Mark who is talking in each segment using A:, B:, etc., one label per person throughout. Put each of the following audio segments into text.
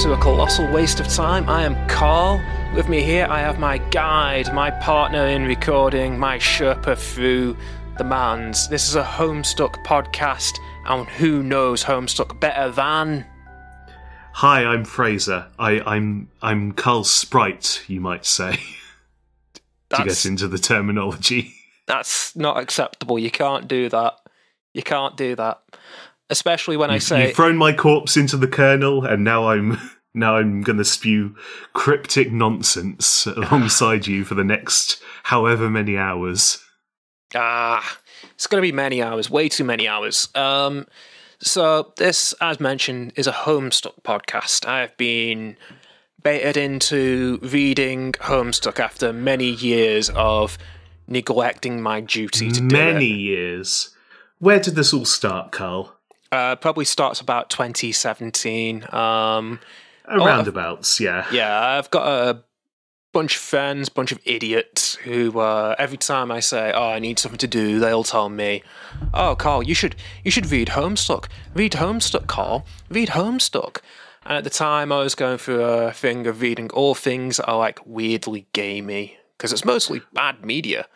A: to A Colossal Waste of Time. I am Carl. With me here, I have my guide, my partner in recording, my Sherpa through the Mans. This is a Homestuck podcast, and who knows Homestuck better than.
B: Hi, I'm Fraser. I, I'm I'm Carl's sprite, you might say, to get into the terminology.
A: that's not acceptable. You can't do that. You can't do that. Especially when I
B: You've,
A: say.
B: you've thrown my corpse into the kernel, and now I'm now I'm going to spew cryptic nonsense alongside you for the next however many hours.
A: Ah, it's going to be many hours, way too many hours. Um, so this, as mentioned, is a Homestuck podcast. I've been baited into reading Homestuck after many years of neglecting my duty to
B: Many
A: do it.
B: years. Where did this all start, Carl?
A: Uh, probably starts about 2017. Um,
B: Roundabouts, yeah.
A: yeah, I've got a bunch of friends, bunch of idiots who uh, every time I say, "Oh, I need something to do," they'll tell me, "Oh, Carl, you should you should read Homestuck. Read Homestuck, Carl. Read Homestuck." And at the time, I was going through a thing of reading all things that are like weirdly gamey because it's mostly bad media.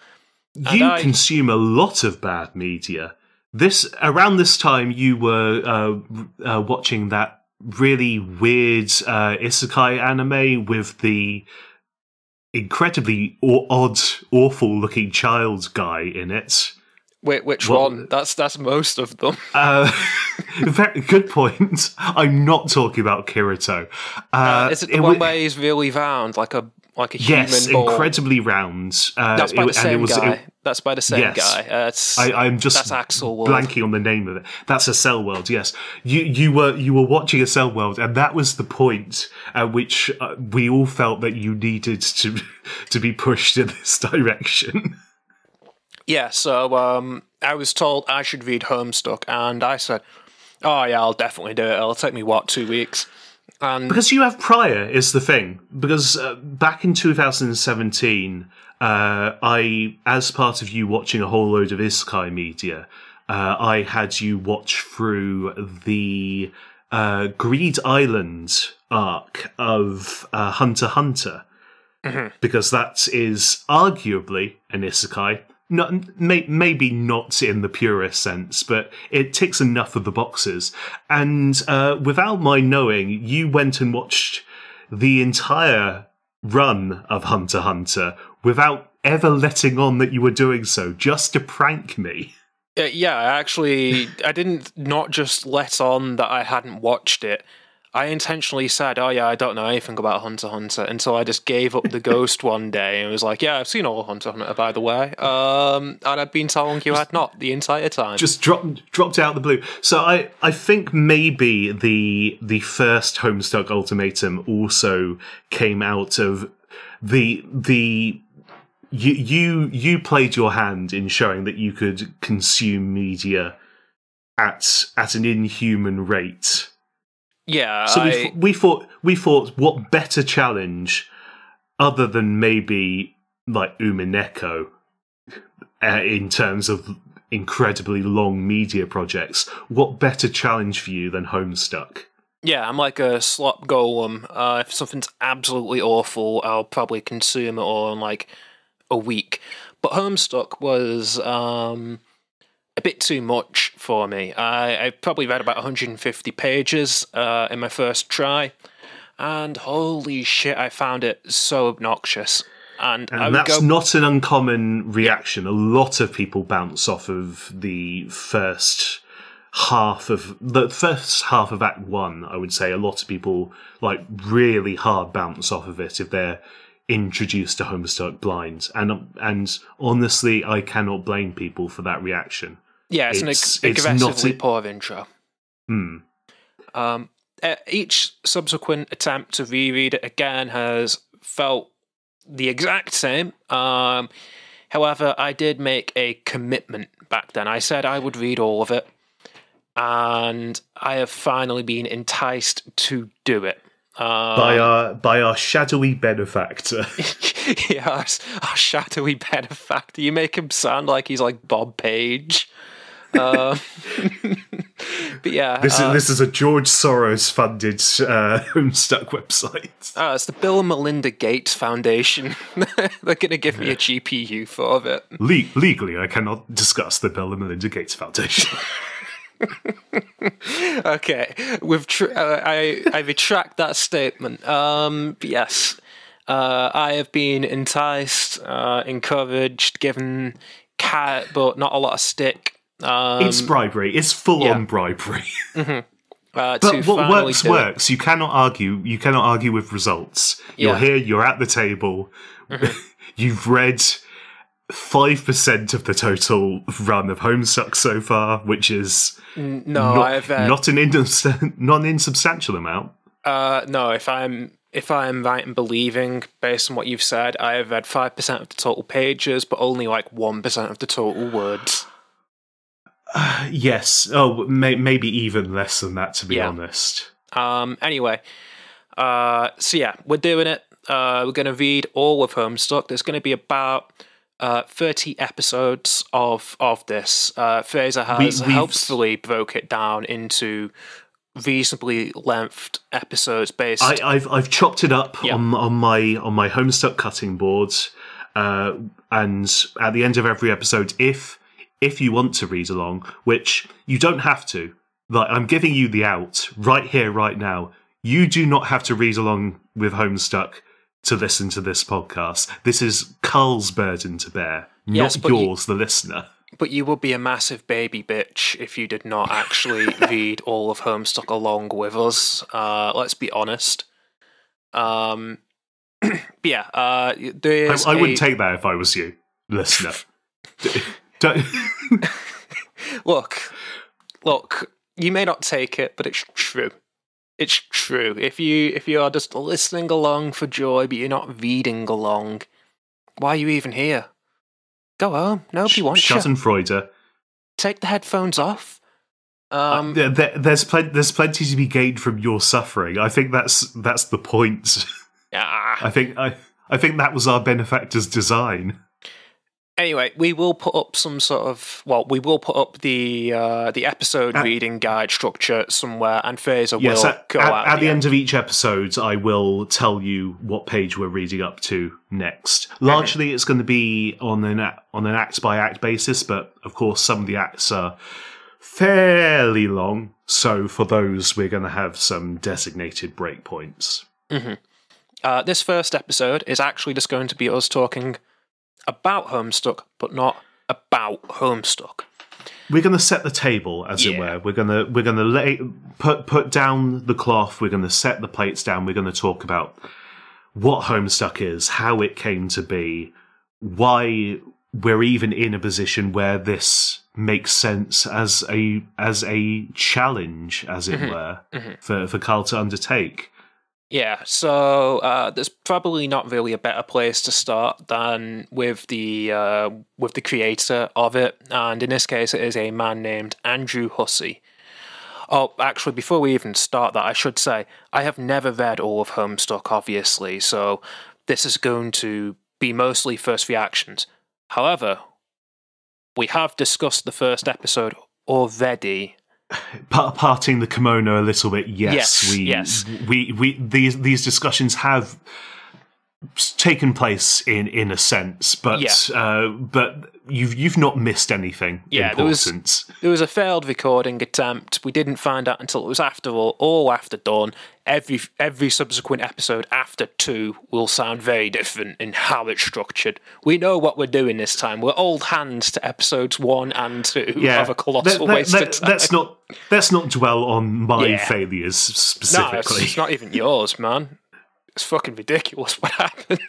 B: You
A: I-
B: consume a lot of bad media. This around this time, you were uh, uh, watching that really weird uh, isekai anime with the incredibly odd, awful-looking child guy in it.
A: Wait, which
B: Well-
A: one? That's that's most of them.
B: Uh, very good point. I'm not talking about Kirito. Uh,
A: Is it the
B: it
A: one
B: wa-
A: where he's really round, like a like a
B: Yes,
A: human ball?
B: incredibly round. Uh,
A: That's by
B: it-
A: the
B: and
A: same
B: it was,
A: guy.
B: it-
A: that's by the same
B: Yes.
A: guy. Uh,
B: I, I'm just
A: that's Accel World.
B: blanking on the name of it. That's Accel World. Yes, you you were you were watching Accel World, and that was the point at which uh, we all felt that you needed to to be pushed in this direction.
A: Yeah, so um, I was told I should read Homestuck, and I said, "Oh yeah, I'll definitely do it. It'll take me what two weeks." And
B: because you have prior is the thing. Because uh, back in 2017, uh, I, as part of you watching a whole load of Isekai media, uh, I had you watch through the uh, Greed Island arc of uh, Hunter Hunter. Because that is arguably an isekai. Not, may, maybe not in the purest sense, but it ticks enough of the boxes. And uh, without my knowing, you went and watched the entire run of Hunter Hunter without ever letting on that you were doing so, just to prank me.
A: uh, yeah, I actually I didn't not just let on that I hadn't watched it. I intentionally said, "Oh yeah, I don't know anything about Hunter Hunter," until I just gave up the ghost one day and was like, "Yeah, I've seen all Hunter Hunter, by the way." Um, and I've been telling you I'd not the entire time.
B: just dropped dropped out of the blue. So I I think maybe the the first Homestuck ultimatum also came out of the the you you you played your hand in showing that you could consume media at at an inhuman rate.
A: Yeah,
B: So we, th- we thought we thought what better challenge other than maybe like Umineko uh, in terms of incredibly long media projects. What better challenge for you than Homestuck?
A: Yeah, I'm like a slop golem. Uh, if something's absolutely awful, I'll probably consume it all in like a week. But Homestuck was um, a bit too much for me. I, I probably read about 150 pages uh, in my first try, and holy shit, I found it so obnoxious. And,
B: And that's
A: go,
B: not an uncommon reaction. A lot of people bounce off of the first half of the first half of Act One. I would say a lot of people like really hard bounce off of it if they're introduced to Homestuck blind. And and honestly, I cannot blame people for that reaction.
A: Yeah, it's,
B: it's-
A: an ag-
B: it's
A: aggressively
B: a-
A: poor intro.
B: Hmm.
A: Um, each subsequent attempt to reread it again has felt the exact same. Um, however, I did make a commitment back then. I said I would read all of it, and I have finally been enticed to do it. Um,
B: By our by our shadowy benefactor.
A: our, our shadowy benefactor. You make him sound like he's like Bob Page. Uh, but yeah,
B: This
A: uh,
B: is this is a George Soros funded uh, Homestuck website.
A: uh, it's the Bill and Melinda Gates Foundation. They're going to give me a GPU for it.
B: Le- legally, I cannot discuss the Bill and Melinda Gates Foundation.
A: Okay, we've tr- uh, I I retract that statement. Um, yes, uh, I have been enticed, uh, encouraged, given cat, but not a lot of stick. Um,
B: it's bribery. It's full
A: yeah.
B: on bribery.
A: uh,
B: But what
A: finally
B: works
A: it.
B: works. You cannot argue. You cannot argue with results. You're
A: Yeah. Mm-hmm.
B: here. You're at the table. You've read five percent of the total run of Homestuck so far, which is
A: No,
B: not,
A: I've uh,
B: not an indus- non insubstantial amount.
A: Uh, no, if I'm if I'm right in believing, based on what you've said, I have read five percent of the total pages, but only like one percent of the total words.
B: Yes. Oh, may- maybe even less than that, to be
A: Yeah.
B: honest.
A: Um. Anyway, uh. So yeah, we're doing it. Uh, we're going to read all of Homestuck. There's going to be about uh 30 episodes of of this. Uh, Fraser has
B: We-
A: helpfully broke it down into reasonably lengthed episodes based.
B: I, I've I've chopped it up
A: Yeah.
B: on on my on my Homestuck cutting board, uh, and at the end of every episode, if if you want to read along, which you don't have to, like I'm giving you the out right here, right now. You do not have to read along with Homestuck to listen to this podcast. This is Carl's burden to bear,
A: Yes,
B: not
A: but you-
B: yours, the listener.
A: But you would be a massive baby bitch if you did not actually read all of Homestuck along with us. Uh, let's be honest. Um, yeah, uh,
B: I, I wouldn't
A: a-
B: take that if I was you, listener. don't.
A: look, look. You may not take it, but it's true. It's true. If you if you are just listening along for joy, but you're not reading along, why are you even here? Go home. Nobody wants you.
B: Schadenfreude.
A: Take the headphones off. Um,
B: there, there- there's plenty. There's plenty to be gained from your suffering. I think that's that's the point.
A: ah.
B: I think I I think that was our benefactor's design.
A: Anyway, we will put up some sort of well, we will put up the uh, the episode
B: Uh,
A: reading guide structure somewhere, and Fraser
B: Yes,
A: will
B: at,
A: go
B: at-
A: out
B: at the end of each episode, I will tell you what page we're reading up to next. Largely, it's going to be on an on an act by act basis, but of course, some of the acts are fairly long. So for those, we're going to have some designated breakpoints.
A: Uh, this first episode is actually just going to be us talking about Homestuck, but not about Homestuck.
B: We're going to set the table, as it were. We're going to we're going to lay put put down the cloth. We're going to set the plates down. We're going to talk about what Homestuck is, how it came to be, why we're even in a position where this makes sense as a as a challenge, as it mm-hmm. were, mm-hmm. for for Carl to undertake.
A: Yeah, so uh, there's probably not really a better place to start than with the uh, with the creator of it, and in this case, it is a man named Andrew Hussie. Oh, actually, before we even start that, I should say I have never read all of Homestuck, obviously, so this is going to be mostly first reactions. However, we have discussed the first episode already.
B: Pa- parting the kimono a little bit. Yes,
A: Yes,
B: we
A: yes.
B: we we these these discussions have taken place in in a sense, but
A: Yeah.
B: uh, but you've you've not missed anything
A: Yeah, there was- There was a failed recording attempt. We didn't find out until it was after all, all after dawn. Every every subsequent episode after two will sound very different in how it's structured. We know what we're doing this time. We're old hands to episodes one and two
B: yeah,
A: of a colossal
B: Let-
A: waste
B: let-
A: of time.
B: Let's not let's not dwell on my
A: Yeah.
B: failures
A: no, it's,
B: specifically.
A: it's not even yours, man. It's fucking ridiculous what happened.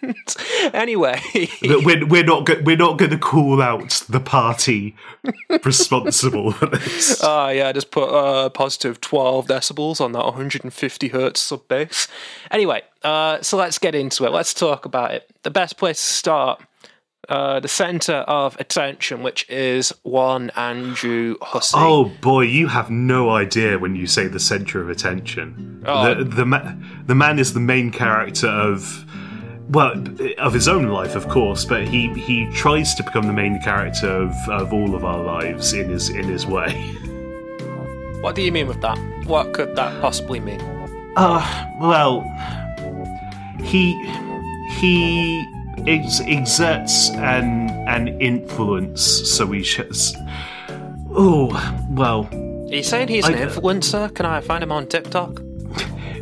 A: anyway,
B: we're, we're not go- we're not going to call out the party responsible for this.
A: Ah, yeah, I just put uh, positive 12 decibels on that 150 hertz sub bass. Anyway, uh, so let's get into it. Let's talk about it. The best place to start, uh, the center of attention, which is one Andrew Hussie.
B: Oh boy, you have no idea when you say the center of attention.
A: Oh.
B: The the, ma- the man is the main character of well, of his own life, of course, but he he tries to become the main character of, of all of our lives in his in his way.
A: What do you mean with that? What could that possibly mean?
B: Uh, well, he he ex- exerts an an influence, so we should. Oh well,
A: Are you saying he's an influencer? Can I find him on TikTok?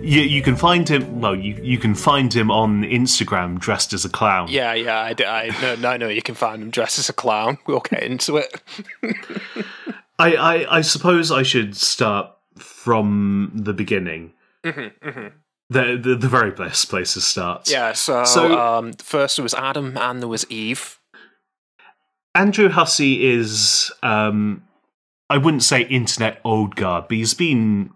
B: you you can find him. Well, you you can find him on Instagram dressed as a clown.
A: Yeah, yeah, I, I no, no, no. you can find him dressed as a clown. We'll get into it.
B: I, I I suppose I should start from the beginning.
A: Mm-hmm,
B: The, the the very best place to start.
A: Yeah, so,
B: So-
A: um, first there was Adam and there was Eve.
B: Andrew Hussie is um I wouldn't say internet old guard, but he's been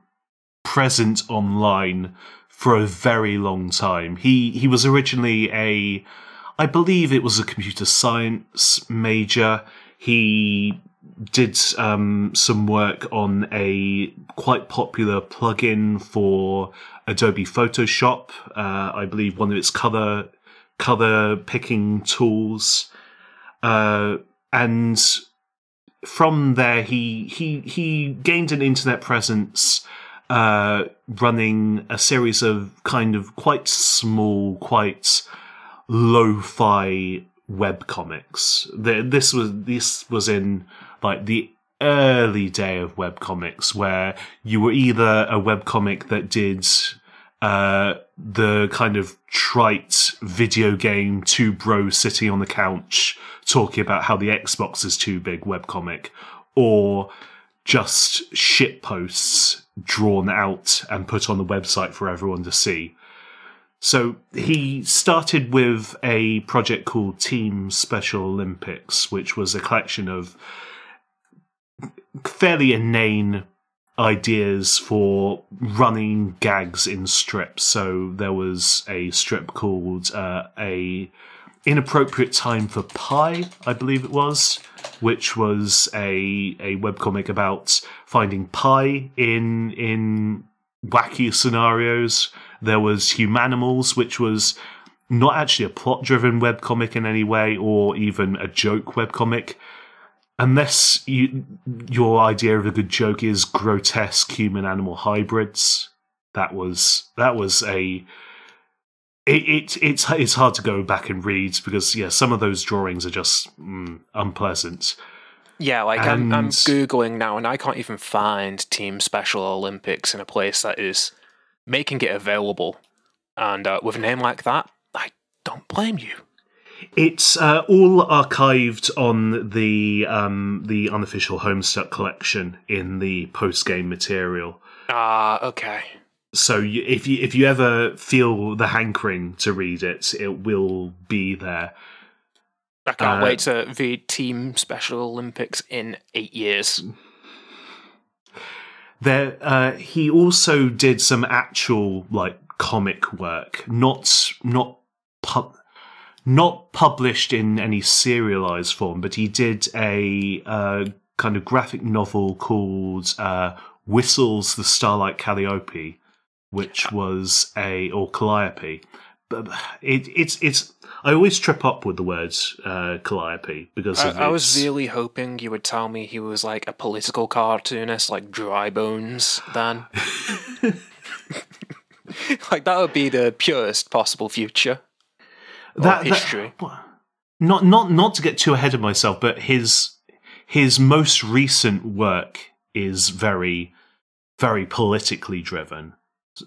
B: present online for a very long time. He he was originally a I believe it was a computer science major. He did um, some work on a quite popular plugin for Adobe Photoshop. Uh, I believe one of its color color picking tools. Uh, and from there, he he he gained an internet presence, uh, running a series of kind of quite small, quite lo-fi web comics. This was this was in like the early day of web comics, where you were either a web comic that did uh, the kind of trite video game two bros sitting on the couch talking about how the Xbox is too big webcomic, or just shit posts drawn out and put on the website for everyone to see. So he started with a project called Team Special Olympics, which was a collection of fairly inane ideas for running gags in strips. So there was a strip called uh, a inappropriate time for pie, I believe it was, which was a a webcomic about finding pie in in wacky scenarios. There was Humanimals, which was not actually a plot driven webcomic in any way or even a joke webcomic unless you, your idea of a good joke is grotesque human animal hybrids that was that was a it, it it's it's hard to go back and read because yeah some of those drawings are just mm, unpleasant
A: Yeah, like I'm, I'm googling now, and I can't even find Team Special Olympics in a place that is making it available. And uh, with a name like that, I don't blame you.
B: It's uh, all archived on the um, the unofficial Homestuck collection in the post game material.
A: Ah, okay.
B: So you, if you if you ever feel the hankering to read it, it will be there.
A: I can't
B: Uh,
A: wait to read Team Special Olympics in eight years.
B: There, uh, he also did some actual like comic work, not not pub, not published in any serialized form, but he did a uh, kind of graphic novel called uh, "Whistles the Starlight Calliope," which was a or Calliope. But it, it's it's. I always trip up with the words uh, Calliope because
A: I, I was really hoping you would tell me he was like a political cartoonist, like Dry Bones. Then, like that would be the purest possible future.
B: That, that-
A: history.
B: not not not to get too ahead of myself, but his his most recent work is very very politically driven.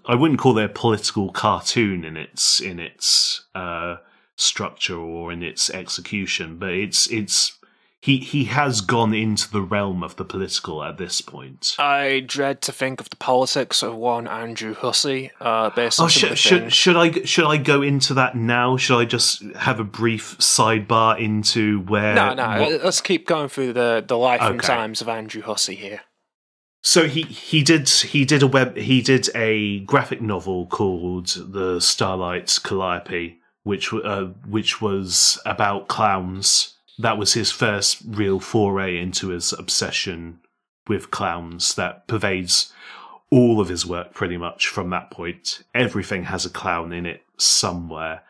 B: I wouldn't call it a political cartoon in its in its uh, structure or in its execution, but it's it's he he has gone into the realm of the political at this point.
A: I dread to think of the politics of one Andrew Hussie, uh, based on
B: Oh,
A: of
B: should, should should I should I go into that now? Should I just have a brief sidebar into where?
A: No, no.
B: what-
A: Let's keep going through the, the life and times of Andrew Hussie here.
B: So he he did he did a web he did a graphic novel called The Starlight Calliope, which uh, which was about clowns. That was his first real foray into his obsession with clowns. That pervades all of his work pretty much from that point. Everything has a clown in it somewhere.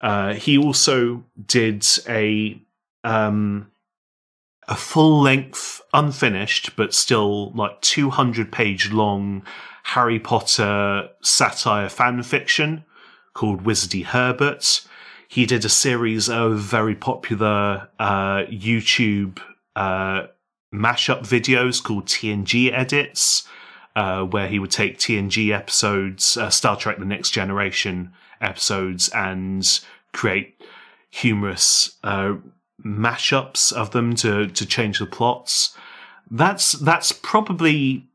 B: Uh, he also did a um, a full length, unfinished, but still like 200 page long Harry Potter satire fan fiction called Wizardy Herbert. He did a series of very popular uh, YouTube uh, mashup videos called TNG Edits, uh, where he would take TNG episodes, uh, Star Trek The Next Generation episodes, and create humorous uh, mashups of them to to change the plots. That's that's probably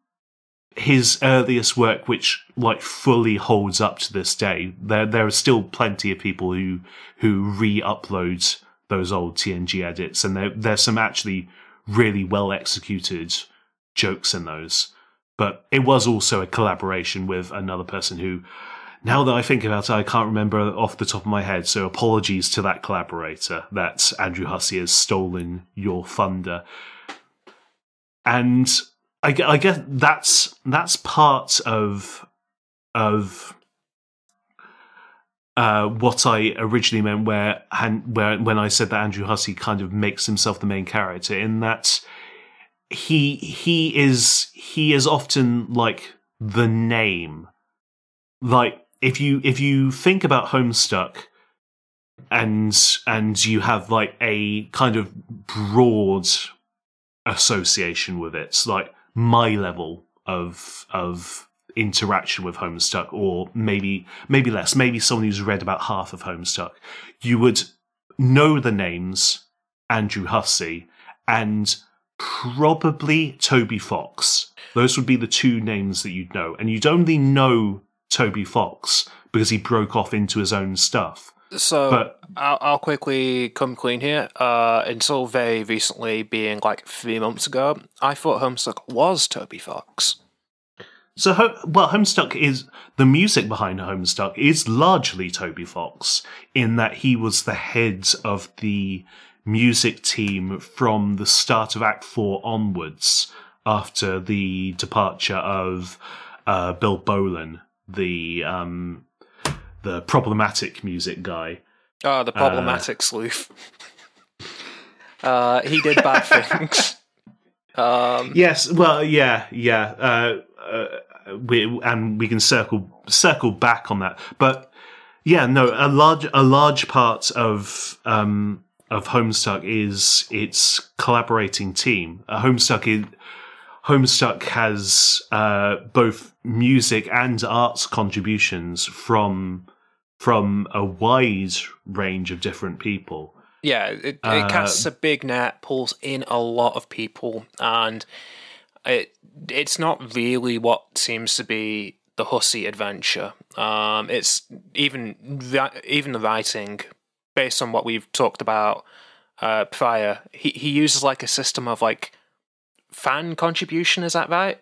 B: his earliest work, which like fully holds up to this day. There there are still plenty of people who who re-upload those old TNG edits, and there there's some actually really well executed jokes in those. But it was also a collaboration with another person who now that I think about it, I can't remember off the top of my head. So apologies to that collaborator that Andrew Hussie has stolen your thunder. And I, I guess that's that's part of of uh, what I originally meant, where where when I said that Andrew Hussie kind of makes himself the main character, in that he he is he is often like the name, like if you if you think about Homestuck and and you have like a kind of broad association with it, like my level of of interaction with Homestuck, or maybe maybe less, maybe someone who's read about half of Homestuck, you would know the names Andrew Hussie and probably Toby Fox. Those would be the two names that you'd know, and you'd only know Toby Fox because he broke off into his own stuff.
A: So but, I'll, I'll quickly come clean here. Uh, until very recently, being like three months ago, I thought Homestuck was Toby Fox.
B: So, well, Homestuck is the music behind Homestuck is largely Toby Fox in that he was the head of the music team from the start of Act Four onwards, after the departure of uh, Bill Bolin, the um, the problematic music guy.
A: Oh, the problematic uh, sleuth. uh, he did bad things.
B: Um, yes, well, yeah, yeah. Uh, uh, we, and we can circle circle back on that, but yeah, no, a large a large part of um, of Homestuck is its collaborating team. Uh, Homestuck is Homestuck has uh, both music and arts contributions from from a wide range of different people.
A: Yeah, it, it uh, casts a big net, pulls in a lot of people, and it it's not really what seems to be the hussy adventure. Um, it's even even the writing, based on what we've talked about uh, prior. He he uses like a system of like fan contribution. Is that right?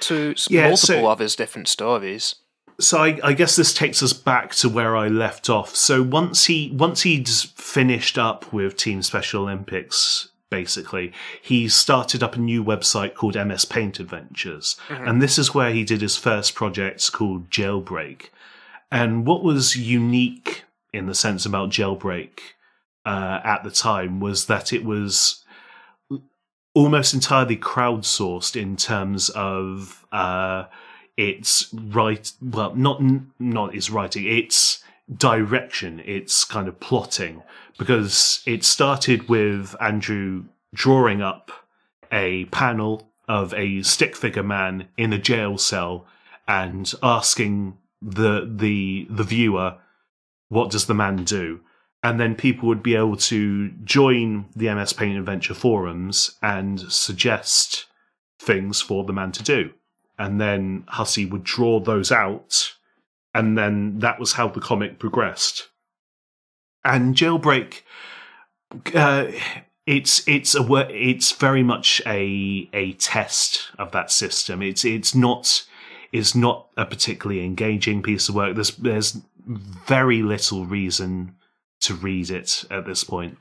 A: To yeah, multiple so, of his different stories.
B: So I, I, guess this takes us back to where I left off. So once he once he'd finished up with Team Special Olympics, basically, he started up a new website called MS Paint Adventures, mm-hmm. and this is where he did his first project called Jailbreak. And what was unique in the sense about Jailbreak uh, at the time was that it was almost entirely crowdsourced in terms of uh, its right. Well, not not its writing. Its direction. Its kind of plotting because it started with Andrew drawing up a panel of a stick figure man in a jail cell and asking the the the viewer what does the man do and then people would be able to join the MS Paint Adventure forums and suggest things for the man to do. And then Hussie would draw those out, and then that was how the comic progressed. And Jailbreak, uh, it's it's a it's very much a a test of that system. It's it's not it's not a particularly engaging piece of work. There's there's very little reason to read it at this point,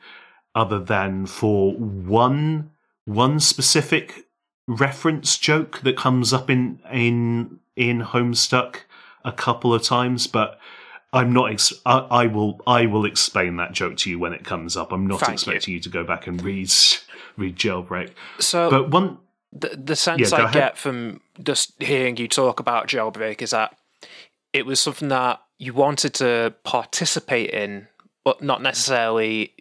B: other than for one one specific reference joke that comes up in in in Homestuck a couple of times, but I'm not. Ex- I, I will. I will explain that joke to you when it comes up. I'm not
A: Thank
B: expecting you. to go back and read read Jailbreak.
A: So,
B: But one,
A: the, the sense
B: Yeah,
A: I
B: ahead.
A: get from just hearing you talk about Jailbreak is that it was something that you wanted to participate in, but not necessarily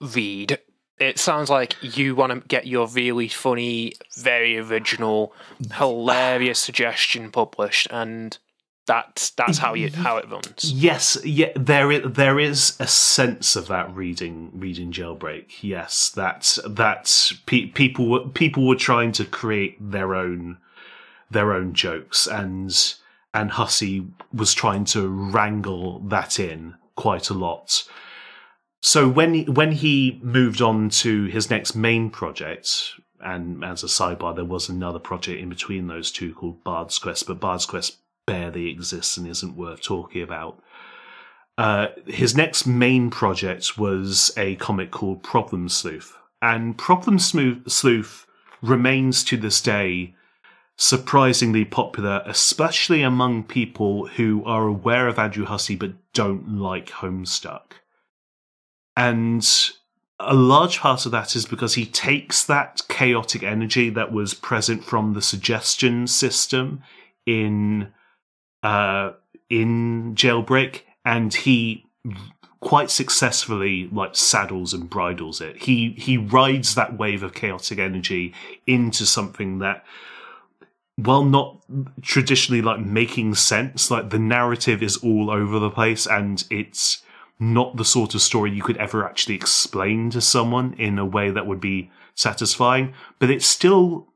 A: read. It sounds like you want to get your really funny, very original, hilarious suggestion published, and that's that's how you how it runs.
B: yes, yeah, there is, there is a sense of that reading reading Jailbreak. Yes, that's that's pe- people were people were trying to create their own their own jokes, and and Hussie was trying to wrangle that in quite a lot. So when he, when he moved on to his next main project, and as a sidebar, there was another project in between those two called Bard's Quest, but Bard's Quest barely exists and isn't worth talking about. Uh, his next main project was a comic called Problem Sleuth, and Problem Sleuth remains to this day surprisingly popular, especially among people who are aware of Andrew Hussie but don't like Homestuck. And a large part of that is because he takes that chaotic energy that was present from the suggestion system in uh, in Jailbreak, and he quite successfully like saddles and bridles it. He he rides that wave of chaotic energy into something that while not traditionally like making sense, like the narrative is all over the place and it's not the sort of story you could ever actually explain to someone in a way that would be satisfying, but it's still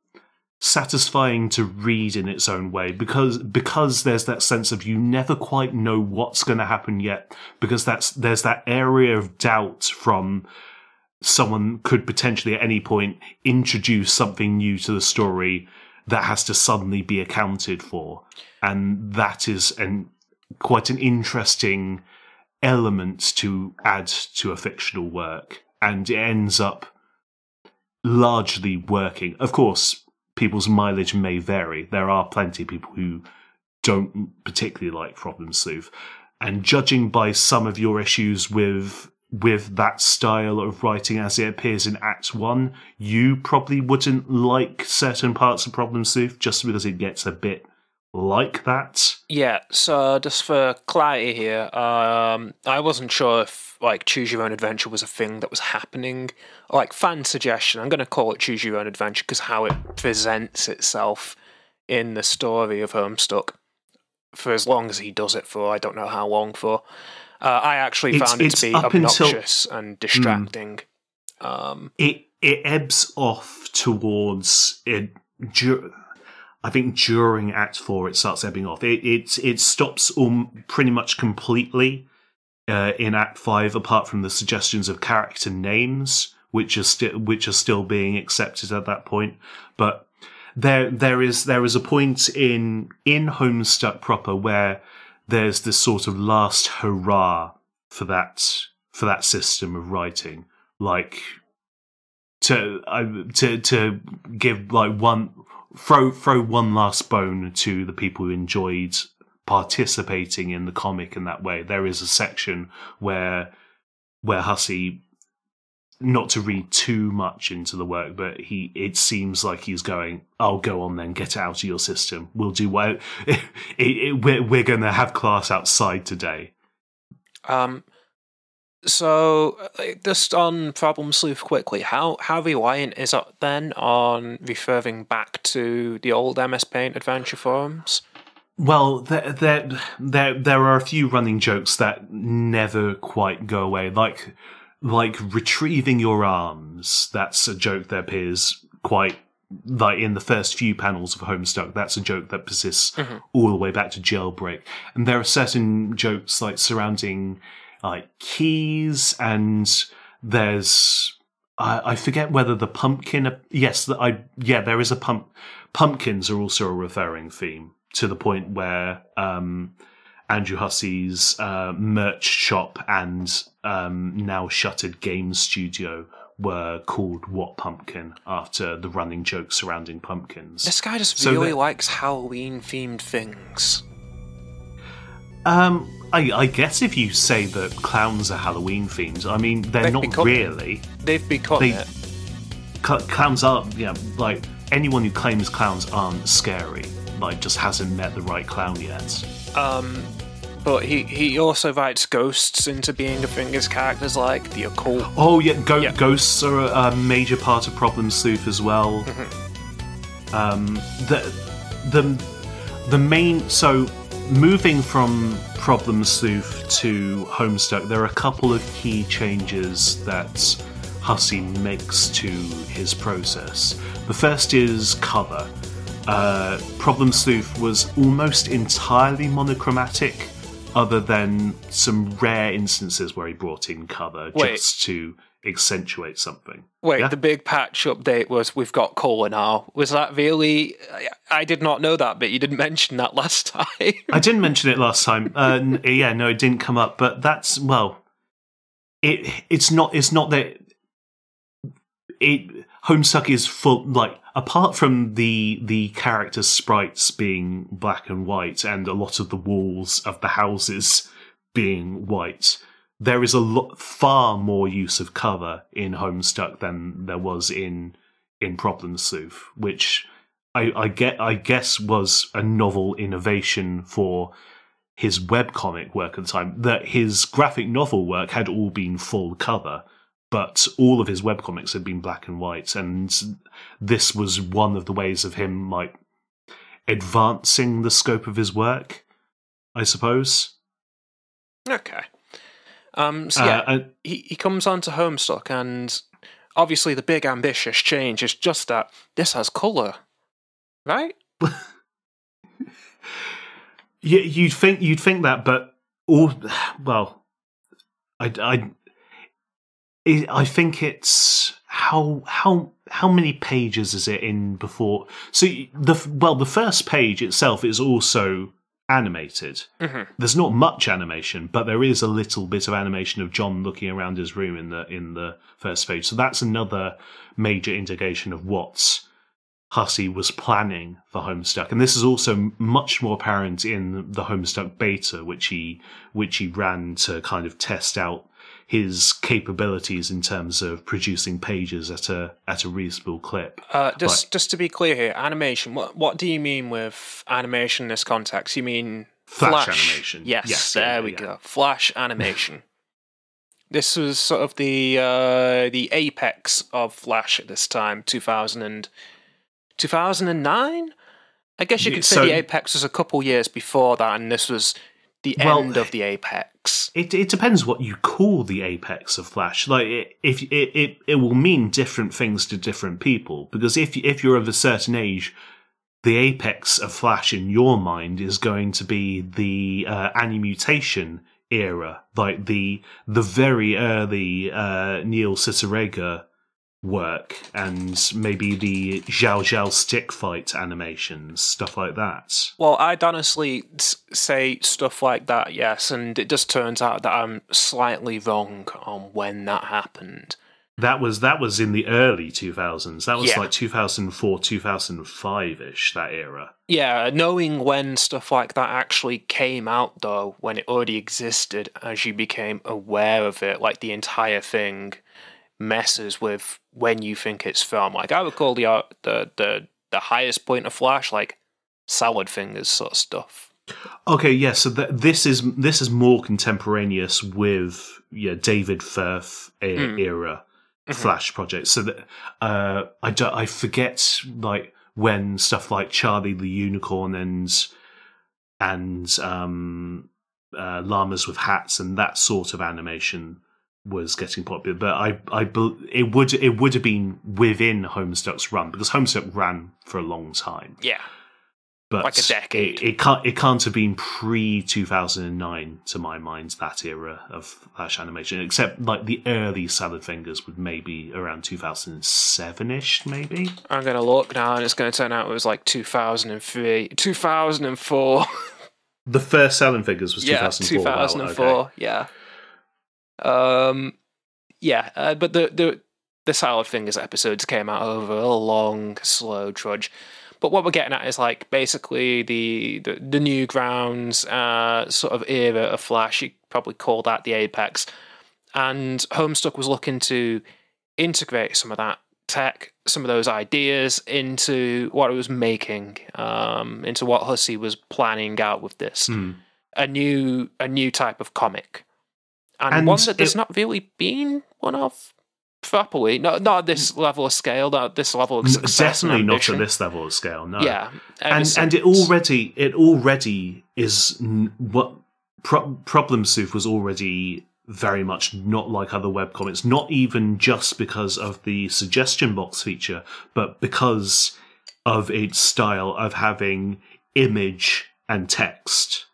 B: satisfying to read in its own way because because there's that sense of you never quite know what's going to happen yet because that's there's that area of doubt from someone could potentially at any point introduce something new to the story that has to suddenly be accounted for. And that is an quite an interesting element to add to a fictional work and it ends up largely working. Of course people's mileage may vary. There are plenty of people who don't particularly like problem sleuth. And judging by some of your issues with with that style of writing as it appears in Act One, you probably wouldn't like certain parts of Problem Sleuth just because it gets a bit like that.
A: Yeah, so just for clarity here, um, I wasn't sure if like choose your own adventure was a thing that was happening. Like fan suggestion, I'm going to call it choose your own adventure because how it presents itself in the story of Homestuck for as long as he does it for. I don't know how long for. Uh, I actually
B: It's-
A: found it to be
B: up until-
A: obnoxious and distracting. Um,
B: It it ebbs off towards it. dur- I think during Act Four it starts ebbing off. It it it stops um, pretty much completely uh, in Act Five, apart from the suggestions of character names, which are still which are still being accepted at that point. But there there is there is a point in in Homestuck proper where there's this sort of last hurrah for that for that system of writing, like to uh, to to give like one throw throw one last bone to the people who enjoyed participating in the comic in that way. There is a section where where Hussie not to read too much into the work, but he it seems like he's going, "I'll "Oh, go on then, get it out of your system. We'll do well. We're we're going to have class outside today."
A: Um, so uh, just on Problem Sleuth quickly, how how reliant is it then on referring back to the old MS Paint adventure forums?
B: Well, there, there, there, there are a few running jokes that never quite go away, like like retrieving your arms. That's a joke that appears quite like in the first few panels of Homestuck. That's a joke that persists all the way back to Jailbreak. And there are certain jokes like surrounding like keys, and there's I, I forget whether the pumpkin. Yes, the- I yeah, there is a pump. Pumpkins are also a referring theme to the point where um, Andrew Hussie's uh, merch shop and um, now shuttered game studio were called What Pumpkin after the running joke surrounding pumpkins.
A: This guy just
B: So
A: really likes Halloween themed things.
B: Um, I, I guess if you say that clowns are Halloween themes, I mean they're
A: They've
B: not really.
A: They've become
B: They-
A: it.
B: Cl- clowns are, yeah, like anyone who claims clowns aren't scary, like just hasn't met the right clown yet.
A: Um, but he, he also writes ghosts into being a thing as characters like the occult.
B: Oh yeah, go-
A: Yeah.
B: ghosts are a, a major part of Problem Sleuth as well.
A: Mm-hmm.
B: Um, the the the main so moving from Problem Sleuth to Homestuck, there are a couple of key changes that Hussie makes to his process. The first is cover. Uh, Problem Sleuth was almost entirely monochromatic, other than some rare instances where he brought in cover
A: Wait.
B: just to accentuate something.
A: Wait,
B: Yeah?
A: the big patch update was we've got colour now. Was that really? I, I did not know that, but you didn't mention that last time.
B: I didn't mention it last time. Uh, n- yeah, no, it didn't come up. But that's well, it it's not it's not that it Homestuck is full like apart from the the character sprites being black and white and a lot of the walls of the houses being white. There is a lot far more use of cover in Homestuck than there was in in Problem Sleuth, which I, I get I guess was a novel innovation for his webcomic work at the time. That his graphic novel work had all been full cover, but all of his webcomics had been black and white, and this was one of the ways of him like advancing the scope of his work, I suppose.
A: okay. Um. So yeah,
B: Uh, and-
A: he he comes on to Homestuck, and obviously the big ambitious change is just that this has colour, right?
B: Yeah, you'd think you'd think that, but all well, I I I- I think it's how how how many pages is it in before? So the well, the first page itself is also animated.
A: Mhm.
B: There's not much animation, but there is a little bit of animation of John looking around his room in the in the first page. So that's another major indication of what Hussey was planning for Homestuck, and this is also much more apparent in the Homestuck beta, which he which he ran to kind of test out his capabilities in terms of producing pages at a at a reasonable clip.
A: Uh, just just to be clear here, animation. What what do you mean with animation in this context? You mean
B: Flash animation.
A: Yes,
B: Yes,
A: there
B: yeah,
A: we
B: yeah.
A: go. Flash animation. this was sort of the uh, the apex of Flash at this time, 2000 and 2009? I guess you could say
B: so-
A: the apex was a couple years before that, and this was the
B: Well,
A: end of the apex.
B: It it depends what you call the apex of Flash. Like it, if it, it it will mean different things to different people. Because if if you're of a certain age, the apex of Flash in your mind is going to be the uh, animutation era, like the the very early uh, Neil Cicierega work, and maybe the Xiao Xiao stick fight animations, stuff like that.
A: Well, I'd honestly say stuff like that, yes, and it just turns out that I'm slightly wrong on when that happened.
B: That was that was in the early 2000s. That was
A: Yeah.
B: like 2004, 2005 ish. That era.
A: Yeah, knowing when stuff like that actually came out, though, when it already existed, as you became aware of it, like the entire thing messes with when you think it's from. Like I recall the art, the the the highest point of Flash, like salad fingers sort of stuff.
B: Okay, yeah. So th- this is this is more contemporaneous with yeah David Firth e-
A: Mm.
B: era
A: Mhm.
B: Flash projects. So that uh, I don't, I forget like when stuff like Charlie the Unicorn and and um, uh, llamas with hats and that sort of animation was getting popular. But I I it would it would have been within Homestuck's run because Homestuck ran for a long time.
A: Yeah,
B: but
A: Like a decade.
B: It, it can't it can't have been pre two thousand and nine to my mind that era of Flash animation, except like the early Salad Fingers would maybe around two thousand and seven ish, maybe.
A: I'm gonna look now, and it's gonna turn out it was like 2003, 2004.
B: The first Salad Fingers was two
A: yeah,
B: thousand four.
A: 2004. Yeah. Um, yeah, uh, but the the the Salad Fingers episodes came out over a long, slow trudge. but what we're getting at is like basically the the, the Newgrounds uh, sort of era of Flash. You probably call that the apex. And Homestuck was looking to integrate some of that tech, some of those ideas into what it was making, um, into what Hussie was planning out with this.
B: Hmm.
A: A new a new type of comic. And,
B: And
A: one that there's
B: it-
A: not really been one of properly. Not not at this level of scale, not at this level of success.
B: Definitely not at this level of scale. No.
A: Yeah.
B: and and it already it already is n- what Pro- Problem Sleuth was already very much not like other webcomics. Not even just because of the suggestion box feature, but because of its style of having image and text,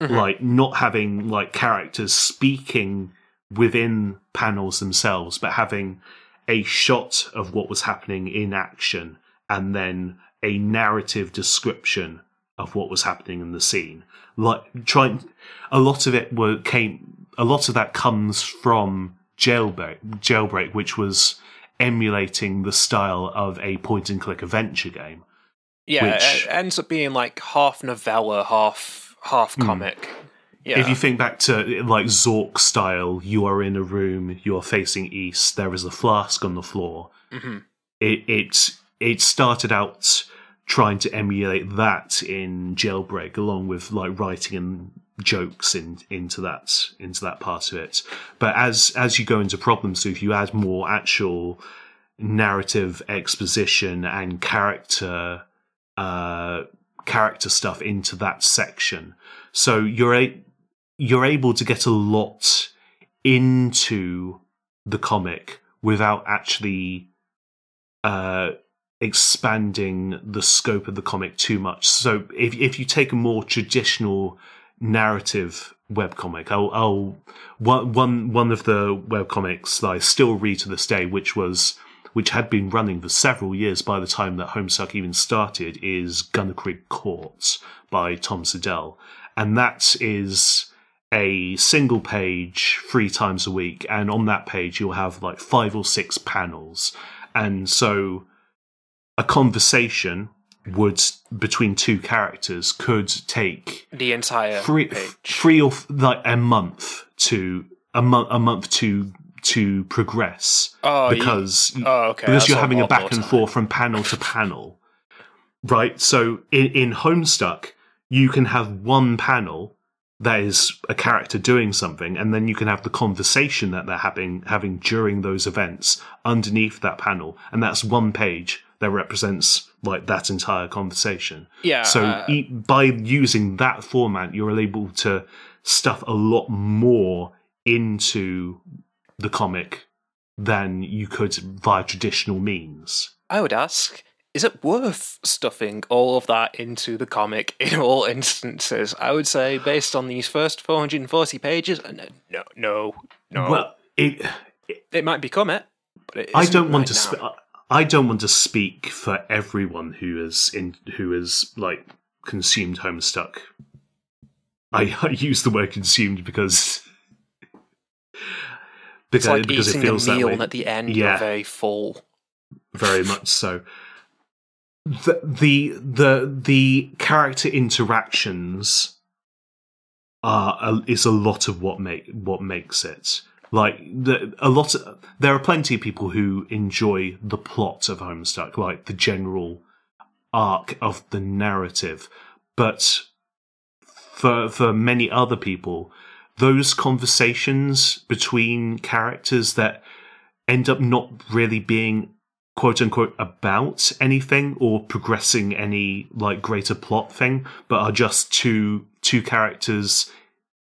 A: Mhm.
B: like not having like characters speaking within panels themselves, but having a shot of what was happening in action and then a narrative description of what was happening in the scene. Like trying, a lot of it were came. A lot of that comes from Jailbreak, Jailbreak, which was emulating the style of a point and click adventure game.
A: Yeah,
B: which-
A: it ends up being like half novella, half half comic. Yeah.
B: Hmm. If you think back to like Zork style, you are in a room, you are facing east, there is a flask on the floor.
A: Mhm.
B: It it it started out trying to emulate that in Jailbreak, along with like writing and jokes in, into that into that part of it. But as as you go into Problem Sleuth, you add more actual narrative exposition and character uh, character stuff into that section. So you're a, you're able to get a lot into the comic without actually uh, expanding the scope of the comic too much. So if if you take a more traditional narrative webcomic, I'll, I'll one one one of the webcomics that I still read to this day, which was which had been running for several years by the time that Homestuck even started, is Gunnerkrigg Courts by Tom Siddell. And that is a single page three times a week. And on that page, you'll have like five or six panels. And so a conversation would, between two characters, could take
A: the entire
B: three,
A: page.
B: three or like a month to a month, a month to to progress
A: Oh, you-
B: because
A: oh, okay.
B: because
A: that's
B: you're having a back and
A: time.
B: forth from panel to panel, right? So in, in Homestuck, you can have one panel that is a character doing something, and then you can have the conversation that they're having having during those events underneath that panel, and that's one page that represents like that entire conversation.
A: Yeah.
B: So
A: uh,
B: e- by using that format, you're able to stuff a lot more into the comic than you could via traditional means.
A: I would ask, is it worth stuffing all of that into the comic in all instances? I would say, based on these first 440 pages, uh, no, no, no. no.
B: Well, it,
A: it might become it, but it
B: I don't want
A: right
B: to. Sp- I don't want to speak for everyone who is in who is like consumed Homestuck. I, I use the word consumed because because,
A: It's like
B: because it feels that way.
A: at the end
B: Yeah.
A: you're very full.
B: very much so. The the the the character interactions are a, is a lot of what make what makes it. Like the, a lot, of, there are plenty of people who enjoy the plot of Homestuck, like the general arc of the narrative, but for for many other people, those conversations between characters that end up not really being quote unquote about anything or progressing any like greater plot thing, but are just two two characters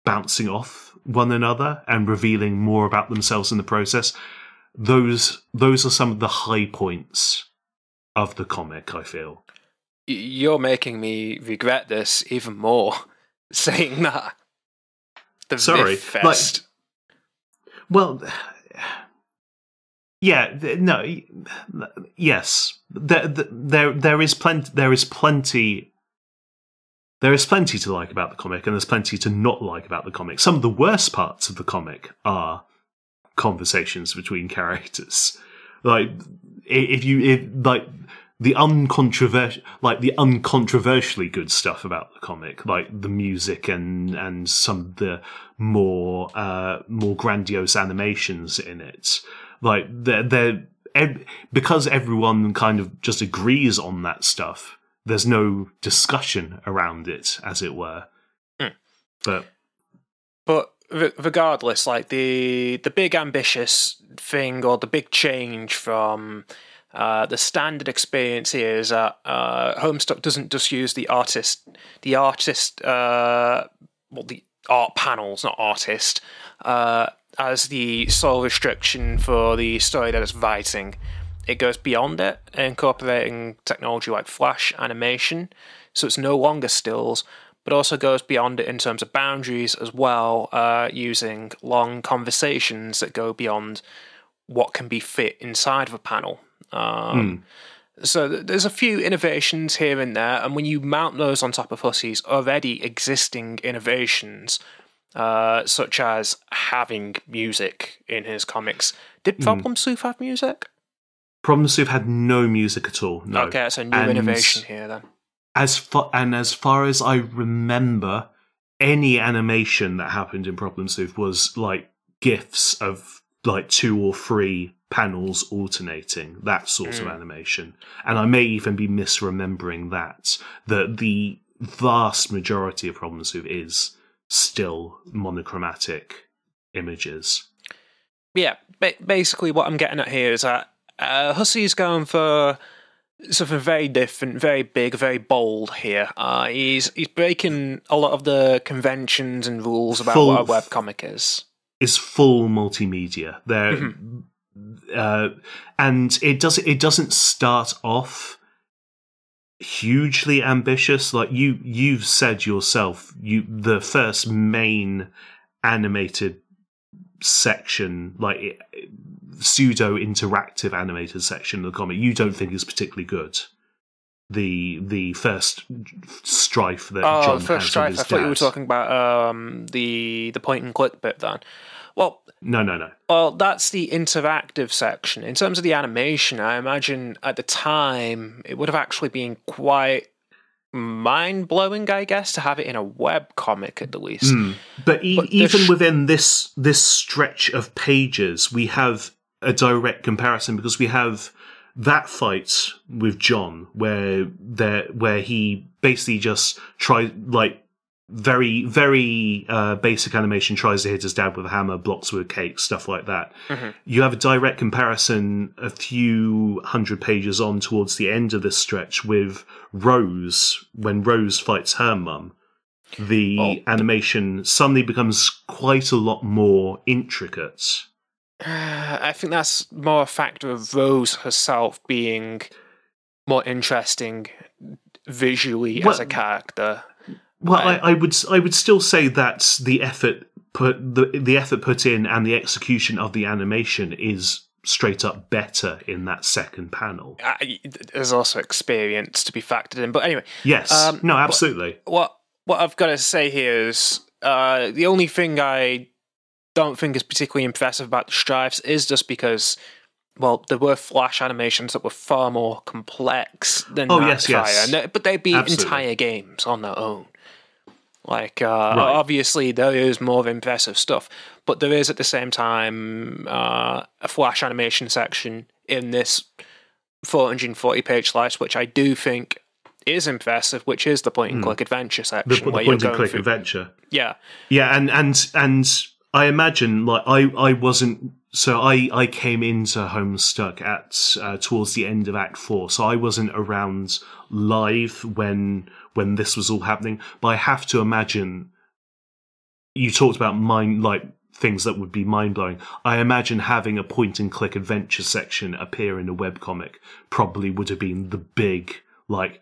B: bouncing off one another and revealing more about themselves in the process. Those those are some of the high points of the comic, I feel.
A: You're making me regret this even more, saying that. The
B: Sorry, like- Well, yeah, no, yes, there, there, there is plenty. There is plenty. There is plenty to like about the comic, and there's plenty to not like about the comic. Some of the worst parts of the comic are conversations between characters. Like, if you, if, like, the uncontroversial, like the uncontroversially good stuff about the comic, like the music and and some of the more uh, more grandiose animations in it. Like they're they're ev- because everyone kind of just agrees on that stuff. There's no discussion around it, as it were.
A: Hmm.
B: But
A: But re- regardless, like the the big ambitious thing or the big change from uh, the standard experience here is that uh, Homestuck doesn't just use the artist, the artist, uh, well, the art panels, not artist, uh, as the sole restriction for the story that it's writing. It goes beyond it, incorporating technology like flash animation, so it's no longer stills, but also goes beyond it in terms of boundaries as well, uh, using long conversations that go beyond what can be fit inside of a panel. Um, So th- there's a few innovations here and there, and when you mount those on top of Hussie's already existing innovations, uh, such as having music in his comics, did Problem Sleuth have music?
B: Problem Sleuth had no music at all. No.
A: Okay, that's a new
B: And-
A: innovation here then.
B: as far and as far as I remember, any animation that happened in Problem Sleuth was like gifs of like two or three panels alternating, that sort of
A: Mm.
B: animation. And I may even be misremembering that. That the vast majority of Problem Sleuth is still monochromatic images.
A: yeah, ba- basically what I'm getting at here is that uh, Hussie's going for something very different, very big, very bold here. Uh, he's he's breaking a lot of the conventions and rules about
B: Full-
A: what a webcomic is.
B: is full multimedia. There,
A: Mm-hmm.
B: Uh, and it does it doesn't start off hugely ambitious. Like you you've said yourself, you the first main animated section, like pseudo interactive animated section of the comic, you don't think is particularly good. The the first strife that
A: Oh,
B: John
A: first
B: has with
A: strife. I thought you were talking about um, the the point and click bit then.
B: No, no, no.
A: Well, that's the interactive section. In terms of the animation, I imagine at the time it would have actually been quite mind blowing, I guess, to have it in a web comic at the least.
B: Mm. But, e-
A: But
B: even
A: sh-
B: within this this stretch of pages, we have a direct comparison because we have that fight with John where there where he basically just tries like very very uh, basic animation tries to hit his dad with a hammer, blocks with a cake, stuff like that.
A: Mhm.
B: You have a direct comparison a few hundred pages on towards the end of this stretch with Rose when Rose fights her mum the
A: Oh.
B: animation suddenly becomes quite a lot more intricate.
A: I think that's more a factor of Rose herself being more interesting visually as a character.
B: Well, I, I would I would still say that the effort put the the effort put in and the execution of the animation is straight up better in that second panel.
A: I, there's also experience to be factored in. But anyway,
B: Yes,
A: Um,
B: no, absolutely.
A: what what I've got to say here is uh, the only thing I don't think is particularly impressive about the strifes is just because, well, there were flash animations that were far more complex than
B: Oh, yes,
A: Nightfire,
B: yes.
A: but they'd be
B: Absolutely.
A: entire games on their own. Like, uh,
B: Right.
A: obviously, there is more impressive stuff, but there is at the same time uh, a flash animation section in this 440 page slice, which I do think is impressive, which is the point and click adventure section
B: the
A: where you're
B: and click
A: through.
B: adventure.
A: Yeah,
B: Yeah, and and and I imagine like I I wasn't so I I came into Homestuck at uh, towards the end of Act Four, so I wasn't around live when when this was all happening. But I have to imagine you talked about mind like things that would be mind blowing. I imagine having a point and click adventure section appear in a webcomic probably would have been the big like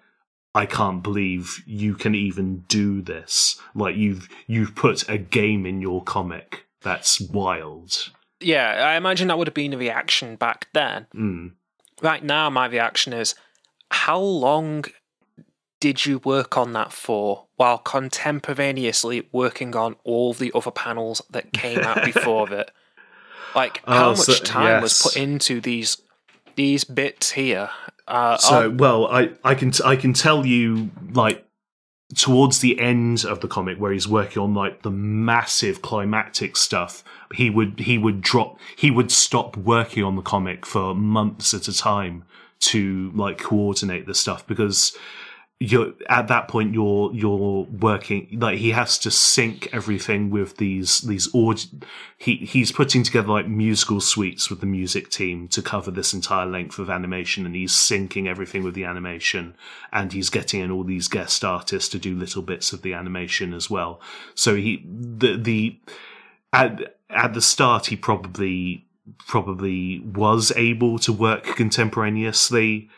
B: I can't believe you can even do this. Like you've you've put a game in your comic. That's wild.
A: yeah. I imagine that would have been a reaction back then.
B: Mm.
A: Right now, my reaction is, how long did you work on that for while contemporaneously working on all the other panels that came out before it? Like, how
B: Oh,
A: much
B: so-
A: time was put into these these bits here? Uh,
B: So, well, I, I can t- I can tell you like towards the end of the comic where he's working on like the massive climactic stuff, he would he would drop he would stop working on the comic for months at a time to like coordinate the stuff because you're at that point you're you're working like he has to sync everything with these these aud he he's putting together like musical suites with the music team to cover this entire length of animation and he's syncing everything with the animation and he's getting in all these guest artists to do little bits of the animation as well. So he the the at at the start he probably probably was able to work contemporaneously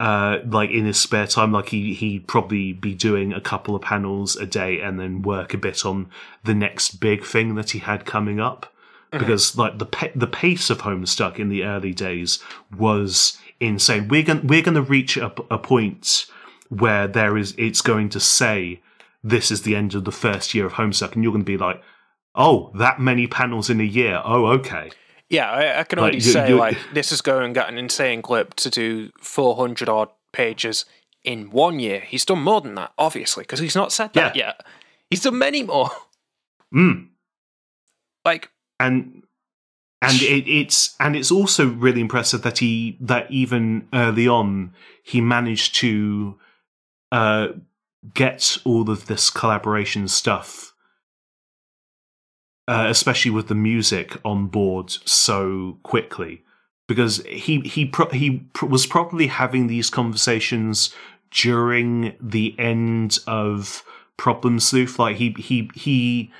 B: uh like in his spare time like he he'd probably be doing a couple of panels a day and then work a bit on the next big thing that he had coming up. Because like the pa- the pace of Homestuck in the early days was insane. We're going we're going to reach a, a point where there is it's going to say this is the end of the first year of Homestuck and you're going to be like oh that many panels in a year. Oh okay
A: yeah, I, I can
B: like,
A: already
B: you-
A: say
B: you-
A: like this is going at an insane clip to do 400 odd pages in one year. He's done more than that, obviously, because he's not said that
B: Yeah.
A: yet. He's done many more.
B: mm.
A: Like,
B: and and it, it's and it's also really impressive that he that even early on he managed to uh, get all of this collaboration stuff, uh, especially with the music on board so quickly, because he he pro- he was probably having these conversations during the end of Problem Sleuth. Like he he he.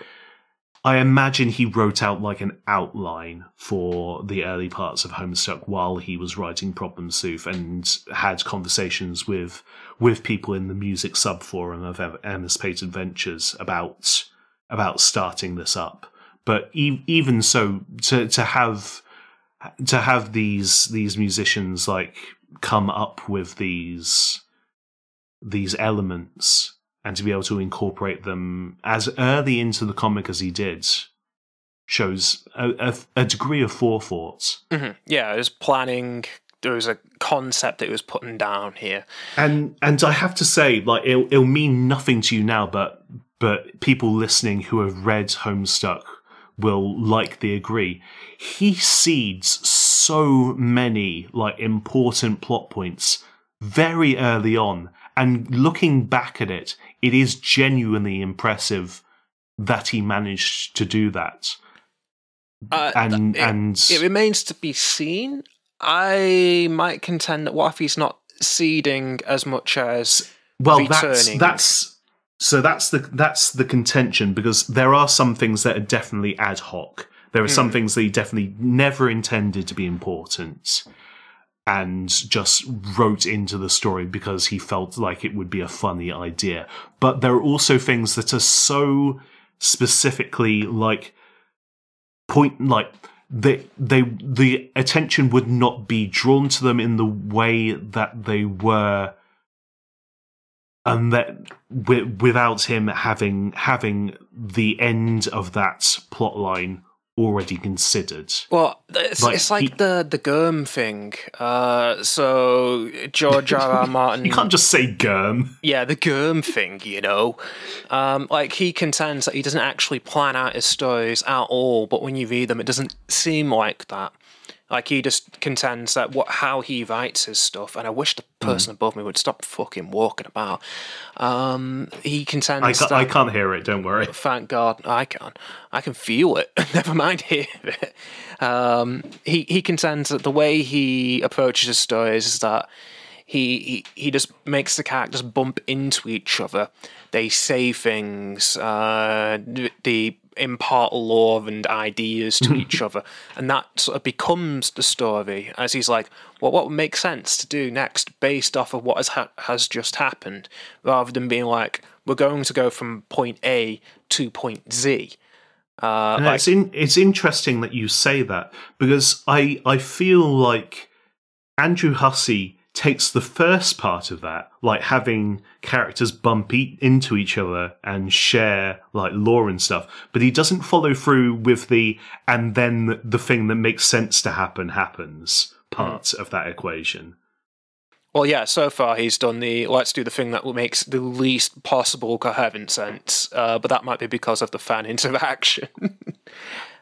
B: I imagine he wrote out like an outline for the early parts of Homestuck while he was writing Problem Sleuth and had conversations with with people in the music subforum of Em- MS Paint Adventures about about starting this up. But e- even so, to to have to have these these musicians like come up with these these elements and to be able to incorporate them as early into the comic as he did shows a, a, a degree of forethought.
A: mhm, yeah, it was planning. There was a concept that he was putting down here.
B: And and I have to say, like it'll, it'll mean nothing to you now, but but people listening who have read Homestuck will likely agree. He seeds so many like important plot points very early on, and looking back at it, it is genuinely impressive that he managed to do that.
A: Uh,
B: And
A: it,
B: and
A: it remains to be seen. I might contend that what he's not seeding as much as
B: well that's that's so that's the that's the contention because there are some things that are definitely ad hoc. There are some hmm. things that he definitely never intended to be important and just wrote into the story because he felt like it would be a funny idea. But there are also things that are so specifically like point like they they the attention would not be drawn to them in the way that they were and that wi- without him having having the end of that plot line already considered
A: Well, it's
B: Like,
A: it's like
B: he-
A: the the Germ thing. Uh, so George R. R. Martin,
B: you can't just say germ
A: yeah, the Germ thing, you know. Um, like he contends that he doesn't actually plan out his stories at all, but when you read them, it doesn't seem like that. Like he just contends that what how he writes his stuff, and I wish the
B: Hmm.
A: person above me would stop fucking walking about. Um, he contends
B: I, ca-
A: that
B: I can't hear it don't worry
A: Thank God I can. I can feel it. Never mind hear it. Um, he he contends that the way he approaches his stories is that he, he he just makes the characters bump into each other. They say things. Uh, they impart lore and ideas to each other, and that sort of becomes the story. As he's like, well, what would make sense to do next based off of what has ha- has just happened, rather than being like, we're going to go from point A to point Z. Uh, like,
B: it's in, it's interesting that you say that because I I feel like Andrew Hussie takes the first part of that, like having characters bump e- into each other and share like lore and stuff, but he doesn't follow through with the and then the thing that makes sense to happen happens part of that equation.
A: Well, yeah, so far he's done the let's do the thing that makes the least possible coherent sense, uh, but that might be because of the fan interaction.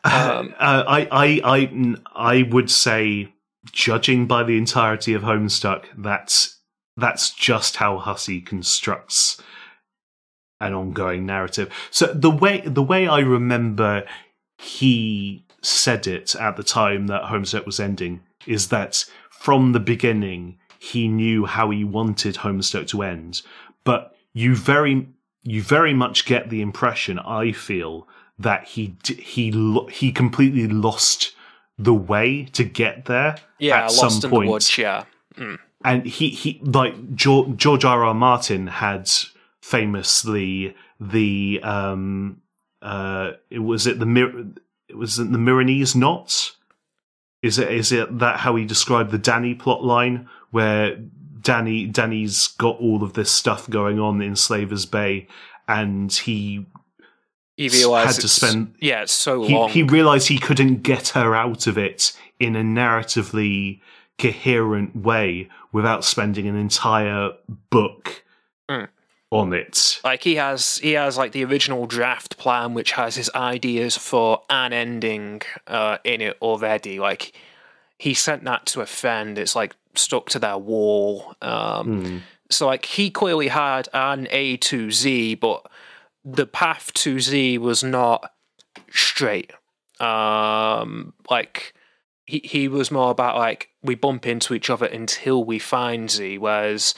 B: um, uh, I, I, I, I would say, judging by the entirety of Homestuck, that's that's just how Hussie constructs an ongoing narrative. So the way the way I remember he said it at the time that Homestuck was ending is that from the beginning he knew how he wanted Homestuck to end, but you very you very much get the impression I feel that he he he completely lost the way to get there.
A: Yeah,
B: at
A: lost
B: some
A: in
B: point.
A: the woods. Yeah. Mm.
B: And he he like George, George R. R. Martin had famously the um uh it was it the mirror it was it the Meereenese knots is it is it that how he described the Dany plot line where Dany Dany's got all of this stuff going on in Slavers Bay, and he
A: he realized
B: had to spend
A: yeah so
B: he,
A: long.
B: he realized he couldn't get her out of it in a narratively coherent way without spending an entire book
A: Mm.
B: on it.
A: like he has he has like the original draft plan which has his ideas for an ending uh, in it already like he sent that to a friend it's like stuck to their wall um,
B: Hmm.
A: so like he clearly had an a to z but the path to z was not straight um like he, he was more about like we bump into each other until we find z whereas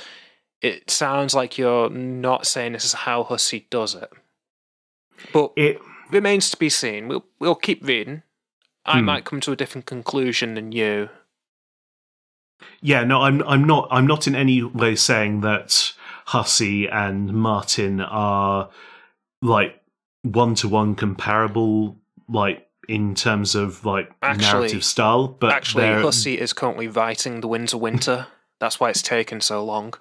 A: it sounds like you're not saying this is how Hussie does it. But
B: It
A: remains to be seen. We'll we'll keep reading. I
B: Hmm.
A: might come to a different conclusion than you.
B: Yeah, no, I'm I'm not I'm not in any way saying that Hussie and Martin are like one to one comparable, like in terms of like
A: Actually-
B: narrative style. But
A: Actually,
B: they're-
A: Hussie is currently writing The Winter Winter. That's why it's taken so long.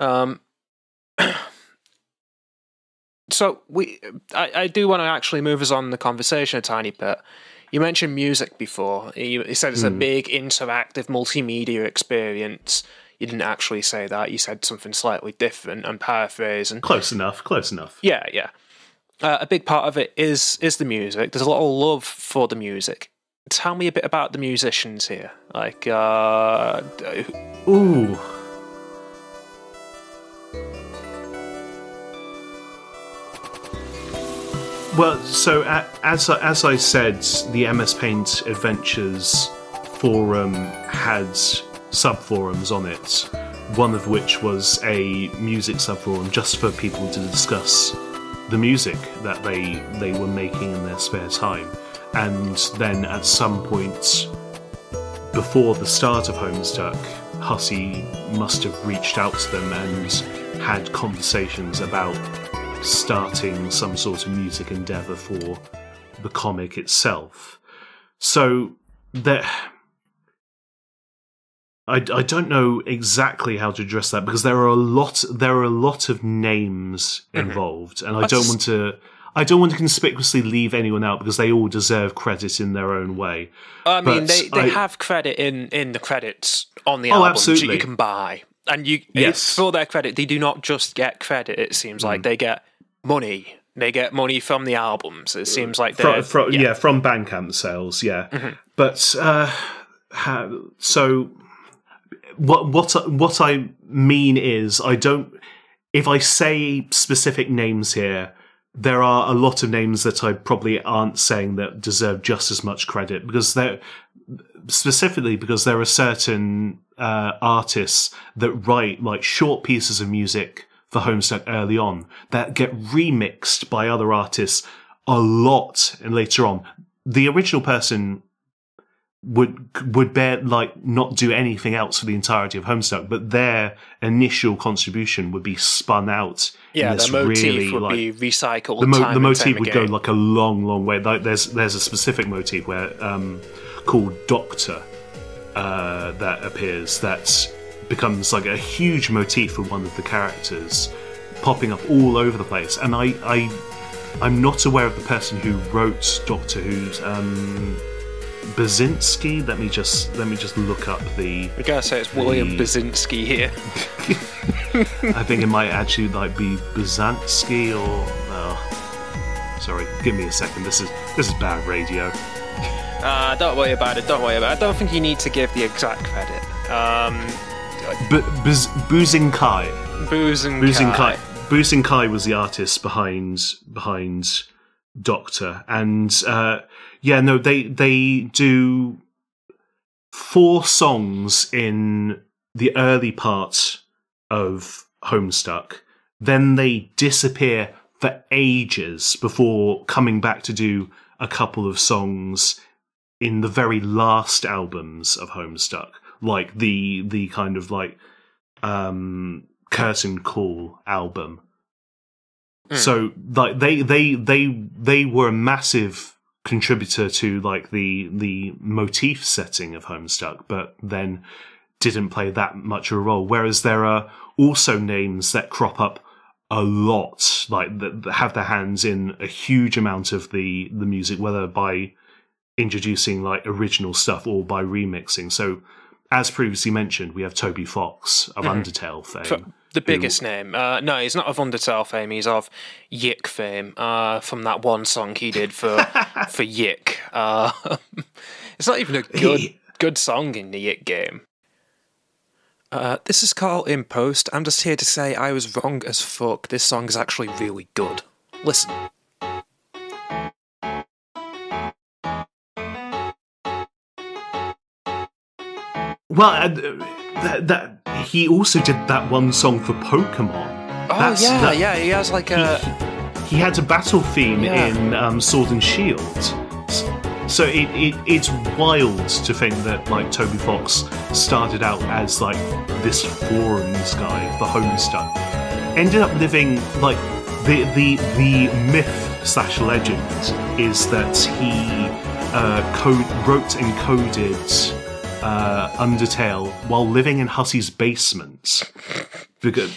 A: Um. So we, I, I do want to actually move us on the conversation a tiny bit. You mentioned music before. You, you said it's a
B: Hmm.
A: big interactive multimedia experience. You didn't actually say that. You said something slightly different. I'm paraphrasing.
B: close enough, close enough.
A: Yeah, yeah. Uh, a big part of it is is the music. There's a lot of love for the music. Tell me a bit about the musicians here. Like, uh,
B: Ooh. Well, so as I- as I said, the MS Paint Adventures forum had subforums on it. One of which was a music subforum just for people to discuss the music that they they were making in their spare time. And then at some point before the start of Homestuck, Hussie must have reached out to them and had conversations about starting some sort of music endeavor for the comic itself. So there. I, I don't know exactly how to address that because there are a lot there are a lot of names
A: Mhm.
B: involved and I don't want to I don't want to conspicuously leave anyone out because they all deserve credit in their own way.
A: I mean,
B: But
A: they, they
B: I-
A: have credit in in the credits on the
B: Oh,
A: albums that
B: absolutely.
A: you can buy, and you
B: Yes.
A: for their credit. They do not just get credit. It seems like
B: Mm.
A: they get money. They get money from the albums. It seems like
B: fro- yeah.
A: yeah.
B: from Bandcamp sales, yeah.
A: Mhm.
B: But uh, so what what what I mean is I don't. If I say specific names here, there are a lot of names that I probably aren't saying that deserve just as much credit because they're specifically because there are certain uh, artists that write like short pieces of music for Homestuck early on that get remixed by other artists a lot and later on. The original person would would bear like not do anything else for the entirety of Homestuck, but their initial contribution would be spun out.
A: yeah. The motif
B: really,
A: would
B: like,
A: be recycled.
B: the, mo- the motif would go like a long, long way. Like there's there's a specific motif where um, called Doctor uh, that appears that becomes like a huge motif for one of the characters, popping up all over the place. And I I I'm not aware of the person who wrote Doctor Who's. Um, Basinski. Let me just let me just look up the.
A: We gotta say it's William
B: The-
A: Basinski here.
B: I think it might actually like be Byzantsky or. Oh, sorry, give me a second. This is this is bad radio.
A: Uh, don't worry about it. Don't worry about it. I don't think you need to give the exact credit. Um,
B: B- Buz- Buzinkai.
A: Booze and
B: Buzinkai.
A: Kai.
B: Buzinkai was the artist behind behind Doctor, and uh, yeah, no, they they do four songs in the early part of Homestuck. Then they disappear for ages before coming back to do a couple of songs in the very last albums of Homestuck, like the the kind of like um Curtain Call album.
A: Mm.
B: So like they they they they were a massive contributor to like the the motif setting of Homestuck, but then didn't play that much of a role. Whereas there are also names that crop up a lot, like that, have their hands in a huge amount of the the music, whether by introducing like original stuff or by remixing. So, as previously mentioned, we have Toby Fox of mm-hmm. Undertale fame.
A: For the biggest name. Uh, no, he's not of Undertale fame. He's of Yik fame. Uh, from that one song he did for for Yick. Uh, it's not even a good
B: He-
A: good song in the Yik game. Uh, this is Carl in post. I'm just here to say I was wrong as fuck. This song is actually really good. Listen.
B: Well, uh, that, that he also did that one song for Pokemon.
A: Oh
B: That's-
A: yeah,
B: that-
A: yeah. He has like a.
B: He had a battle theme
A: Yeah.
B: in um, Sword and Shield. So it, it it's wild to think that like Toby Fox started out as like this forums guy for Homestuck, ended up living like the the the myth slash legend is that he uh, code, wrote and coded uh, Undertale while living in Hussie's basement because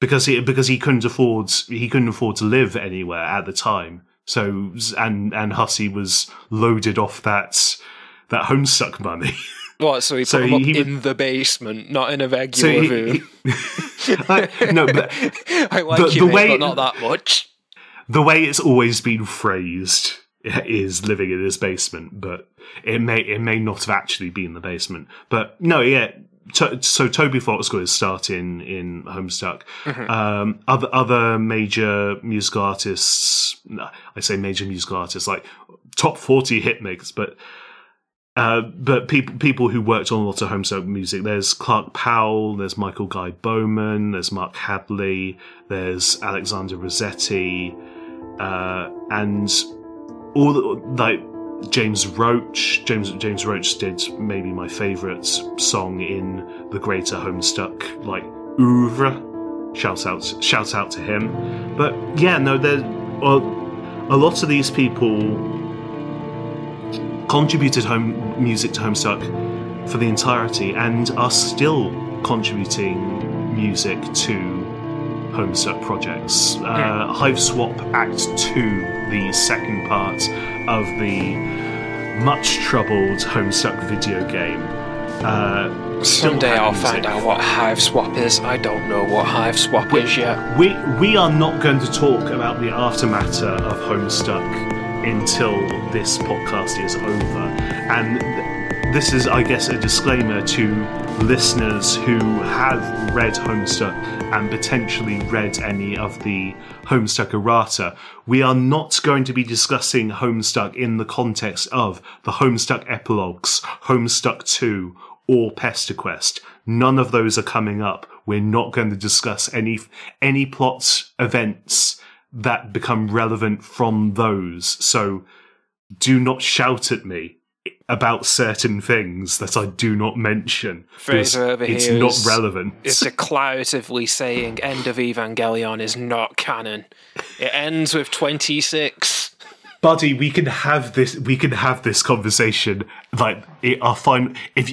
B: because he because he couldn't afford he couldn't afford to live anywhere at the time. So and and Hussie was loaded off that that Homestuck money.
A: What? So he put
B: So
A: him
B: he-
A: up
B: he-
A: in the basement, not in a
B: so
A: regular
B: he,
A: room.
B: no, but
A: I like
B: the-
A: you,
B: the
A: mate,
B: way-
A: but not that much.
B: the way it's always been phrased is living in his basement, but it may it may not have actually been the basement. But no, yeah. To, so Toby Fox got his start in Homestuck. Um, other other major musical artists, I say major musical artists like top forty hit makers, but uh, but people people who worked on a lot of Homestuck music. There's Clark Powell, there's Michael Guy Bowman, there's Mark Hadley, there's Alexander Rossetti, uh, and all the, like James Roach. James James Roach did maybe my favourite song in the Greater Homestuck like oeuvre. Shout out shout out to him. But yeah, no, there well, a lot of these people contributed home music to Homestuck for the entirety and are still contributing music to Homestuck projects. Uh, Hiveswap Act 2, the second part of the much troubled Homestuck video game. Uh,
A: Someday I'll find out what Hiveswap is. I don't know what Hiveswap is yet.
B: We we are not going to talk about the aftermatter of Homestuck until this podcast is over, and this is, I guess, a disclaimer to listeners who have read Homestuck and potentially read any of the Homestuck errata. We are not going to be discussing Homestuck in the context of the Homestuck epilogues, Homestuck Two, or Pesterquest. None of those are coming up. We're not going to discuss any any plot events that become relevant from those. So do not shout at me about certain things that I do not mention.
A: Fraser over
B: it's
A: here
B: not
A: is-
B: relevant.
A: Is declaratively saying end of Evangelion is not canon. It ends with 26.
B: buddy we can have this we can have this conversation like it, our final if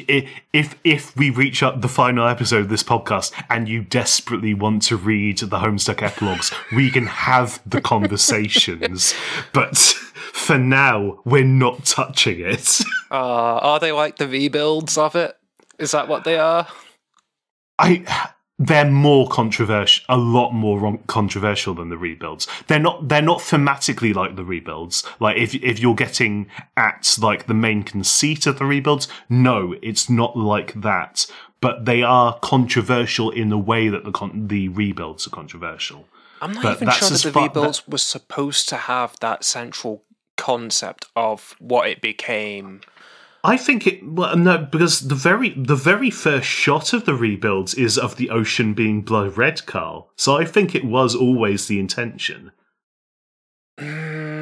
B: if if we reach up the final episode of this podcast and you desperately want to read the homestuck epilogues we can have the conversations but for now, we're not touching it.
A: Uh, are they like the rebuilds of it? Is that what they are?
B: I they're more controversial, a lot more wrong, controversial than the rebuilds. They're not. They're not thematically like the rebuilds. Like if if you're getting at like the main conceit of the rebuilds, no, it's not like that. But they are controversial in the way that the con- the rebuilds are controversial.
A: I'm not
B: But
A: even sure that the
B: far-
A: rebuilds were supposed to have that central concept of what it became.
B: I think it well no because the very the very first shot of the rebuilds is of the ocean being blood red, Carl. So I think it was always the intention.
A: Mm.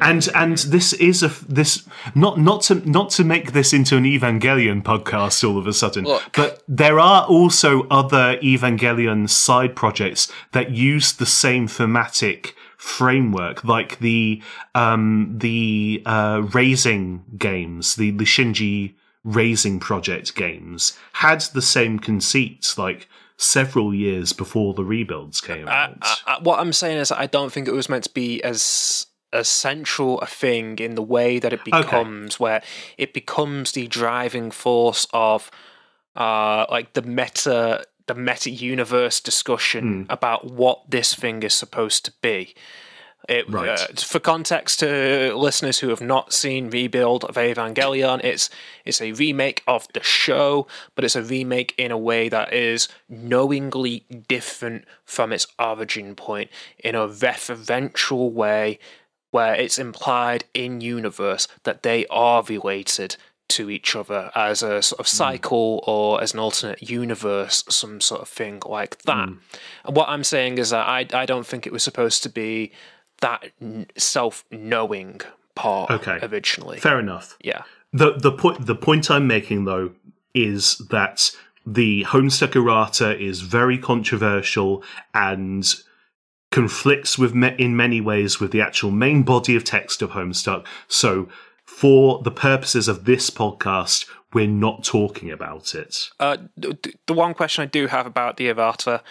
B: And and this is a this not not to not to make this into an Evangelion podcast all of a sudden,
A: Look.
B: but there are also other Evangelion side projects that use the same thematic framework, like the um the uh raising games, the the Shinji raising project games had the same conceit like several years before the rebuilds came
A: I,
B: out.
A: I, I- what I'm saying is, I don't think it was meant to be as as central a thing in the way that it becomes, where it becomes the driving force of uh, like the meta the meta universe discussion about what this thing is supposed to be. It,
B: Right.
A: uh, for context to listeners who have not seen Rebuild of Evangelion, it's it's a remake of the show, but it's a remake in a way that is knowingly different from its origin point in a referential way where it's implied in universe that they are related to each other as a sort of hmm. cycle or as an alternate universe, some sort of thing like that. Hmm. And what I'm saying is that I I don't think it was supposed to be that self-knowing part
B: Okay.
A: originally.
B: Fair enough.
A: Yeah.
B: The the point the point I'm making though is that the Homestuck errata is very controversial and conflicts with me- in many ways with the actual main body of text of Homestuck. So for the purposes of this podcast, we're not talking about it.
A: Uh, the one question I do have about the errata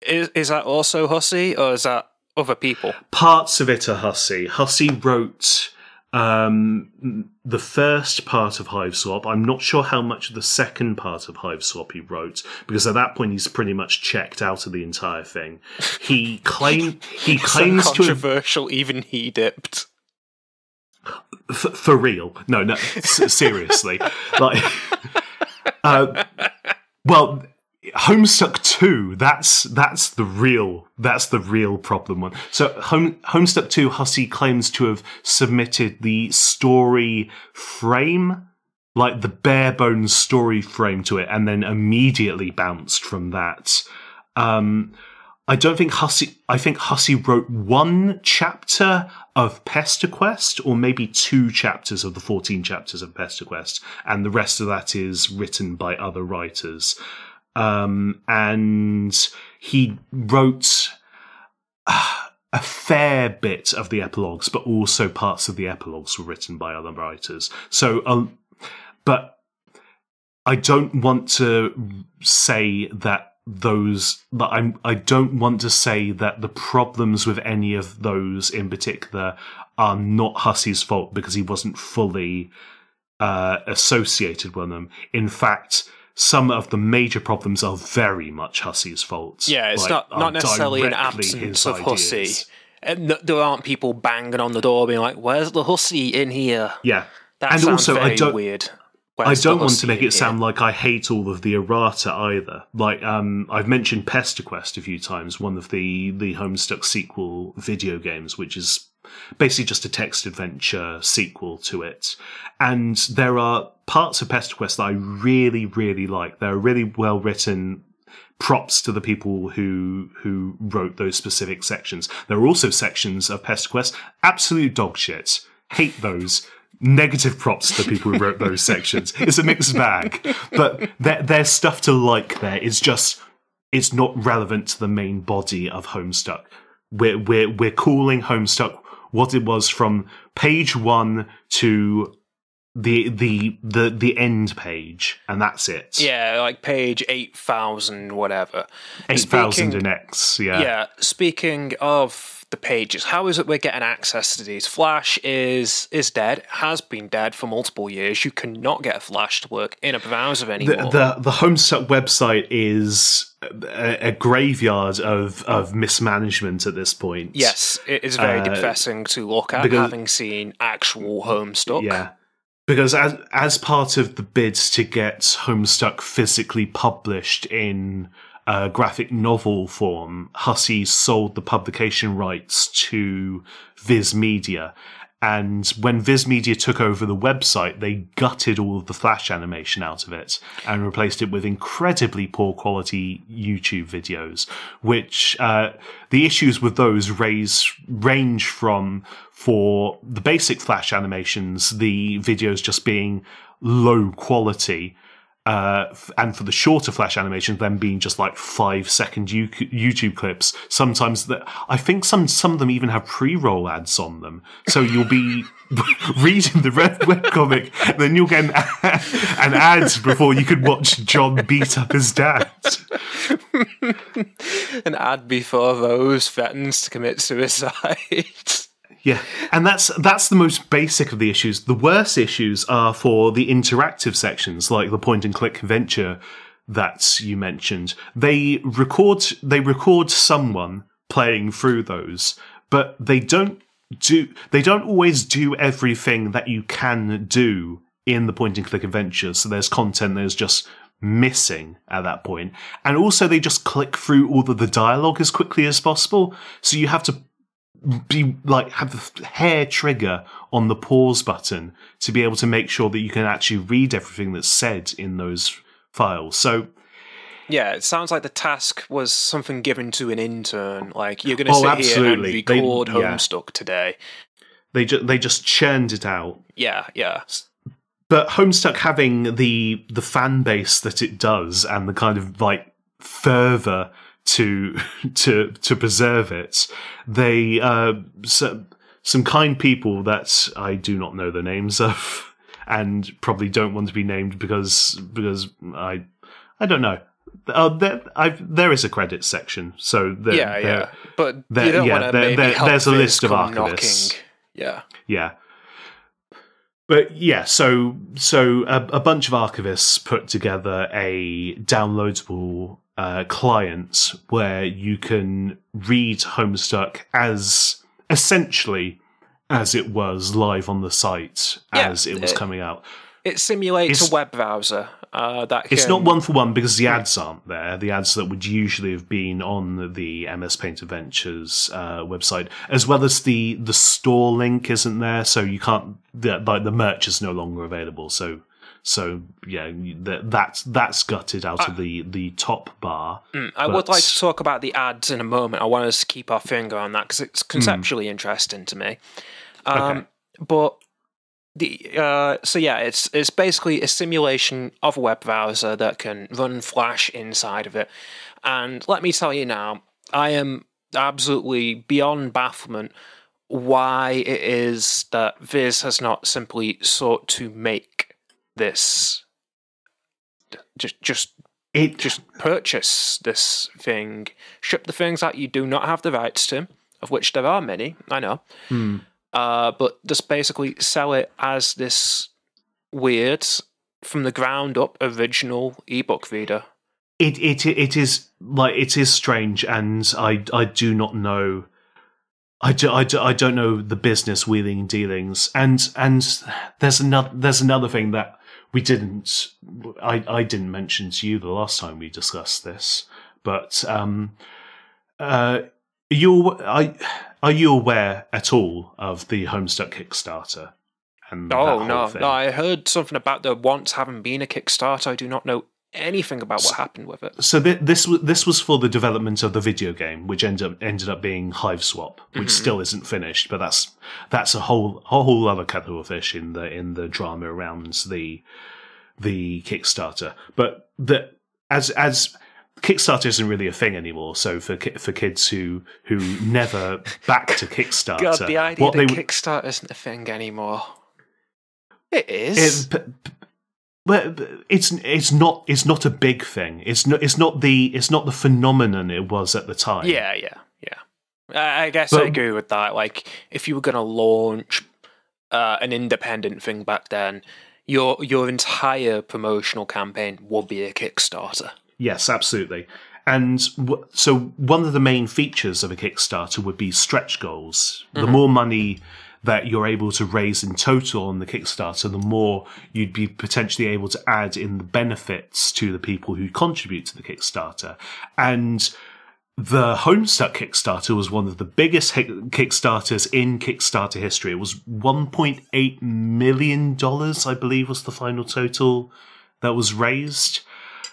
A: is is that also Hussie or is that other people?
B: Parts of it are Hussie. Hussie wrote um, the first part of Hiveswap. I'm not sure how much of the second part of Hiveswap he wrote because at that point he's pretty much checked out of the entire thing. He claim he
A: So
B: claims to have
A: controversial, even he dipped.
B: F- for real. No, no, seriously. like, uh, well, Homestuck Two. That's that's the real. That's the real problem one. So, Home, Homestuck Two, Hussie claims to have submitted the story frame. Like the bare bones story frame to it, and then immediately bounced from that. Um, I don't think Hussie. I think Hussie wrote one chapter of Pesterquest, or maybe two chapters of the fourteen chapters of Pesterquest, and the rest of that is written by other writers. Um, and he wrote uh, a fair bit of the epilogues, but also parts of the epilogues were written by other writers. So, um, but I don't want to say that those that I'm I don't want to say that the problems with any of those in particular are not Hussie's fault because he wasn't fully uh, associated with them. In fact, some of the major problems are very much Hussie's fault.
A: Yeah, it's
B: Like,
A: not not necessarily an absence of
B: Hussie.
A: And there aren't people banging on the door being like, "Where's the Hussie in here?"
B: Yeah,
A: That
B: And
A: sounds
B: also, I don't-
A: weird.
B: I don't want to make it sound like I hate all of the errata either. Like um, I've mentioned Pesterquest a few times, one of the the Homestuck sequel video games, which is basically just a text adventure sequel to it. And there are parts of Pesterquest that I really, really like. They're really well written. Props to the people who who wrote those specific sections. There are also sections of Pesterquest absolute dog shit. Hate those negative props to the people who wrote those sections. It's a mixed bag, but there, there's stuff to like there is just it's not relevant to the main body of Homestuck. We're we're we're calling Homestuck what it was from page one to the the the the end page, and that's it.
A: Yeah, like page eight thousand, whatever.
B: eight thousand in X. Yeah.
A: Yeah, speaking of the pages. How is it we're getting access to these? Flash is is dead, has been dead for multiple years. You cannot get a Flash to work in a browser anymore.
B: The, the, the Homestuck website is a, a, graveyard of, of mismanagement at this point.
A: Yes, it is very uh, depressing to look at, because, having seen actual Homestuck.
B: Yeah. Because as as part of the bids to get Homestuck physically published in uh, graphic novel form, Hussie sold the publication rights to Viz Media. And when Viz Media took over the website, they gutted all of the Flash animation out of it and replaced it with incredibly poor quality YouTube videos, which uh, the issues with those raise, range from, for the basic Flash animations, the videos just being low quality uh, and for the shorter Flash animations, them being just like five second YouTube clips. Sometimes that I think some some of them even have pre roll ads on them. So you'll be reading the red web comic, then you'll get an, an ad before you can watch John beat up his dad.
A: an ad before those threatens to commit suicide.
B: Yeah, and that's that's the most basic of the issues. The worst issues are for the interactive sections, like the point and click venture that you mentioned. They record they record someone playing through those, but they don't do they don't always do everything that you can do in the point and click adventure. So there's content there's just missing at that point. And also they just click through all of the dialogue as quickly as possible. So you have to be like have the hair trigger on the pause button to be able to make sure that you can actually read everything that's said in those files. So
A: yeah, it sounds like the task was something given to an intern. Like you're going to oh, sit absolutely. here and record they, yeah. Homestuck today.
B: They just they just churned it out.
A: Yeah, yeah.
B: But Homestuck having the the fan base that it does and the kind of like fervor to to to preserve it. They uh, so, some kind people that I do not know the names of, and probably don't want to be named because because I I don't know. Uh, there, there is a credits section, so there,
A: yeah, there, yeah, but there, you don't yeah, there's a list of archivists. Knocking. Yeah,
B: yeah. But yeah, so so a, a bunch of archivists put together a downloadable uh, clients where you can read Homestuck as essentially as it was live on the site yeah, as it was it, coming out.
A: It simulates it's, a web browser. Uh, that
B: can... It's not one for one because the ads aren't there. The ads that would usually have been on the MS Paint Adventures uh, website, as well as the the store link isn't there, so you can't. The, like the merch is no longer available. So so yeah, that's that's gutted out of the the top bar.
A: Mm, I but... would like to talk about the ads in a moment. I want us to keep our finger on that because it's hmm. conceptually mm. interesting to me. Um, okay. But the uh, so yeah, it's it's basically a simulation of a web browser that can run Flash inside of it. And let me tell you now, I am absolutely beyond bafflement why it is that Viz has not simply sought to make this just just it just purchase this thing. Ship the things that you do not have the rights to of which there are many i know.
B: Hmm.
A: uh, but just basically sell it as this weird from the ground up original ebook reader.
B: It it it is like it is strange and i i do not know. I, do, I, do, I don't know the business wheeling and dealings. And and there's another there's another thing that we didn't. I, I didn't mention to you the last time we discussed this, but um, uh, you are, are you aware at all of the Homestuck Kickstarter?
A: And oh no, thing? no! I heard something about there once having been a Kickstarter. I do not know anything about what happened with it.
B: So th- this was this was for the development of the video game, which ended up ended up being Hiveswap, which mm-hmm. still isn't finished. But that's that's a whole a whole other kettle of fish in the in the drama around the the Kickstarter. But the as as Kickstarter isn't really a thing anymore. So for for kids who who never back to Kickstarter,
A: God, the idea that they, Kickstarter isn't a thing anymore. It is. It,
B: but it's it's not it's not a big thing. It's not it's not the it's not the phenomenon it was at the time.
A: Yeah, yeah, yeah. I I guess I agree with that. Like, if you were going to launch uh, an independent thing back then, your your entire promotional campaign would be a Kickstarter.
B: Yes, absolutely. And w- so one of the main features of a Kickstarter would be stretch goals. The more money that you're able to raise in total on the Kickstarter, the more you'd be potentially able to add in the benefits to the people who contribute to the Kickstarter. And the Homestuck Kickstarter was one of the biggest Kickstarters in Kickstarter history. It was $1.8 million, I believe, was the final total that was raised.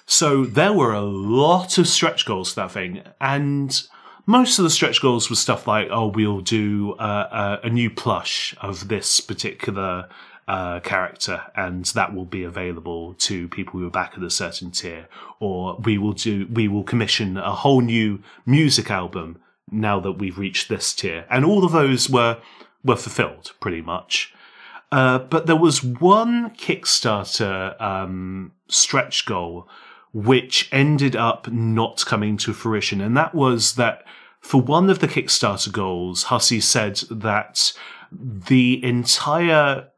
B: So there were a lot of stretch goals to that thing, and most of the stretch goals was stuff like, "Oh, we'll do uh, a, a new plush of this particular uh, character, and that will be available to people who are back at a certain tier," or "We will do, we will commission a whole new music album now that we've reached this tier," and all of those were were fulfilled pretty much. Uh, but there was one Kickstarter um, stretch goal which ended up not coming to fruition. And that was that for one of the Kickstarter goals, Hussie said that the entire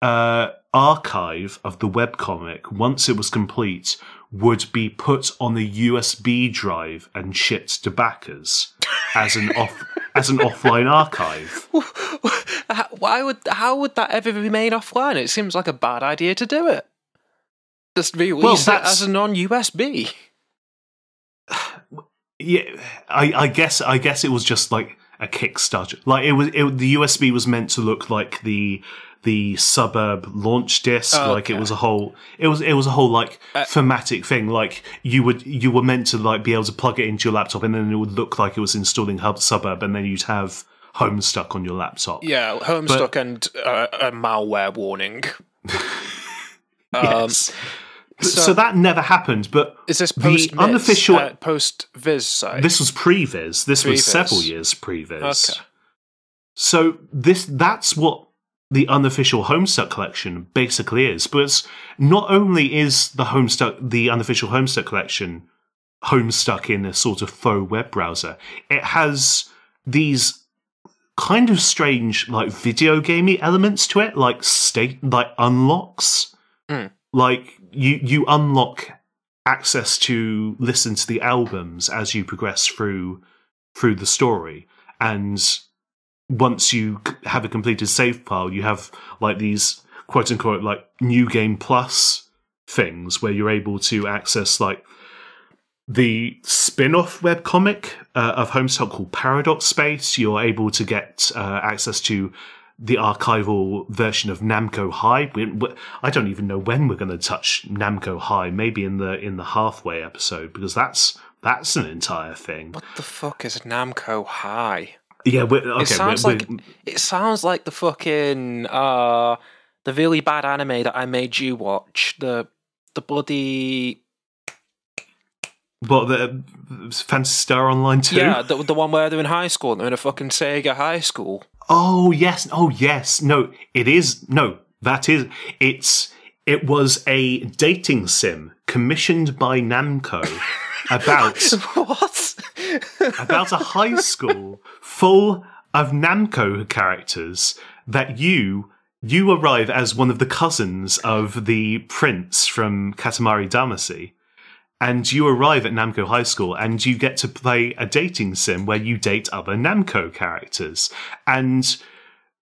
B: uh, archive of the webcomic, once it was complete, would be put on a USB drive and shipped to backers as an off as an offline archive.
A: Why would how would that ever remain offline? It seems like a bad idea to do it. Just release
B: Well,
A: it as a non USB.
B: Yeah, I, I guess I guess it was just like a Kickstarter. Like it was, it, the USB was meant to look like the the Sburb launch disc.
A: Oh,
B: Like it was a whole, it was it was a whole like
A: Uh,
B: thematic thing. Like you would you were meant to like be able to plug it into your laptop, and then it would look like it was installing Hub Sburb, and then you'd have Homestuck on your laptop.
A: Yeah, Homestuck and uh, a malware warning. Um,
B: Yes.
A: So-
B: so, that never happened. But
A: Is this
B: the
A: post
B: unofficial?
A: uh, post Viz site?
B: this was pre-Viz. This
A: Pre-Viz.
B: was several years pre-Viz.
A: okay.
B: So this that's what the unofficial Homestuck collection basically is. But it's, not only is the Homestuck the unofficial Homestuck collection Homestuck in a sort of faux web browser, it has these kind of strange like video gamey elements to it, like state like unlocks.
A: Hmm.
B: Like you you unlock access to listen to the albums as you progress through through the story and once you have a completed save file, you have like these quote unquote like new game plus things where you're able to access like the spin-off webcomic uh, of Homestuck called Paradox Space. You're able to get uh, access to the archival version of Namco High. We, we, I don't even know when we're going to touch Namco High. Maybe in the in the halfway episode because that's that's an entire thing.
A: What the fuck is Namco High?
B: Yeah, okay.
A: it sounds
B: we're-
A: like
B: we're-
A: it sounds like the fucking uh the really bad anime that I made you watch. The the bloody
B: What the Phantasy Star Online 2?
A: yeah, the the one where they're in high school. They're in a fucking Sega high school.
B: Oh yes. Oh yes. No, it is. No, that is. It's. It was a dating sim commissioned by Namco about
A: what?
B: about a high school full of Namco characters that you you arrive as one of the cousins of the prince from Katamari Damacy. And you arrive at Namco High School and you get to play a dating sim where you date other Namco characters. And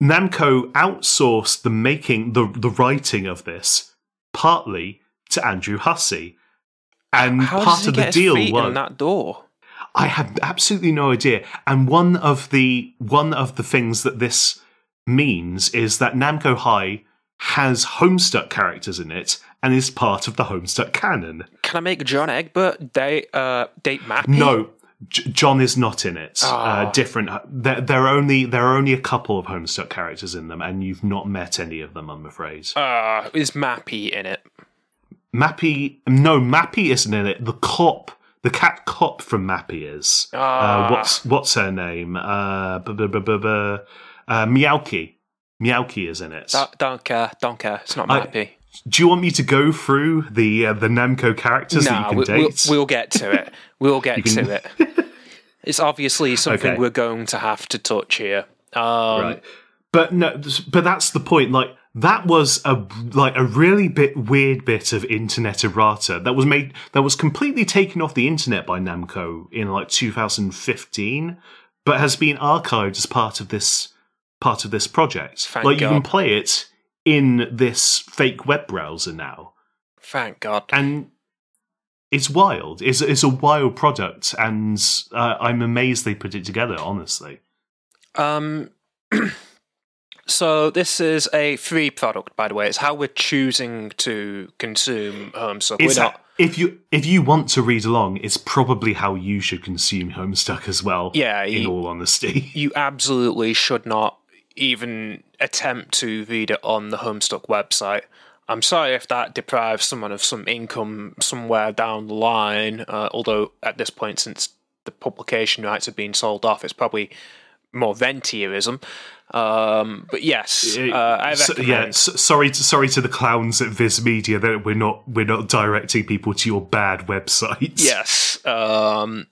B: Namco outsourced the making, the, the writing of this partly to Andrew Hussie. And
A: How
B: part of the deal was
A: that door?
B: I have absolutely no idea. And one of the one of the things that this means is that Namco High has Homestuck characters in it and is part of the Homestuck canon.
A: Can I make John Egbert date uh date Mappy?
B: No, J- John is not in it.
A: Ah.
B: Uh, different. There, there are only there are only a couple of Homestuck characters in them, and you've not met any of them. I'm afraid.
A: Uh, is Mappy in it?
B: Mappy, no, Mappy isn't in it. The cop, the cat cop from Mappy is.
A: Ah.
B: Uh, what's what's her name? Uh, bu- bu- bu- bu- bu- uh, Meowki. Meowki is in it.
A: Don't, don't care. Don't care. It's not Mappy.
B: Do you want me to go through the uh, the Namco characters that you can
A: we,
B: date?
A: we'll, we'll get to it. We'll get
B: can-
A: to it. It's obviously something
B: Okay.
A: we're going to have to touch here. Um,
B: right but no but that's the point like that was a like a really bit weird bit of internet errata that was made that was completely taken off the internet by Namco in like 2015 but has been archived as part of this part of this project
A: Thank
B: like you can play it in this fake web browser now
A: Thank God.
B: and it's wild it's, it's a wild product and uh, i'm amazed they put it together honestly
A: Um, so this is a free product, by the way. It's how we're choosing to consume Homestuck. We're not.
B: if you if you want to read along, it's probably how you should consume Homestuck as well.
A: Yeah,
B: in
A: you-
B: all honesty.
A: You absolutely should not even attempt to read it on the Homestuck website. I'm sorry if that deprives someone of some income somewhere down the line. Uh, although at this point, since the publication rights have been sold off, it's probably more rentierism. Um, but yes, uh, I recommend.
B: yeah, sorry, to, sorry to the clowns at Viz Media that we're not we're not directing people to your bad websites.
A: Yes. Um,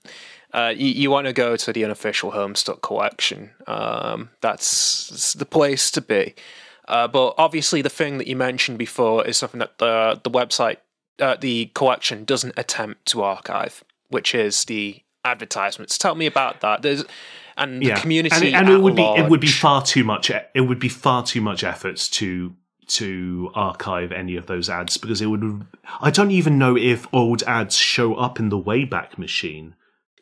A: uh, you, you want to go to the unofficial Homestuck collection. Um, that's, that's the place to be. Uh, but obviously, the thing that you mentioned before is something that the the website, uh, the collection, doesn't attempt to archive, which is the advertisements. Tell me about that. There's and the
B: yeah.
A: community
B: and, and it would be it would be far too much. It would be far too much efforts to to archive any of those ads because it would. I don't even know if old ads show up in the Wayback Machine.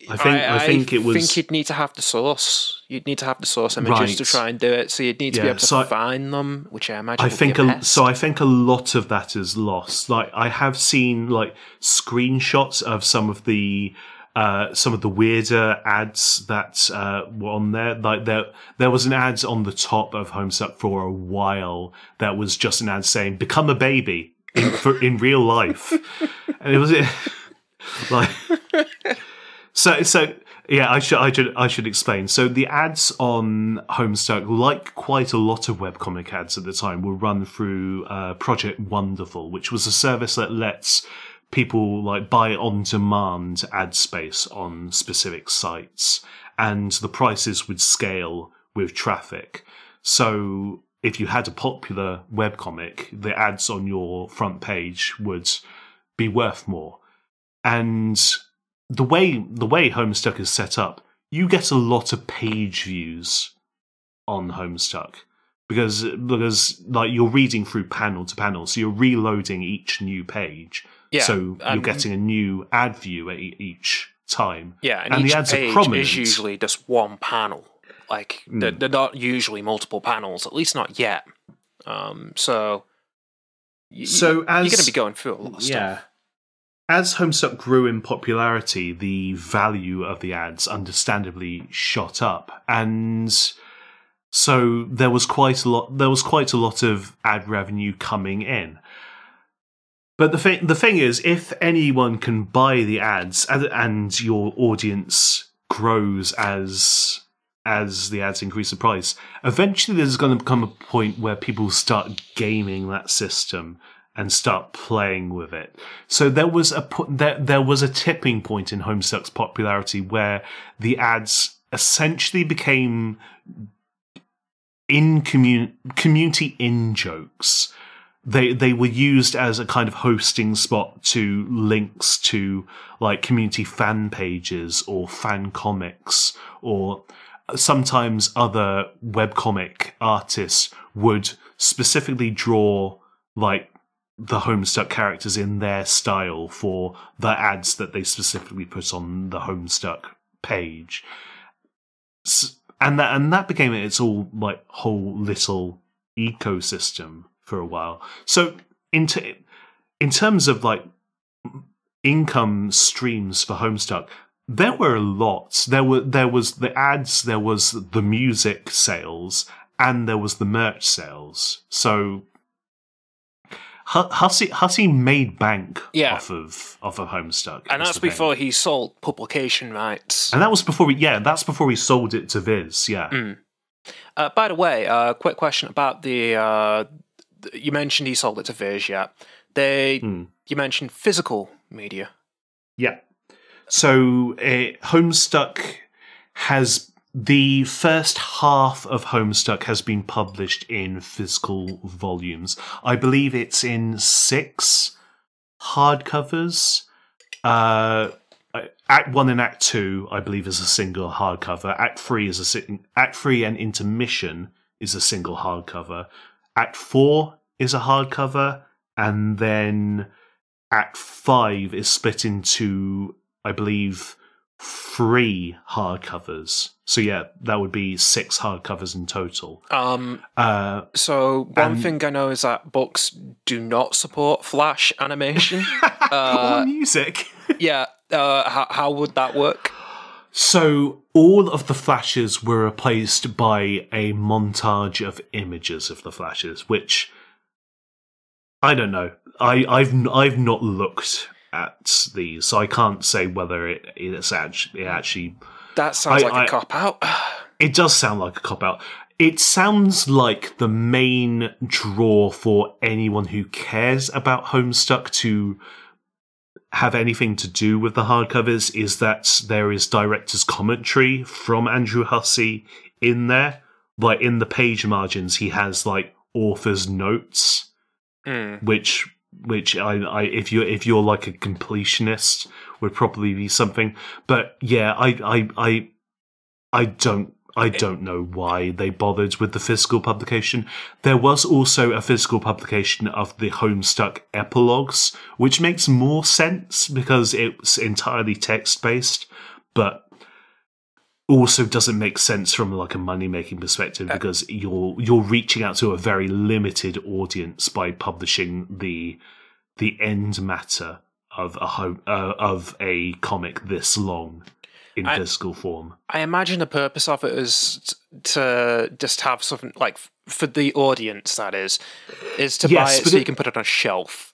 B: I think I, think it was.
A: think you'd need to have the source. You'd need to have the source images to try and do it. So you'd need to be able to
B: so I-
A: find them, which I imagine.
B: I think
A: a,
B: so. I think a lot of that is lost. Like I have seen like screenshots of some of the uh, some of the weirder ads that uh, were on there. Like there, there was an ad on the top of Homestuck for a while that was just an ad saying "Become a baby" in, for, in real life, and it was like so. So yeah, I should, I should, I should explain. So the ads on Homestuck, like quite a lot of webcomic ads at the time, were run through uh, Project Wonderful, which was a service that lets people like buy on demand ad space on specific sites, and the prices would scale with traffic. So if you had a popular webcomic, the ads on your front page would be worth more. And the way the way Homestuck is set up, you get a lot of page views on Homestuck because because like you're reading through panel to panel, so you're reloading each new page.
A: Yeah,
B: so you're
A: um,
B: getting a new ad view at e- each time.
A: Yeah, and,
B: and the ads are prominent.
A: is usually just one panel. Like they're,
B: Hmm.
A: they're not usually multiple panels, at least not yet. Um, so
B: So as
A: you're going to be going through a lot of stuff.
B: As Homestuck grew in popularity, the value of the ads understandably shot up, and so there was quite a lot. There was quite a lot of ad revenue coming in. But the thing, the thing is, if anyone can buy the ads and, and your audience grows as as the ads increase in price, eventually there's going to come a point where people start gaming that system and start playing with it. So there was a there there was a tipping point in Homestuck's popularity where the ads essentially became in commun- community in jokes. They they were used as a kind of hosting spot to links to like community fan pages or fan comics or sometimes other webcomic artists would specifically draw like the Homestuck characters in their style for the ads that they specifically put on the Homestuck page. And that and that became its all like whole little ecosystem for a while. So in t- in terms of like income streams for Homestuck, there were a lot. There were there was the ads, there was the music sales, and there was the merch sales. So Hussie Hussie made bank
A: Yeah.
B: off of off of Homestuck,
A: And that's before he sold publication rights.
B: And that was before we yeah, that's before he sold it to Viz. Yeah,
A: Mm. Uh, by the way, uh, quick question about the. Uh, you mentioned he sold it to Viz, yeah. They.
B: Hmm.
A: You mentioned physical media.
B: yeah. So uh, Homestuck has the first half of Homestuck has been published in physical volumes. I believe it's in six hardcovers. Uh, Act one and Act two, I believe, is a single hardcover. Act three is a Act three and intermission is a single hardcover. Act four is a hardcover, and then Act five is split into, I believe, three hardcovers. So yeah, that would be six hardcovers in total.
A: Um,
B: Uh,
A: so one
B: And-
A: thing I know is that books do not support Flash animation.
B: or
A: uh,
B: music.
A: yeah, uh, how, how would that work?
B: So all of the flashes were replaced by a montage of images of the flashes, which I don't know. I, I've I've not looked at these, so I can't say whether it it's actually it actually
A: That sounds
B: I-
A: like
B: I-
A: a cop out.
B: it does sound like a cop out. It sounds like the main draw for anyone who cares about Homestuck to have anything to do with the hardcovers is that there is director's commentary from Andrew Hussie in there. Like in the page margins, he has like author's notes
A: Hmm.
B: which which I, I if you if you're like a completionist would probably be something. But yeah, I I I I don't I don't know why they bothered with the physical publication. There was also a physical publication of the Homestuck epilogues, which makes more sense because it's entirely text based, but also doesn't make sense from like a money making perspective because you're you're reaching out to a very limited audience by publishing the the end matter of a home uh, of a comic this long in
A: I-
B: physical form.
A: I imagine the purpose of it is to just have something like f- for the audience that is, is to
B: Yes,
A: buy it so
B: it-
A: you can put it on a shelf.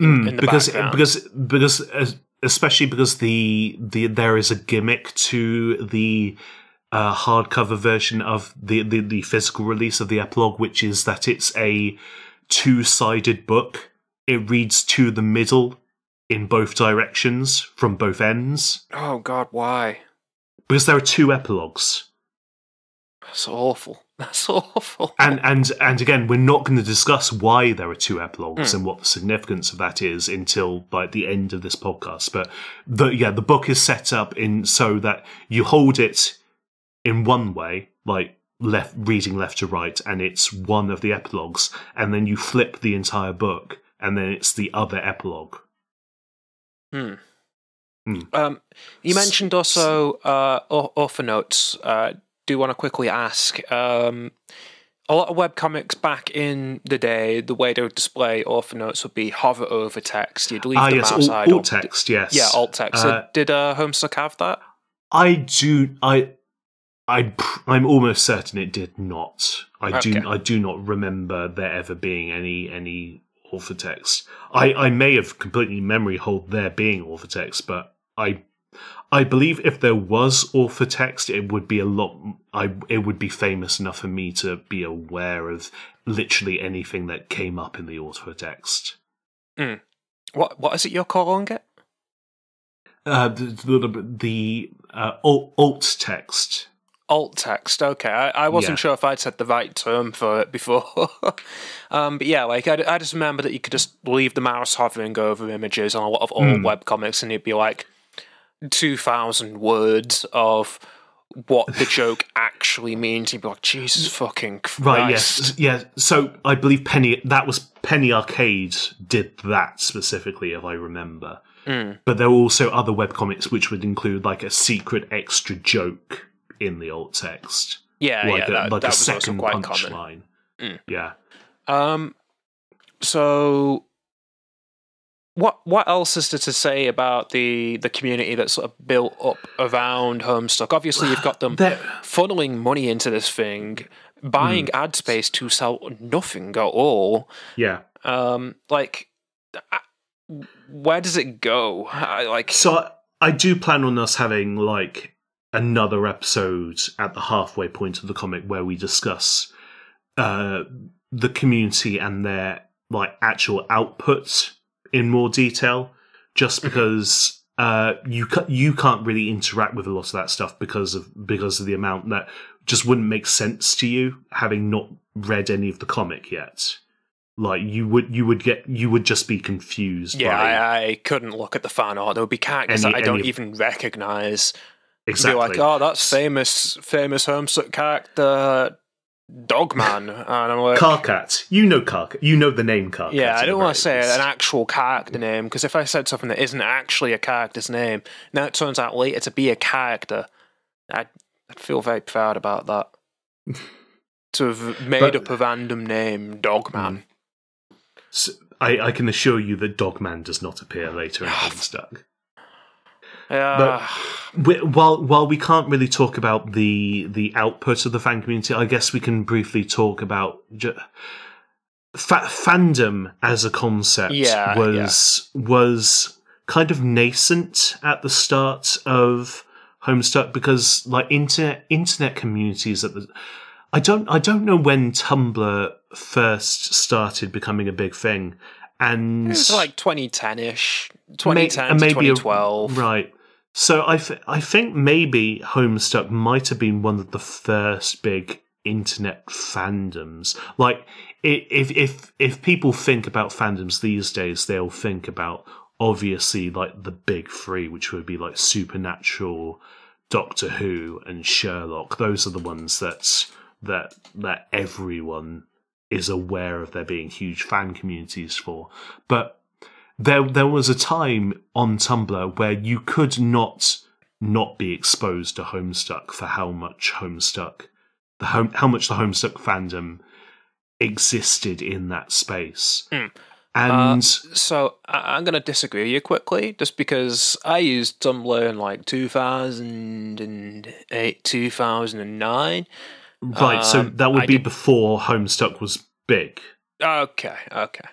B: Mm,
A: in the
B: because
A: background.
B: because because especially because the the there is a gimmick to the uh, hardcover version of the, the the physical release of the epilogue, which is that it's a two sided book. It reads to the middle in both directions from both ends
A: Oh God, why?
B: because there are two epilogues.
A: That's awful. That's awful.
B: And and and again, we're not going to discuss why there are two epilogues
A: Hmm.
B: and what the significance of that is until like the end of this podcast. But the yeah, the book is set up in so that you hold it in one way, like left reading left to right, and it's one of the epilogues, and then you flip the entire book, and then it's the other epilogue.
A: Hmm.
B: Hmm.
A: Um, you mentioned also uh, au- author notes. Uh, do want to quickly ask. Um, a lot of webcomics back in the day, the way they would display author notes would be hover over text. You'd leave
B: Ah,
A: them
B: yes,
A: outside.
B: alt, alt text, yes,
A: Yeah, alt text.
B: Uh,
A: So did uh, Homestuck have that?
B: I do. I. I. I'm almost certain it did not. I
A: Okay.
B: do. I do not remember there ever being any any author text. I. I may have completely memory hold there being author text, but I. I believe if there was author text, it would be a lot. I. It would be famous enough for me to be aware of literally anything that came up in the author text.
A: What What is it you're calling it?
B: Uh, the the, the uh, alt, alt text.
A: Alt text. Okay, I, I wasn't
B: Yeah.
A: sure if I'd said the right term for it before. um, but yeah, like I, I just remember that you could just leave the mouse hovering over images on a lot of old
B: Hmm.
A: webcomics, and it'd be like two thousand words of what the joke actually means. You'd be like, Jesus fucking Christ!
B: Right. Yes. Yeah. So I believe Penny. That was Penny Arcade did that specifically, if I remember.
A: Mm.
B: But there were also other webcomics which would include like a secret extra joke in the alt text,
A: Yeah,
B: like
A: yeah,
B: a,
A: that,
B: like
A: that
B: a
A: was also
B: second
A: quite
B: punchline.
A: Mm.
B: Yeah.
A: Um, so what what else is there to say about the the community that's sort of built up around Homestuck? Obviously, you've got them
B: There-
A: funneling money into this thing, buying
B: Hmm.
A: ad space to sell nothing at all.
B: yeah.
A: Um, like, where does it go? I, like,
B: So I, I do plan on us having like another episode at the halfway point of the comic where we discuss uh, the community and their like actual output in more detail. Just because uh, you ca- you can't really interact with a lot of that stuff because of because of the amount that just wouldn't make sense to you having not read any of the comic yet. Like you would you would get you would just be confused.
A: Yeah,
B: by
A: I, I couldn't look at the fan art. There would be characters
B: Any-
A: that I don't
B: any-
A: even recognize.
B: exactly.
A: Be like, oh, that's famous, famous Homestuck character, Dogman, and I'm like,
B: Karkat, you know Karkat, you know the name Karkat.
A: yeah, I don't want to say
B: least.
A: an actual character name because if I said something that isn't actually a character's name, now it turns out later to be a character, I'd, I'd feel very proud about that. to have made
B: But-
A: up a random name, Dogman.
B: Mm. I can assure you that Dogman does not appear later in Homestuck.
A: Yeah,
B: we, while while we can't really talk about the the output of the fan community, I guess we can briefly talk about ju- fa- fandom as a concept.
A: Yeah,
B: was was kind of nascent at the start of Homestuck because like internet internet communities at the I don't I don't know when Tumblr first started becoming a big thing, and
A: it's like 2010-ish, 2010
B: and
A: to
B: maybe a-
A: 2012.
B: right. So I, I think maybe Homestuck might have been one of the first big internet fandoms. Like if if if people think about fandoms these days, they'll think about obviously like the big three, which would be like Supernatural, Doctor Who, and Sherlock. Those are the ones that that that everyone is aware of there being huge fan communities for. But there there was a time on Tumblr where you could not not be exposed to Homestuck for how much Homestuck the home how much the Homestuck fandom existed in that space.
A: Mm.
B: And
A: So I- I'm going to disagree with you quickly, just because I used Tumblr in like 2008, 2009.
B: right, so
A: um,
B: that would
A: I
B: be
A: did-
B: before Homestuck was big.
A: Okay, okay.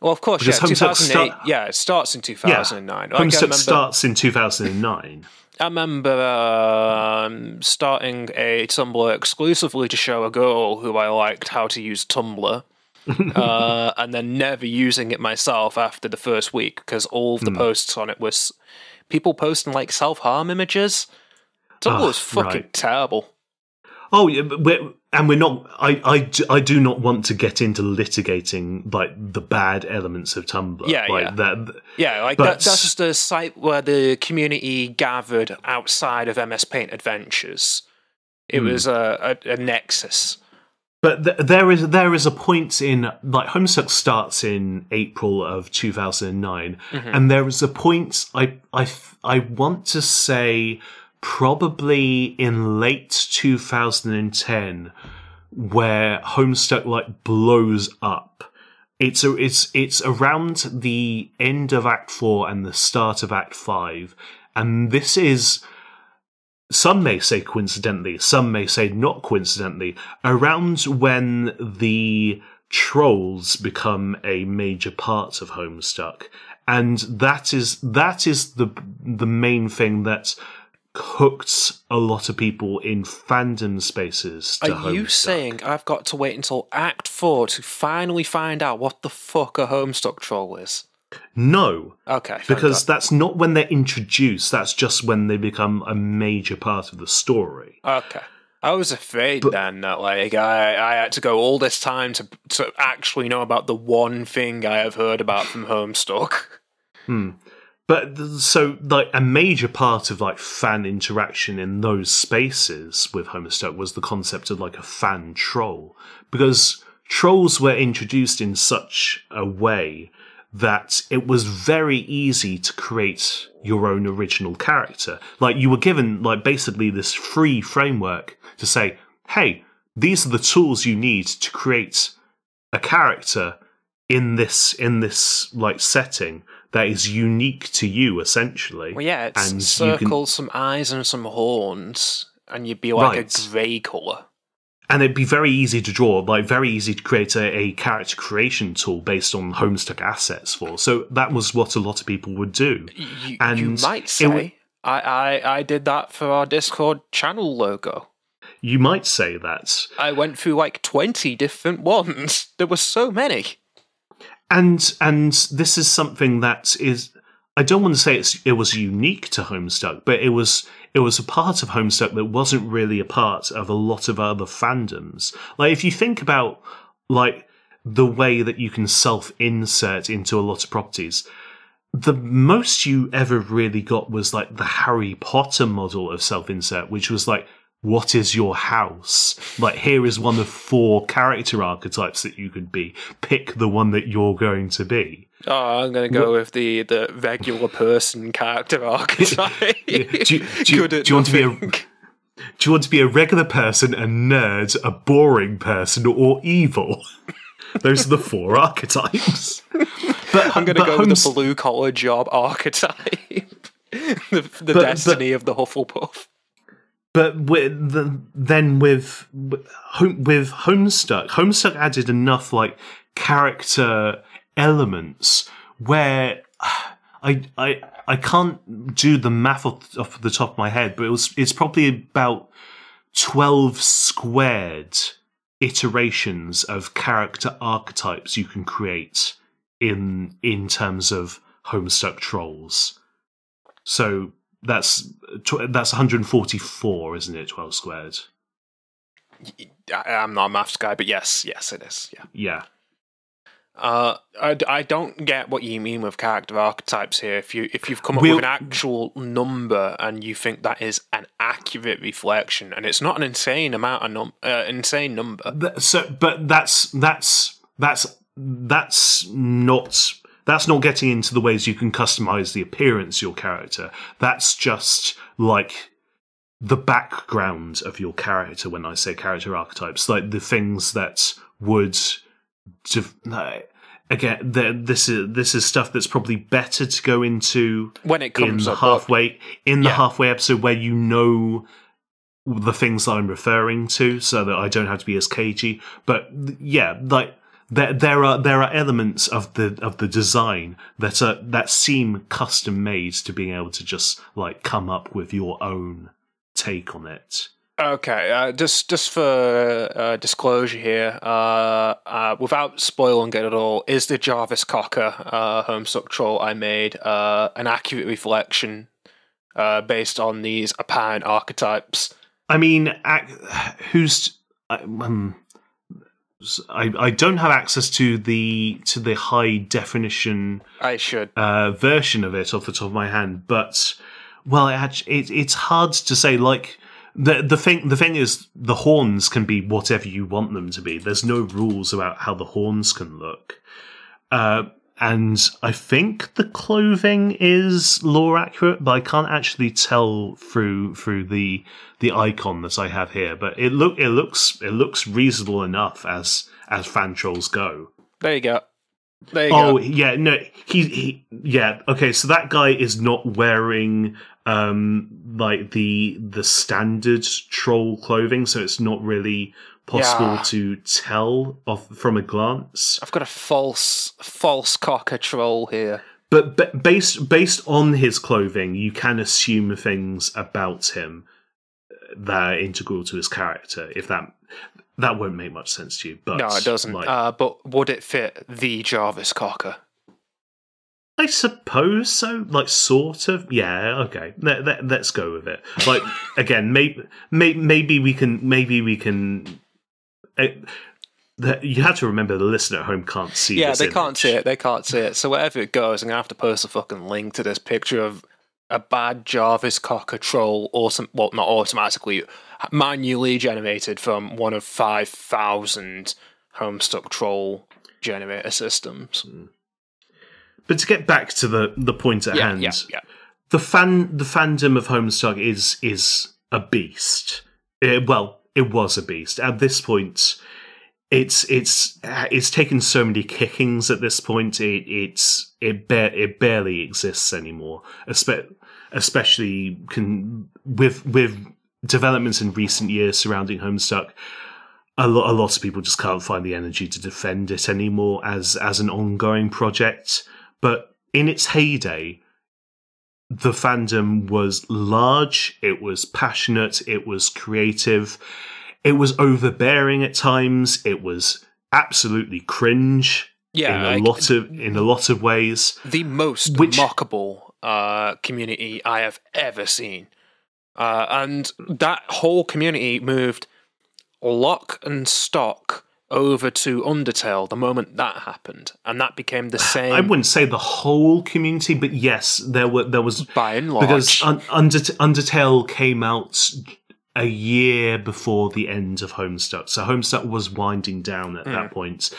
A: Well, of course,
B: Because
A: yeah,
B: Homestuck
A: 2008.
B: start-
A: yeah, it starts in 2009. Like, I
B: Homestuck
A: remember,
B: starts in 2009.
A: I remember um, starting a Tumblr exclusively to show a girl who I liked how to use Tumblr. uh, and then never using it myself after the first week because all of the
B: Hmm.
A: posts on it was people posting like self harm images. Tumblr
B: Ah,
A: was fucking
B: right.
A: terrible.
B: Oh, yeah, and we're not. I, I, I do not want to get into litigating like the bad elements of Tumblr.
A: Yeah,
B: like
A: yeah.
B: that.
A: Yeah, like that, that's just a site where the community gathered outside of MS Paint Adventures. It
B: Hmm.
A: was a, a, a nexus.
B: But th- there is there is a point in like Homestuck starts in April of 2009,
A: Mm-hmm.
B: and there is a point i i i want to say probably in late 2010 where Homestuck like blows up. It's a, it's it's around the end of Act Four and the start of Act Five, and this is some may say coincidentally, some may say not coincidentally, around when the trolls become a major part of Homestuck, and that is that is the the main thing that hooked a lot of people in fandom spaces. To
A: Are you saying I've got to wait until Act 4 to finally find out what the fuck a Homestuck troll is?
B: no?
A: Okay.
B: Because
A: God.
B: that's not when they're introduced. That's just when they become a major part of the story.
A: Okay. I was afraid then that like I, I had to go all this time to to actually know about the one thing I have heard about from Homestuck.
B: Hmm. But so, like, a major part of like fan interaction in those spaces with Homestuck was the concept of like a fan troll, because trolls were introduced in such a way that it was very easy to create your own original character. Like, you were given like basically this free framework to say, "Hey, these are the tools you need to create a character in this in this like setting that is unique to you essentially
A: Well, yeah, it's
B: And you can-
A: some eyes, and some horns, and you'd be like
B: Right.
A: a grey colour.
B: and it'd be very easy to draw like very easy to create a, a character creation tool based on homestuck assets for so that was what a lot of people would do
A: You, you
B: And
A: might
B: it
A: say
B: w-
A: I, I I did that for our Discord channel logo.
B: you might say that
A: I went through like twenty different ones. There were so many.
B: And and this is something that is I don't want to say it was unique to Homestuck, but it was it was a part of Homestuck that wasn't really a part of a lot of other fandoms. Like if you think about like the way that you can self insert into a lot of properties, the most you ever really got was like the Harry Potter model of self insert, which was like what is your house? Like, here is one of four character archetypes that you could be. Pick the one that you're going to be.
A: Oh, I'm going to go with the, the regular person character archetype.
B: do, you, do, you, do you want to be a do you want to be a regular person, a nerd, a boring person, or evil? Those are the four archetypes.
A: But I'm going to go with the blue collar job archetype. the the but, destiny but, of the Hufflepuff
B: but with the, then with with Homestuck, Homestuck added enough like character elements where I I I can't do the math off, off the top of my head, but it was it's probably about twelve squared iterations of character archetypes you can create in in terms of Homestuck trolls. So that's that's 144, isn't it? 12 squared.
A: I'm not a maths guy, but yes, yes, it is. Yeah.
B: Yeah.
A: Uh, I, I don't get what you mean with character archetypes here. If you if you've come up we'll, with an actual number and you think that is an accurate reflection, and it's not an insane amount of num uh, insane number.
B: so, but that's that's that's that's not that's not getting into the ways you can customize the appearance of your character. That's just like the background of your character when I say character archetypes, like the things that would. again, this is this is stuff that's probably better to go into
A: when it comes
B: in the halfway in the yeah. halfway episode where you know the things that I'm referring to, so that I don't have to be as cagey. But yeah, like there there are there are elements of the of the design that are that seem custom made to being able to just like come up with your own take on it.
A: Okay, uh, just just for uh, disclosure here, uh, uh without spoiling it at all, is the Jarvis Cocker uh, Homestuck troll I made uh, an accurate reflection based on these apparent archetypes?
B: I mean, ac- who's um, I, I don't have access to the to the high definition.
A: I should
B: uh, version of it off the top of my hand, but well, it, it, it's hard to say. Like the the thing the thing is, the horns can be whatever you want them to be. There's no rules about how the horns can look. Uh, and I think the clothing is lore accurate, but I can't actually tell through through the the icon that I have here. But it look it looks it looks reasonable enough as as fan trolls go.
A: There you go. There
B: you oh go. yeah, no, he, he yeah okay. So that guy is not wearing um like the the standard troll clothing, so it's not really possible yeah. to tell off from a glance.
A: I've got a false false cocker troll here.
B: But, but based based on his clothing, you can assume things about him that are integral to his character. If that that won't make much sense to you, but
A: no, it doesn't. Like, uh, but would it fit the Jarvis Cocker?
B: I suppose so. Like, sort of. Yeah. Okay. Let, let, let's go with it. Like, again, maybe, maybe, maybe we can, maybe we can it, the, you have to remember the listener at home can't see.
A: Yeah, they
B: image.
A: can't see it. They can't see it. So wherever it goes, I'm gonna have to post a fucking link to this picture of a bad Jarvis Cocker troll, awesome. Well, not automatically, manually generated from one of five thousand Homestuck troll generator systems. Hmm.
B: But to get back to the the point at
A: yeah,
B: hand,
A: yeah, yeah.
B: the fan the fandom of Homestuck is is a beast. It, well, it was a beast. At this point, it's it's it's taken so many kickings. At this point, it it's it ba- it barely exists anymore. Espe- especially can, with with developments in recent years surrounding Homestuck. A lot, a lot of people just can't find the energy to defend it anymore as as an ongoing project. But in its heyday, the fandom was large, it was passionate, it was creative, it was overbearing at times, it was absolutely cringe.
A: Yeah,
B: in a lot of in a lot of ways.
A: The most which, mockable uh, community I have ever seen. Uh, and that whole community moved lock and stock over to Undertale the moment that happened, and that became the same.
B: I wouldn't say the whole community, but yes, there were there was
A: by and large
B: because Un- Under- Undertale came out a year before the end of Homestuck, so Homestuck was winding down at
A: Mm.
B: that point.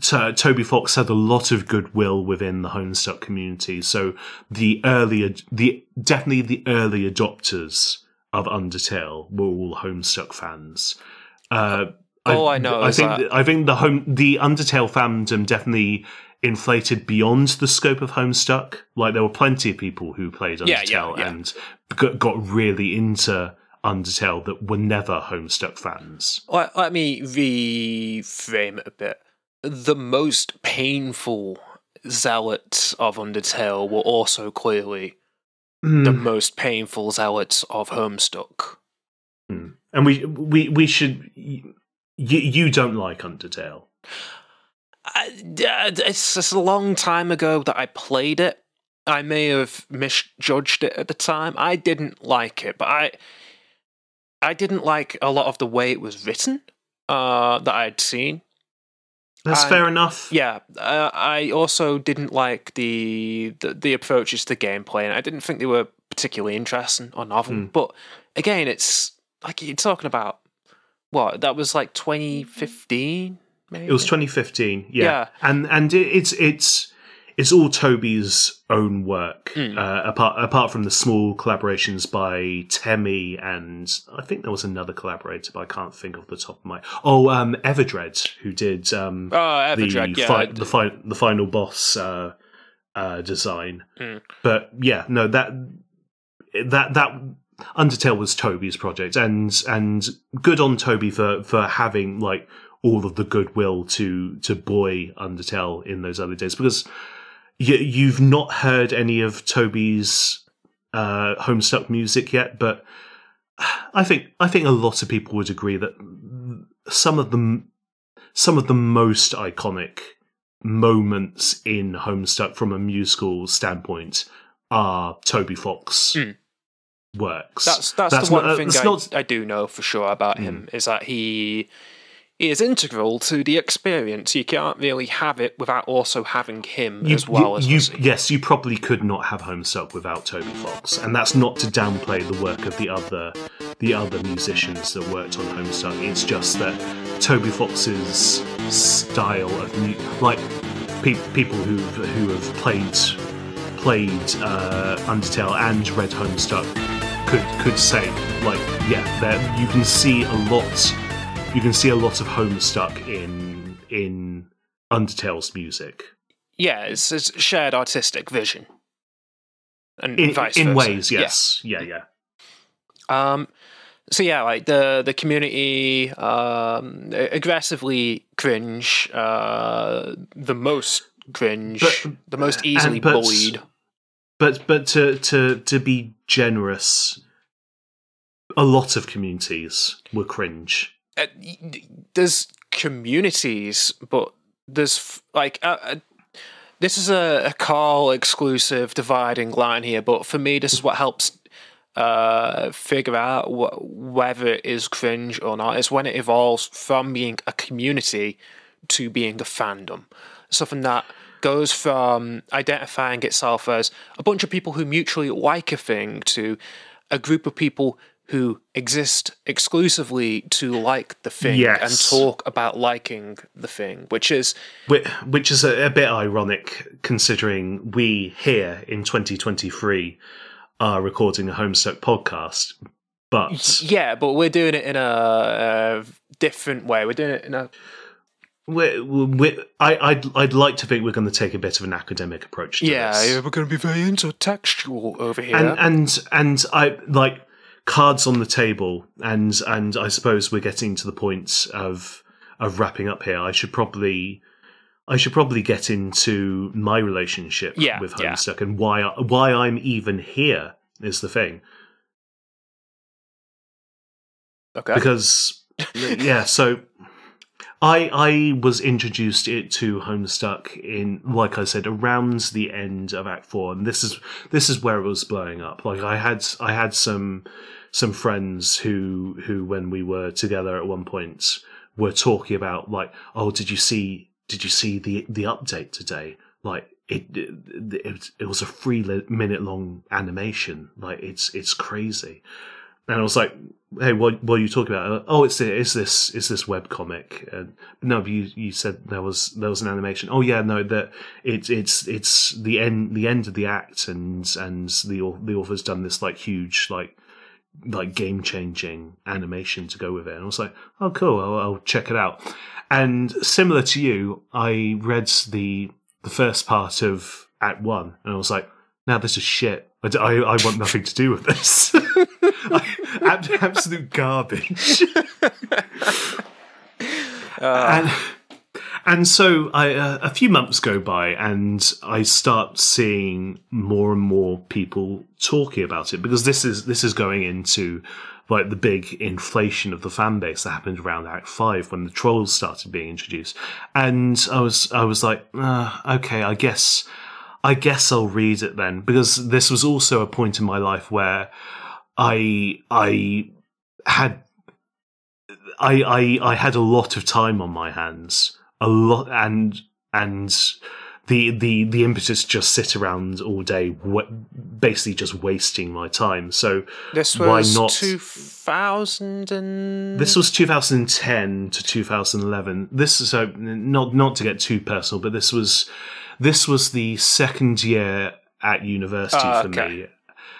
B: So, Toby Fox had a lot of goodwill within the Homestuck community, so the early, the definitely the early adopters of Undertale were all Homestuck fans. Uh,
A: All I know
B: I think
A: that-
B: I think the home the Undertale fandom definitely inflated beyond the scope of Homestuck. Like there were plenty of people who played Undertale
A: Yeah, yeah, yeah.
B: and got, got really into Undertale that were never Homestuck fans.
A: Let, let me reframe it a bit. The most painful zealots of Undertale were also clearly
B: Hmm.
A: the most painful zealots of Homestuck.
B: and we we we should. You, you don't like Undertale.
A: I, it's just a long time ago that I played it. I may have misjudged it at the time. I didn't like it, but I I didn't like a lot of the way it was written uh, that I'd seen.
B: That's
A: I-
B: fair enough.
A: Yeah, uh, I also didn't like the, the the approaches to gameplay, and I didn't think they were particularly interesting or novel.
B: Hmm.
A: But again, it's like you're talking about what that was like 2015, maybe.
B: It was 2015. Yeah,
A: Yeah.
B: and and it, it's it's it's all Toby's own work.
A: Mm.
B: Uh, apart apart from the small collaborations by Temmie and I think there was another collaborator, but I can't think of the top of my. Oh, um, Everdraed, who did um,
A: Oh, Everdraed,
B: the
A: yeah.
B: fi- the fi- the final boss uh, uh, design.
A: Mm.
B: But yeah, no that that that Undertale was Toby's project, and and good on Toby for for having like all of the goodwill to to boy Undertale in those early days because you, you've not heard any of Toby's uh, Homestuck music yet, but I think I think a lot of people would agree that some of the some of the most iconic moments in Homestuck from a musical standpoint are Toby Fox
A: Mm.
B: Works.
A: That's that's,
B: That's
A: the one
B: not- uh,
A: thing I,
B: not- Hmm.
A: I do know for sure about him is that he is integral to the experience. You can't really have it without also having him
B: You-
A: as well
B: you-
A: as
B: you, yes, you probably could not have Home Homestuck without Toby Fox, and that's not to downplay the work of the other the other musicians that worked on Home Homestuck. It's just that Toby Fox's style of mu- like pe- people who who have played played uh, Undertale and read Homestuck could could say like yeah, there you can see a lot you can see a lot of Homestuck in in Undertale's music.
A: Yeah, it's, it's shared artistic vision. And
B: in,
A: vice
B: in
A: versa.
B: ways yes yeah yeah
A: Um, so yeah, like the the community um, aggressively cringe, uh, the most cringe,
B: But-
A: the most easily
B: and- but-
A: bullied.
B: But but to to to be generous a lot of communities were cringe
A: Uh, there's communities, but there's like uh, uh, this is a, a call exclusive dividing line here. But for me, this is what helps uh, figure out wh- whether it is cringe or not. It's when it evolves from being a community to being a fandom, something that goes from identifying itself as a bunch of people who mutually like a thing to a group of people who exist exclusively to like the thing
B: Yes.
A: and talk about liking the thing, which is
B: Whi- which is a, a bit ironic considering we here in 2023 are recording a homestuck podcast but
A: yeah, but we're doing it in a, a different way. We're doing it in a
B: we're, we're, I, I'd, I'd like to think we're going to take a bit of an academic approach to this. yeah.
A: We're going to be very intertextual over here.
B: and and and I like cards on the table, and and I suppose we're getting to the point of of wrapping up here. I should probably I should probably get into my relationship
A: Yeah,
B: with
A: yeah.
B: Homestuck and why I, why I'm even here is the thing
A: okay.
B: because yeah so I I was introduced it to Homestuck in like I said around the end of Act Four, and this is this is where it was blowing up. Like I had I had some some friends who who when we were together at one point were talking about like, oh, did you see did you see the the update today? Like it it, it, was a three minute long animation. Like it's it's crazy. And I was like, "Hey, what, what are you talking about?" Oh, it's it's this it's this web comic. And no, but you you said there was there was an animation. Oh yeah, no, that it's it's it's the end the end of the act, and and the the author's done this like huge like like game changing animation to go with it. And I was like, "Oh, cool, I'll, I'll check it out." And similar to you, I read the the first part of Act One, and I was like, "Now this is shit." I, I, I want nothing to do with this. absolute garbage. Uh. And and so I, uh, a few months go by, and I start seeing more and more people talking about it because this is this is going into like the big inflation of the fan base that happened around Act Five when the trolls started being introduced, and I was I was like, uh, okay, I guess I guess I'll read it then because this was also a point in my life where I I had I I I had a lot of time on my hands, a lot, and and the the the impetus just sit around all day, basically just wasting my time. So
A: this was why not? Two thousand and
B: this was 2010 to 2011. This is so not not to get too personal, but this was this was the second year at university uh, for okay. me.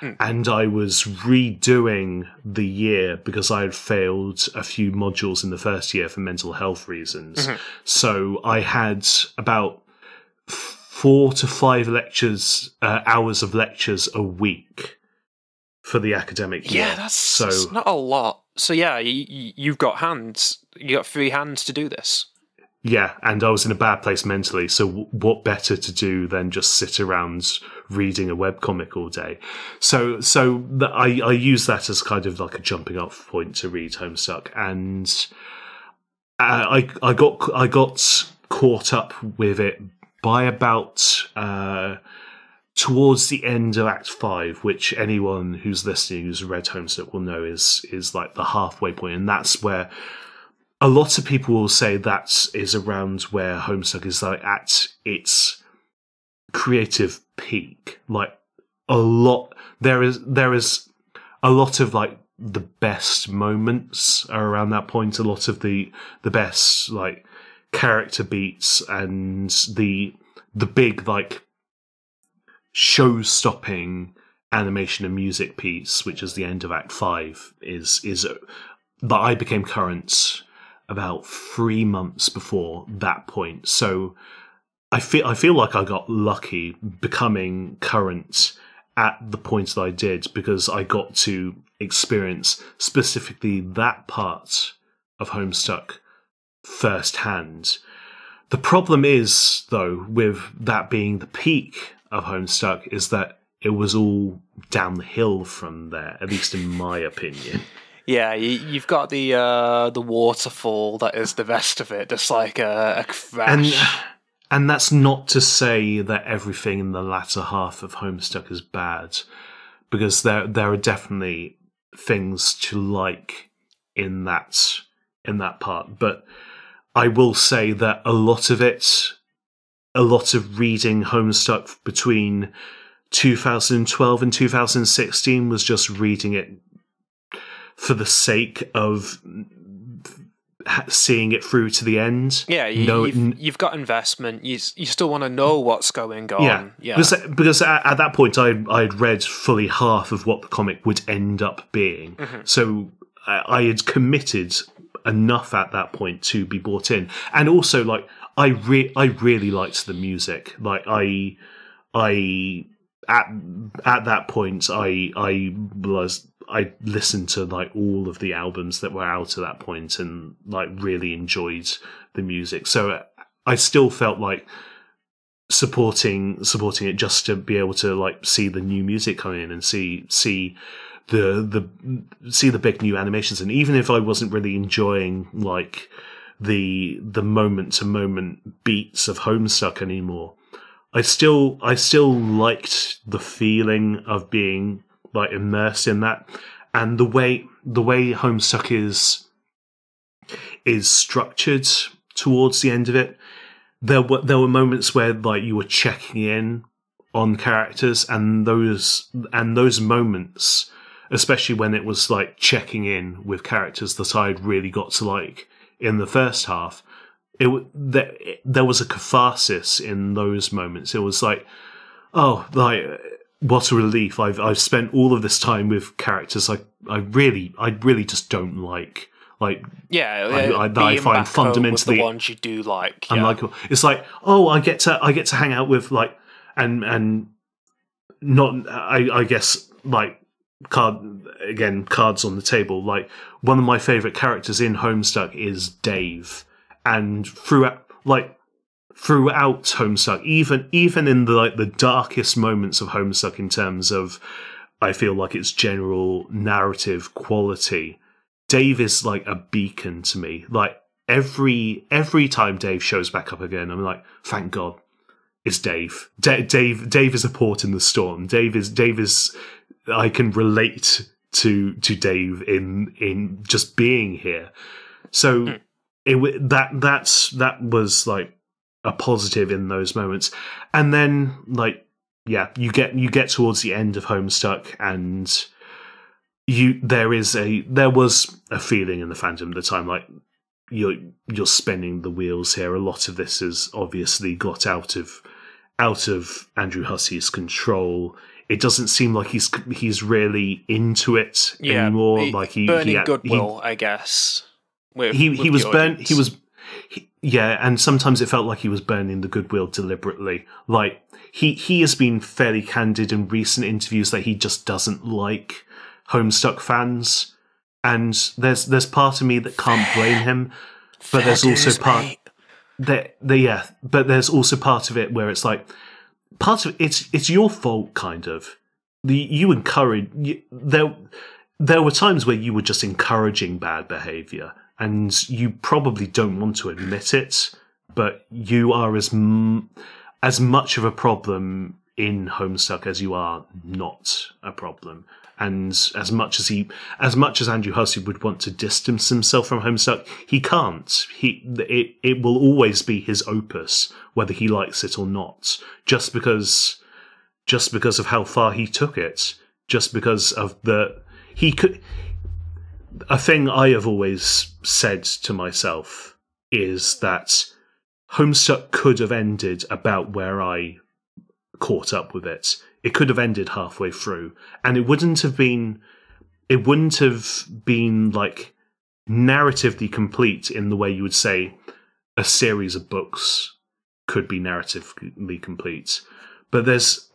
B: Mm. And I was redoing the year because I had failed a few modules in the first year for mental health reasons. Mm-hmm. So I had about four to five lectures, uh, hours of lectures a week for the academic year.
A: Yeah, that's, so, that's not a lot. So yeah, you, you've got hands. you've got free hands to do this.
B: Yeah, and I was in a bad place mentally. So what better to do than just sit around reading a web comic all day? So so the, I I use that as kind of like a jumping off point to read Homestuck, and uh, I I got I got caught up with it by about. Uh, towards the end of Act Five, which anyone who's listening who's read Homestuck will know is is like the halfway point, and that's where a lot of people will say that is around where Homestuck is like at its creative peak. Like a lot, there is there is a lot of like the best moments are around that point. A lot of the the best like character beats and the the big like show stopping animation and music piece, which is the end of Act Five, is is uh, that I became current about three months before that point. So I feel I feel like I got lucky becoming current at the point that I did because I got to experience specifically that part of Homestuck firsthand. The problem is, though, with that being the peak of Homestuck, is that it was all downhill from there, at least in my opinion.
A: Yeah, you, have got the uh, the waterfall that is the best of it, just like a, a crash.
B: And, and that's not to say that everything in the latter half of Homestuck is bad, because there there are definitely things to like in that in that part. But I will say that a lot of it, a lot of reading Homestuck between 2012 and 2016 was just reading it for the sake of seeing it through to the end.
A: Yeah, you, no, you've, you've, got investment. You you still want to know what's going on.
B: Yeah, yeah. Because, because at, at, that point, I I'd read fully half of what the comic would end up being. Mm-hmm. So I, I had committed enough at that point to be bought in, and also like I re- I really liked the music. Like I I at at that point I I was I listened to like all of the albums that were out at that point and like really enjoyed the music. So I still felt like supporting supporting it just to be able to like see the new music come in and see see the the see the big new animations and even if I wasn't really enjoying like the the moment to moment beats of Homestuck anymore. I still I still liked the feeling of being like immersed in that, and the way the way Homestuck is is structured towards the end of it. There were there were moments where like you were checking in on characters, and those and those moments, especially when it was like checking in with characters that I'd really got to like in the first half, it there, there was a catharsis in those moments. It was like, oh, like what a relief! I've I've spent all of this time with characters I I really I really just don't like. Like
A: yeah,
B: I, I, I find fundamentally
A: the ones you do like.
B: Yeah. like it's like oh I get to I get to hang out with like and and not I I guess like card again cards on the table like one of my favorite characters in Homestuck is Dave and throughout like throughout Homestuck, even even in the like the darkest moments of Homestuck in terms of I feel like its general narrative quality, Dave is like a beacon to me. Like every every time Dave shows back up again, I'm like, thank God, it's Dave. D- Dave Dave is a port in the storm. Dave is Dave is I can relate to to Dave in in just being here. So. Mm it that that's that was like a positive in those moments, and then like yeah, you get you get towards the end of Homestuck and you there is a there was a feeling in the fandom at the time like you're you're spinning the wheels here. A lot of this has obviously got out of out of Andrew Hussie's control. It doesn't seem like he's he's really into it yeah, anymore. He, like he
A: burning
B: he,
A: goodwill, he, I guess.
B: With, he with he was burnt. He was he, yeah, and sometimes it felt like he was burning the goodwill deliberately. Like he he has been fairly candid in recent interviews that he just doesn't like Homestuck fans, and there's there's part of me that can't blame him, but there's also part that the yeah, but there's also part of it where it's like part of it's it's your fault kind of. The you encourage you, there there were times where you were just encouraging bad behavior and you probably don't want to admit it, but you are as m- as much of a problem in Homestuck as you are not a problem. And as much as he, as much as Andrew Hussie would want to distance himself from Homestuck, he can't. He, it, it will always be his opus, whether he likes it or not. Just because, just because of how far he took it, just because of the he could a thing I have always said to myself is that Homestuck could have ended about where I caught up with it. It could have ended halfway through, and it wouldn't have been. It wouldn't have been like narratively complete in the way you would say a series of books could be narratively complete. But there's.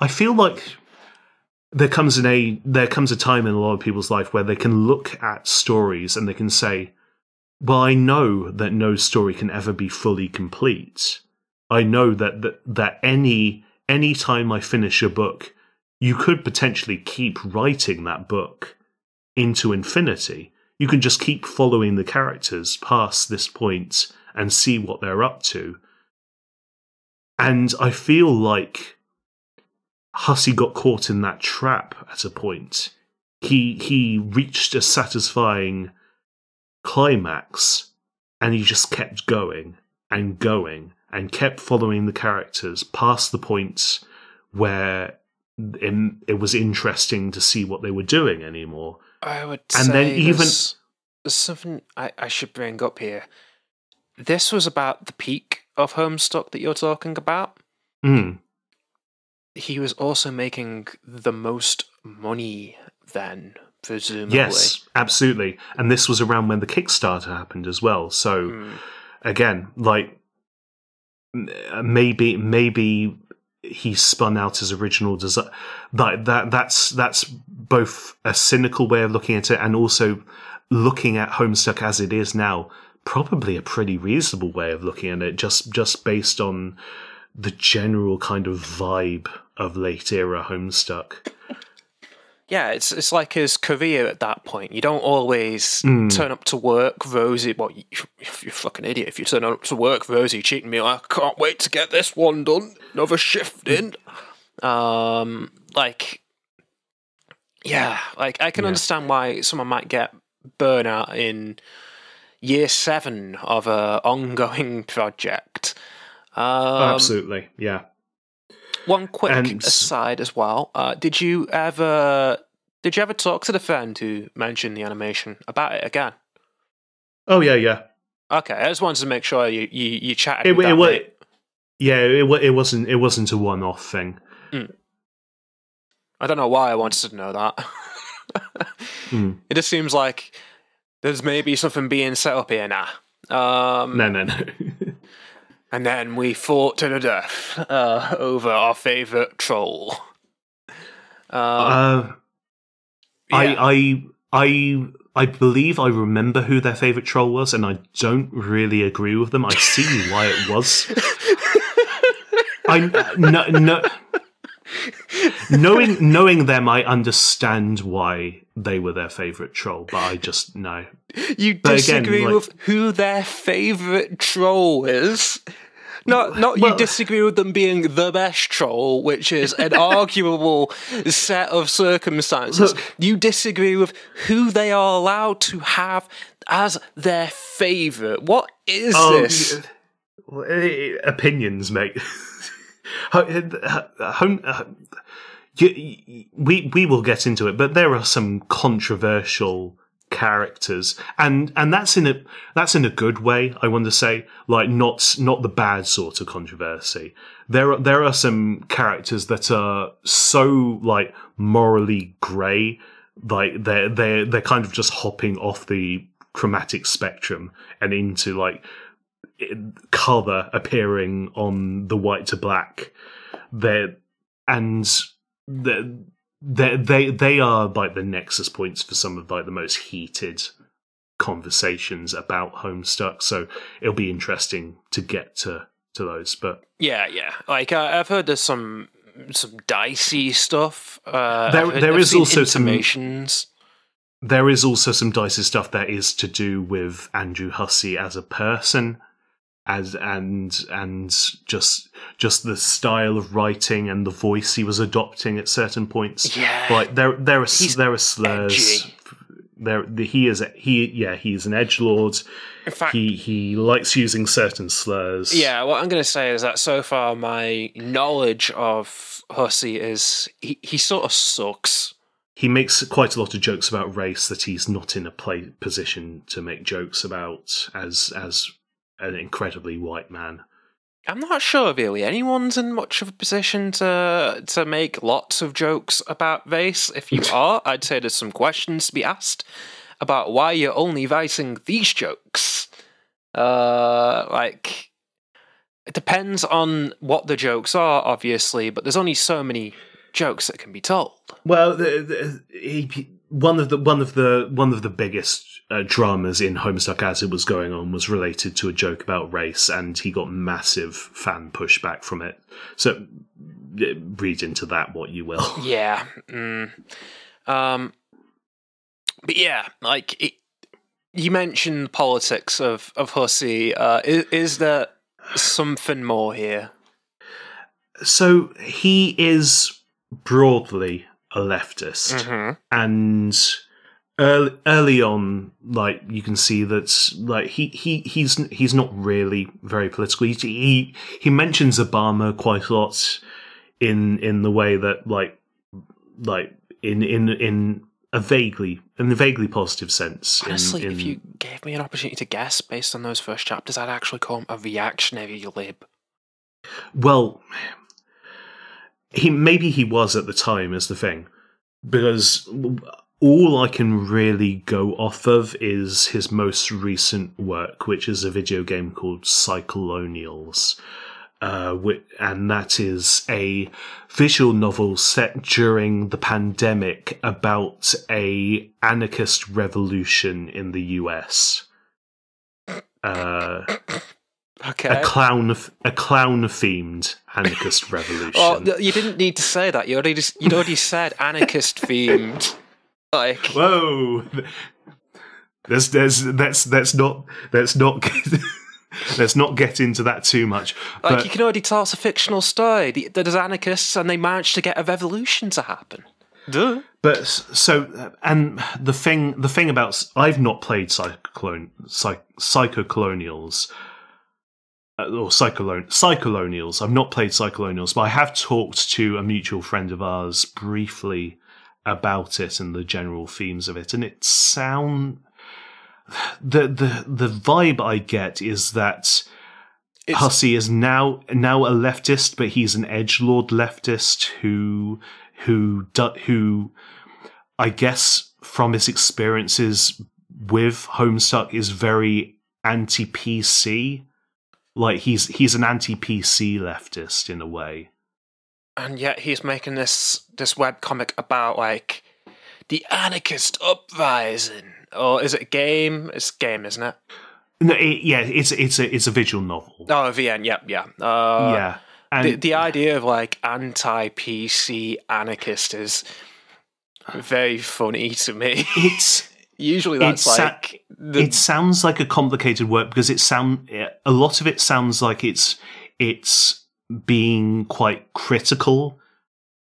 B: I feel like there comes an a there comes a time in a lot of people's life where they can look at stories and they can say, "Well, I know that no story can ever be fully complete. I know that that, that any any time I finish a book, you could potentially keep writing that book into infinity. You can just keep following the characters past this point and see what they're up to." And I feel like Hussie got caught in that trap at a point. He he reached a satisfying climax and he just kept going and going and kept following the characters past the points where it, it was interesting to see what they were doing anymore.
A: I would and then even there's, there's something I, I should bring up here. This was about the peak of Homestuck that you're talking about.
B: Mm
A: he was also making the most money then, presumably.
B: Yes, absolutely. And this was around when the Kickstarter happened as well. So mm. again, like maybe maybe he spun out his original design. That that that's that's both a cynical way of looking at it and also looking at Homestuck as it is now. Probably a pretty reasonable way of looking at it, just just based on the general kind of vibe of late era Homestuck.
A: yeah, it's it's like his career at that point. You don't always
B: Hmm.
A: turn up to work rosy. Well, you, you're a fucking idiot if you turn up to work rosy, cheating me. I can't wait to get this one done. Another shift in. Um, like, yeah, like I can
B: Yeah.
A: understand why someone might get burnout in year seven of a ongoing project. Um,
B: Absolutely, yeah.
A: One quick
B: And-
A: aside as well. Uh, did you ever did you ever talk to the friend who mentioned the animation about it again?
B: Oh yeah, yeah.
A: Okay, I just wanted to make sure you you, you chatted.
B: It, it, wa- yeah, it, it wasn't it wasn't a one off thing.
A: I don't know why I wanted to know that.
B: Hmm.
A: It just seems like there's maybe something being set up here now. Um,
B: No, no, no.
A: And then we fought to the death uh, over our favourite troll. Um,
B: uh,
A: yeah.
B: I, I, I, I believe I remember who their favorite troll was, and I don't really agree with them. I see why it was. I no, no, knowing knowing them, I understand why they were their favorite troll, but I just no.
A: You
B: But again,
A: disagree
B: like-
A: with who their favourite troll is. Not, not you disagree with them being the best troll, which is an arguable set of circumstances.
B: Look-
A: you disagree with who they are allowed to have as their favourite. What is
B: Oh,
A: this?
B: well, eh, eh opinions, mate. Ho- eh, home- eh, y- y- we we will get into it, but there are some controversial characters, and and that's in a that's in a good way. I want to say, like not not the bad sort of controversy. There are there are some characters that are so like morally grey, like they're they're they're kind of just hopping off the chromatic spectrum and into like color appearing on the white to black There and they they they they are like the nexus points for some of like the most heated conversations about homestuck so it'll be interesting to get to to those but
A: Yeah, yeah. Like uh, I've heard there's some some dicey stuff. Uh,
B: There-
A: heard-
B: there is also some- there is also some dicey stuff that is to do with Andrew Hussie as a person, as and and just just the style of writing and the voice he was adopting at certain points.
A: Yeah.
B: like there there are
A: He's
B: there are slurs.
A: edgy.
B: There the, he is a, he yeah he's an edge lord.
A: In fact,
B: He he likes using certain slurs.
A: Yeah, what I'm going to say is that so far my knowledge of Hussie is he, he sort of sucks.
B: he makes quite a lot of jokes about race that he's not in a play position to make jokes about as as an incredibly white man.
A: I'm not sure really anyone's in much of a position to to make lots of jokes about race. If you are, I'd say there's some questions to be asked about why you're only writing these jokes. Uh, like it depends on what the jokes are, obviously, but there's only so many jokes that can be told.
B: Well, the, the, he, he- one of the one of the one of the biggest uh, dramas in Homestuck as it was going on was related to a joke about race, and he got massive fan pushback from it. So read into that what you will.
A: Yeah. Mm. Um. But yeah, like it, you mentioned politics of of Hussie. Uh, is, is there something more here?
B: So he is broadly a leftist.
A: Mm-hmm.
B: and early, early on like you can see that like he, he he's he's not really very political he, he he mentions obama quite a lot in in the way that like like in in in a vaguely in a vaguely positive sense in-
A: Honestly,
B: in,
A: if you gave me an opportunity to guess based on those first chapters, I'd actually call him a reactionary lib.
B: Well, he maybe he was at the time is the thing, because all I can really go off of is his most recent work, which is a video game called Psycholonials. Uh, and that is a visual novel set during the pandemic about a anarchist revolution in the US. Uh,
A: Okay.
B: a clown a clown themed anarchist revolution.
A: Oh, you didn't need to say that. You already just, you'd already said anarchist themed. Like,
B: Whoa. There's, there's, let's, let's not, let's not, let's not get into that too much.
A: like
B: But
A: you can already tell it's a fictional story. The- There's anarchists, and they managed to get a revolution to happen. Duh.
B: But so, uh, and the thing, the thing about I've not played Cyclone, Psych, Psychocolonials, Uh, or Psycholon, Psychocolonials. I've not played Psychocolonials, but I have talked to a mutual friend of ours briefly about it and the general themes of it, and it sound the the the vibe I get is that.
A: It's-
B: Hussie is now now a leftist, but he's an edge lord leftist who who who I guess from his experiences with Homestuck is very anti PC. Like he's he's an anti PC leftist in a way.
A: and yet he's making this this web comic about like the anarchist uprising, or is it a game? It's a game, isn't it?
B: No, it, yeah, it's it's a it's a visual novel.
A: Oh, VN. Yep, yeah. Uh,
B: yeah, and
A: the the idea of like anti PC anarchist is very funny to me.
B: it's
A: Usually that's
B: It's
A: like the,
B: it sounds like a complicated work because it sound a lot of it sounds like it's it's being quite critical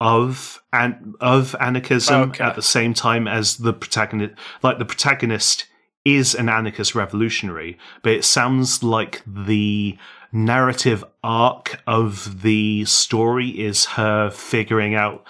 B: of and of anarchism
A: Okay.
B: at the same time as the protagonist like the protagonist is an anarchist revolutionary but it sounds like the narrative arc of the story is her figuring out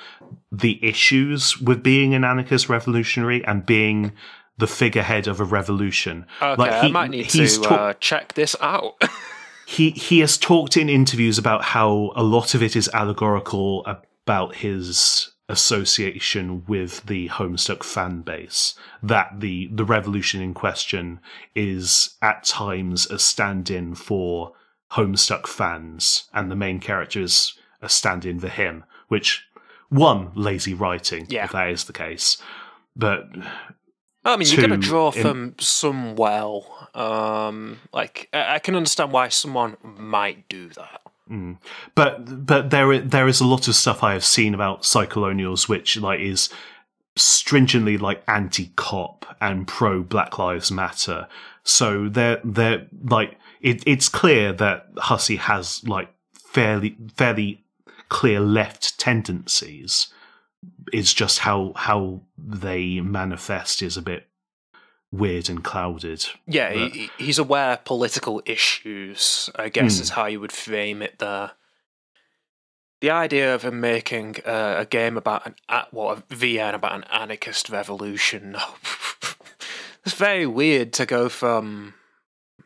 B: the issues with being an anarchist revolutionary and being the figurehead of a revolution.
A: okay.
B: like,
A: I
B: he-
A: might need
B: he's
A: to
B: ta-
A: uh, check this out.
B: he he has talked in interviews about how a lot of it is allegorical about his association with the Homestuck fan base. That the the revolution in question is at times a stand-in for Homestuck fans, and the main character is a stand-in for him. Which one lazy writing,
A: Yeah.
B: if that is the case. But
A: I mean, you're going to draw
B: in-
A: from some well. Um, like I, I can understand why someone might do that.
B: but but there there is a lot of stuff I have seen about Psychocolonials which like is stringently like anti cop and pro Black Lives Matter. So they're they're like it, it's clear that Hussie has like fairly fairly clear left tendencies. It's just how how they manifest is a bit weird and clouded.
A: Yeah, he, he's aware of political issues. I guess
B: Hmm.
A: is how you would frame it there. The idea of him making uh, a game about an what a VN about an anarchist revolution. it's very weird to go from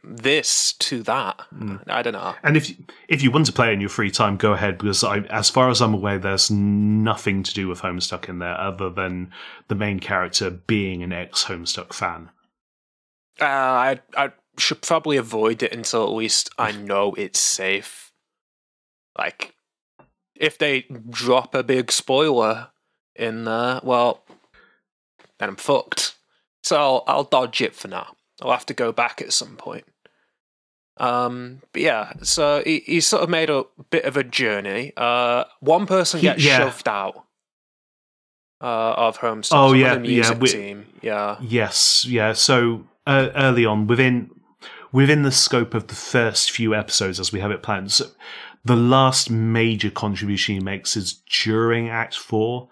A: this to that.
B: Hmm.
A: I don't know.
B: And if if you want to play in your free time, go ahead because I, as far as I'm aware, there's nothing to do with Homestuck in there other than the main character being an ex Homestuck fan.
A: Uh, I I should probably avoid it until at least I know it's safe. Like, if they drop a big spoiler in there, well, then I'm fucked. So I'll, I'll dodge it for now. I'll have to go back at some point. Um, but yeah, so he, he's sort of made a bit of a journey. Uh, one person
B: He-
A: gets
B: yeah.
A: shoved out uh, of Homestuck.
B: Oh, yeah, yeah, we-
A: team. Yeah,
B: Yes, yeah. So uh, early on, within within the scope of the first few episodes, as we have it planned, so the last major contribution he makes is during Act Four,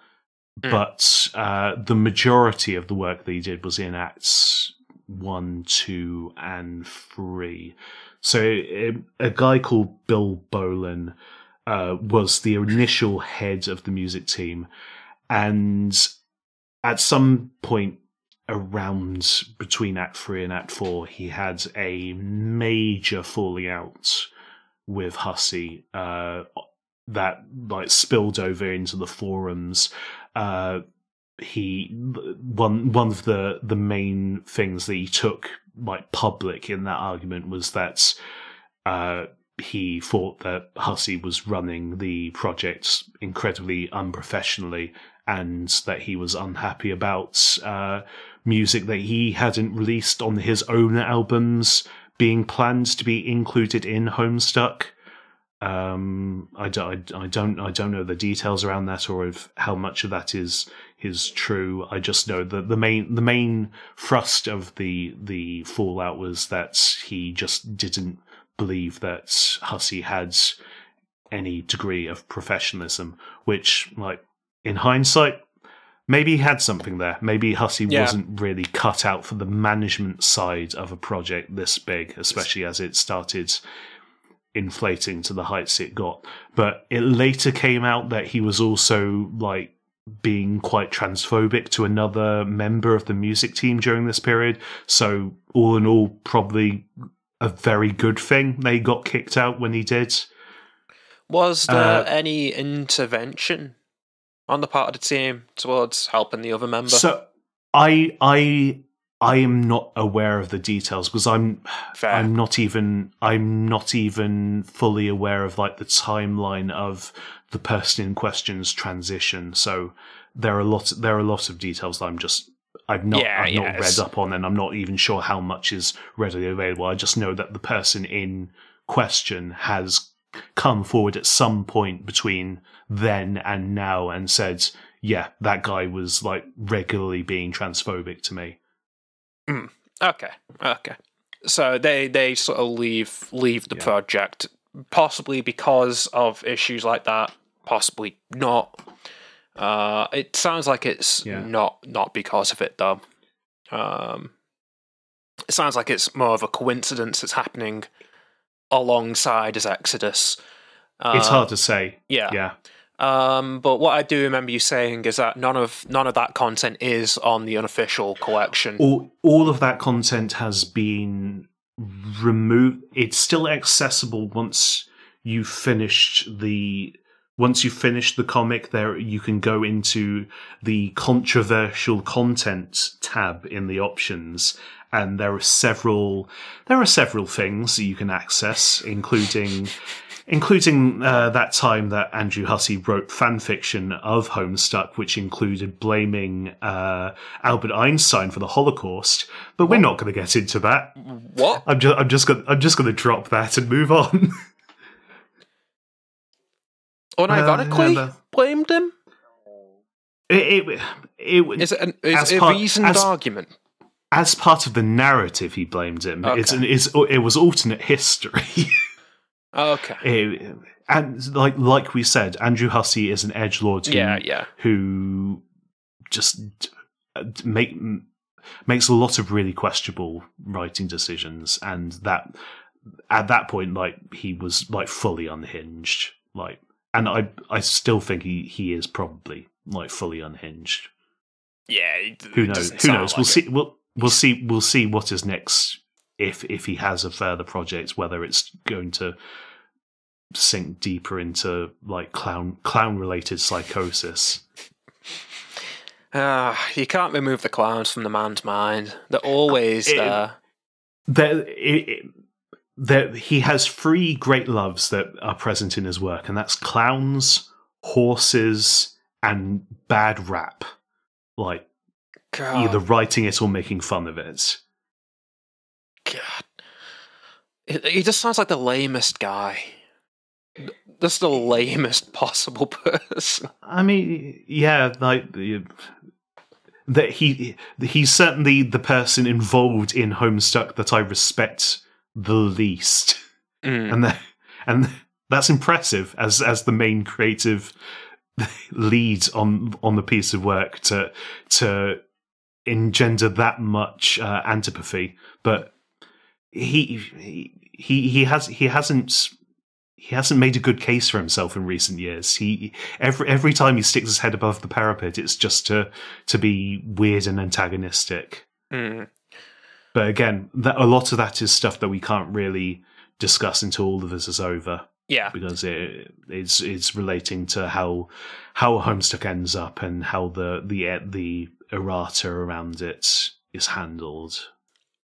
A: Mm.
B: but uh, the majority of the work that he did was in Acts One, Two, and Three. So um, a guy called Bill Bolin uh, was the initial head of the music team, and at some point around between Act Three and Act Four, he had a major falling out with Hussey uh, that like spilled over into the forums. Uh, he one one of the the main things that he took like public in that argument was that uh, he thought that Hussey was running the project incredibly unprofessionally and that he was unhappy about uh, music that he hadn't released on his own albums being planned to be included in Homestuck. Um, I don't, I, I don't, I don't know the details around that or if how much of that is is true. I just know that the main the main thrust of the the fallout was that he just didn't believe that Hussie had any degree of professionalism, which, like in hindsight, maybe he had something there. Maybe Hussie
A: Yeah.
B: wasn't really cut out for the management side of a project this big, especially as it started inflating to the heights it got. But it later came out that he was also like being quite transphobic to another member of the music team during this period. So all in all, probably a very good thing they got kicked out when he did.
A: Was there
B: Uh,
A: any intervention on the part of the team towards helping the other member?
B: So I I I am not aware of the details because I'm
A: Fair.
B: I'm not even I'm not even fully aware of like the timeline of the person in question's transition. So there are a lot there are a lot of details that I'm just I've not
A: Yeah,
B: I've not read up on and I'm not even sure how much is readily available. I just know that the person in question has come forward at some point between then and now and said, Yeah, that guy was like regularly being transphobic to me.
A: Okay, okay. So they they sort of leave leave the
B: Yeah.
A: project, possibly because of issues like that, possibly not. Uh, it sounds like it's
B: Yeah.
A: not not because of it though. Um, it sounds like it's more of a coincidence that's happening alongside his exodus. Uh,
B: it's hard to say.
A: Yeah.
B: Yeah.
A: Um, but what I do remember you saying is that none of none of that content is on the unofficial collection.
B: all all of that content has been removed. It's still accessible once you finished the once you finish the comic. There you can go into the controversial content tab in the options, and there are several there are several things that you can access, including. Including uh, that time that Andrew Hussie wrote fan fiction of Homestuck, which included blaming uh, Albert Einstein for the Holocaust. But we're not going to get into that.
A: What?
B: I'm just, I'm just going, I'm just going to drop that and move on.
A: Unironically
B: Uh,
A: blamed him?
B: it, it, it,
A: Is it an is it a
B: part-
A: reasoned
B: as-
A: argument?
B: as part of the narrative, he blamed him. It's an, it's, it was alternate history.
A: Okay.
B: It- and like like we said, Andrew Hussie is an edge lord who,
A: Yeah, yeah.
B: who just uh, make makes a lot of really questionable writing decisions, and that at that point, like he was like fully unhinged. Like, and I I still think he he is probably like fully unhinged.
A: Yeah. it-
B: Who knows? Who knows? We'll
A: like
B: see. We'll we'll see. We'll see what is next. If if he has a further project, whether it's going to sink deeper into like clown clown related psychosis.
A: Ah, you can't remove the clowns from the man's mind. They're always
B: It-
A: there.
B: There, it, it, there, he has three great loves that are present in his work, and that's clowns, horses, and bad rap. Like
A: God,
B: either writing it or making fun of it.
A: God. He- just sounds like the lamest guy. Just the lamest possible person.
B: I mean, yeah, like that he he's certainly the person involved in Homestuck that I respect the least,
A: Mm.
B: and that and that's impressive as as the main creative lead on on the piece of work to to engender that much uh, antipathy. But he he he has he hasn't he hasn't made a good case for himself in recent years. He every every time he sticks his head above the parapet, it's just to to be weird and antagonistic.
A: Mm.
B: But again, that a lot of that is stuff that we can't really discuss until all of this is over
A: Yeah.
B: because it, it's it's relating to how how Homestuck ends up and how the the the errata around it is handled.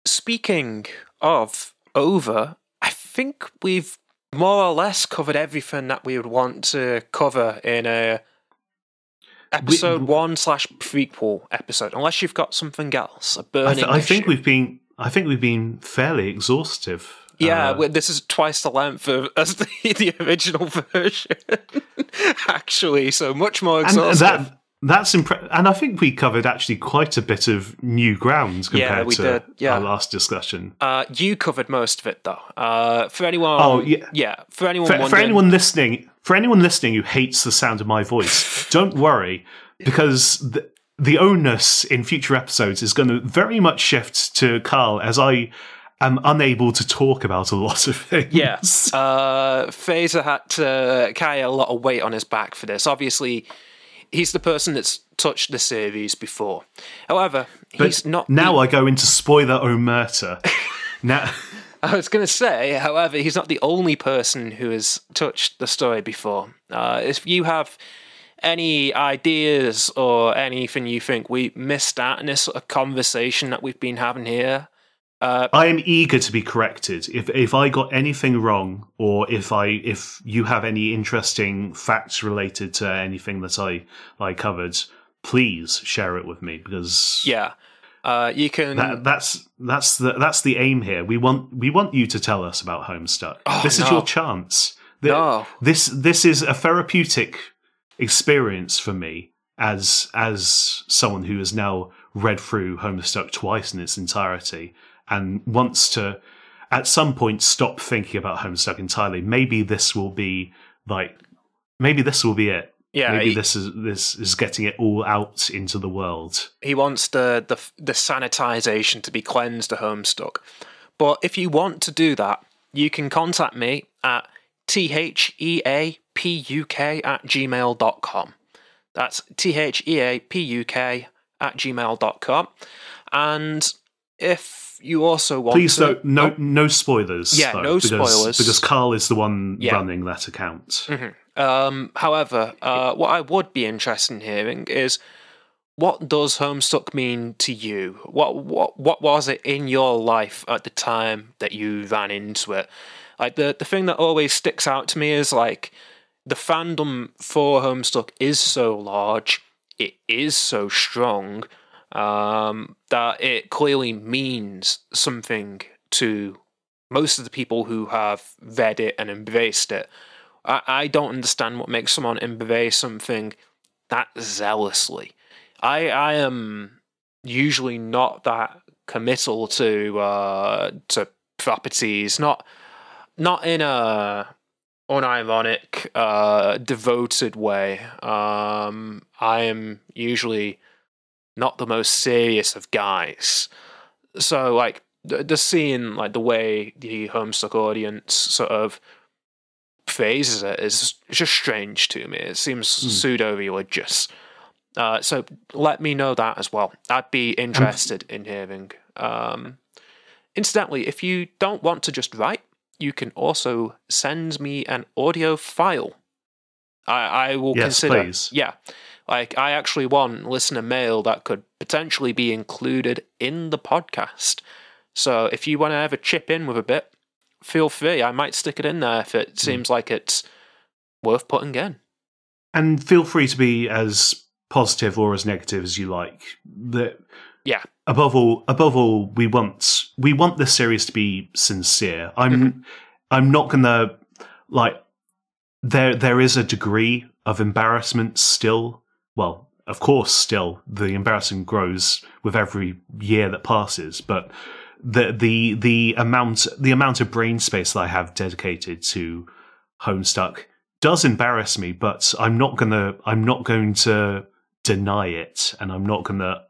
A: Speaking of over, I think we've more or less covered everything that we would want to cover in a episode
B: We-
A: one slash prequel episode, unless you've got something else, a
B: I,
A: burning.
B: th- I think we've been I think we've been fairly exhaustive.
A: Yeah,
B: Uh,
A: this is twice the length of as the, the original version. Actually, so much more
B: and
A: exhaustive.
B: that that's impressive. and I think we covered actually quite a bit of new ground
A: Yeah,
B: compared
A: we
B: to
A: did, yeah.
B: our last discussion.
A: uh, you covered most of it, though. Uh, for anyone,
B: Oh, yeah.
A: yeah, for anyone,
B: For, for anyone listening, for anyone listening who hates the sound of my voice, don't worry because the, the onus in future episodes is going to very much shift to Carl as I am unable to talk about a lot of things.
A: Yeah. Uh, Fraser had to carry a lot of weight on his back for this. Obviously, he's the person that's touched the series before. However, he's not.
B: Now I go into spoiler omerta. now.
A: I was going to say, however, he's not the only person who has touched the story before. Uh, if you have any ideas or anything you think we missed out in this sort of conversation that we've been having here, uh,
B: I am eager to be corrected. If if I got anything wrong, or if I if you have any interesting facts related to anything that I I covered, please share it with me because
A: yeah, uh, you can.
B: that, that's that's the that's the aim here. We want we want you to tell us about Homestuck. this is
A: Oh,
B: your chance. The-
A: No.
B: This this is a therapeutic experience for me as as someone who has now read through Homestuck twice in its entirety and wants to at some point stop thinking about Homestuck entirely. Maybe this will be like maybe this will be it.
A: yeah,
B: maybe
A: he,
B: this is this is getting it all out into the world.
A: he wants the, the the sanitization to be cleansed to Homestuck. But if you want to do that, you can contact me at theapuk at gmail.com. That's theapuk at gmail.com. And if you also want
B: Please
A: to...
B: don't no no spoilers.
A: Yeah,
B: though,
A: no
B: because,
A: spoilers.
B: because Carl is the one
A: Yeah.
B: running that account.
A: Um, however, uh, what I would be interested in hearing is what does Homestuck mean to you? What what what was it in your life at the time that you ran into it? Like the the thing that always sticks out to me is like the fandom for Homestuck is so large, it is so strong, um, that it clearly means something to most of the people who have read it and embraced it. I, I don't understand what makes someone embrace something that zealously. I I am usually not that committal to uh, to properties, not not in a unironic, uh, devoted way. Um, I am usually not the most serious of guys. So like the, the seeing like the way the Homestuck audience sort of phrases it is just strange to me. It seems pseudo religious. Uh, so let me know that as well. I'd be interested in hearing. Um, incidentally, if you don't want to just write, you can also send me an audio file. I, I will
B: Yes,
A: consider.
B: please.
A: Yeah. Like, I actually want listener mail that could potentially be included in the podcast. So if you want to ever chip in with a bit, feel free. I might stick it in there if
B: Hmm.
A: it seems like it's worth putting in.
B: And feel free to be as positive or as negative as you like. The,
A: Yeah.
B: above all, above all, we want we want this series to be sincere. I'm
A: Mm-hmm.
B: I'm not gonna like there there is a degree of embarrassment still. Well, of course, still the embarrassment grows with every year that passes, but the the the amount the amount of brain space that I have dedicated to Homestuck does embarrass me, but I'm not gonna I'm not going to deny it, and I'm not gonna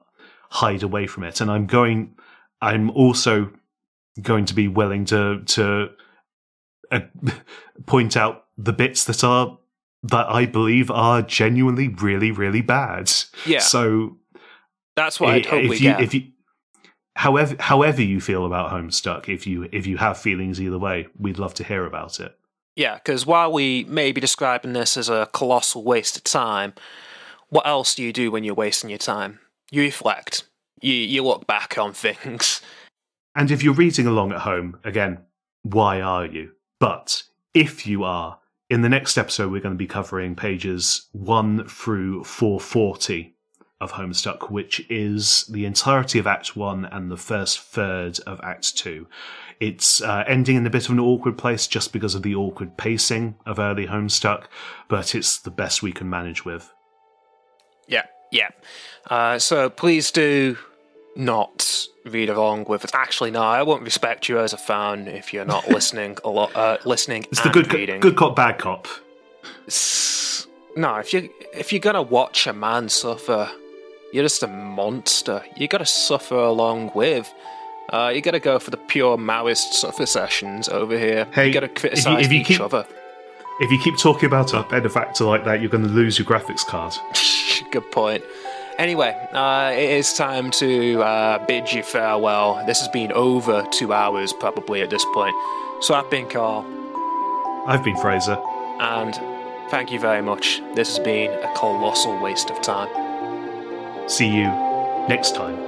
B: hide away from it, and I'm going I'm also going to be willing to to uh, point out the bits that are that I believe are genuinely really really bad.
A: Yeah.
B: So
A: That's what I'd hope
B: if
A: we
B: you
A: get.
B: if you however however you feel about Homestuck, if you if you have feelings either way, we'd love to hear about it.
A: Yeah, because while we may be describing this as a colossal waste of time, what else do you do when you're wasting your time? You reflect. You you look back on things.
B: And if you're reading along at home, again, why are you? But if you are, in the next episode, we're going to be covering pages 1 through 440 of Homestuck, which is the entirety of Act One and the first third of Act Two. It's uh, ending in a bit of an awkward place just because of the awkward pacing of early Homestuck, but it's the best we can manage with.
A: Yeah, yeah. Uh, so please do not read along with it. Actually, no, I won't respect you as a fan if you're not listening a lot. Uh, listening
B: It's the good
A: reading.
B: good cop bad cop.
A: No, if you if you're gonna watch a man suffer, you're just a monster. You gotta suffer along with. Uh, you gotta go for the pure Maoist suffer sessions over here.
B: Hey,
A: you gotta
B: if you-
A: criticize
B: if you
A: each
B: keep-
A: other.
B: If you keep talking about a benefactor like that, you're going to lose your graphics card.
A: Good point. Anyway, uh, it is time to uh, bid you farewell. This has been over two hours, probably at this point. So I've been Carl,
B: I've been Fraser.
A: and thank you very much. This has been a colossal waste of time.
B: See you next time.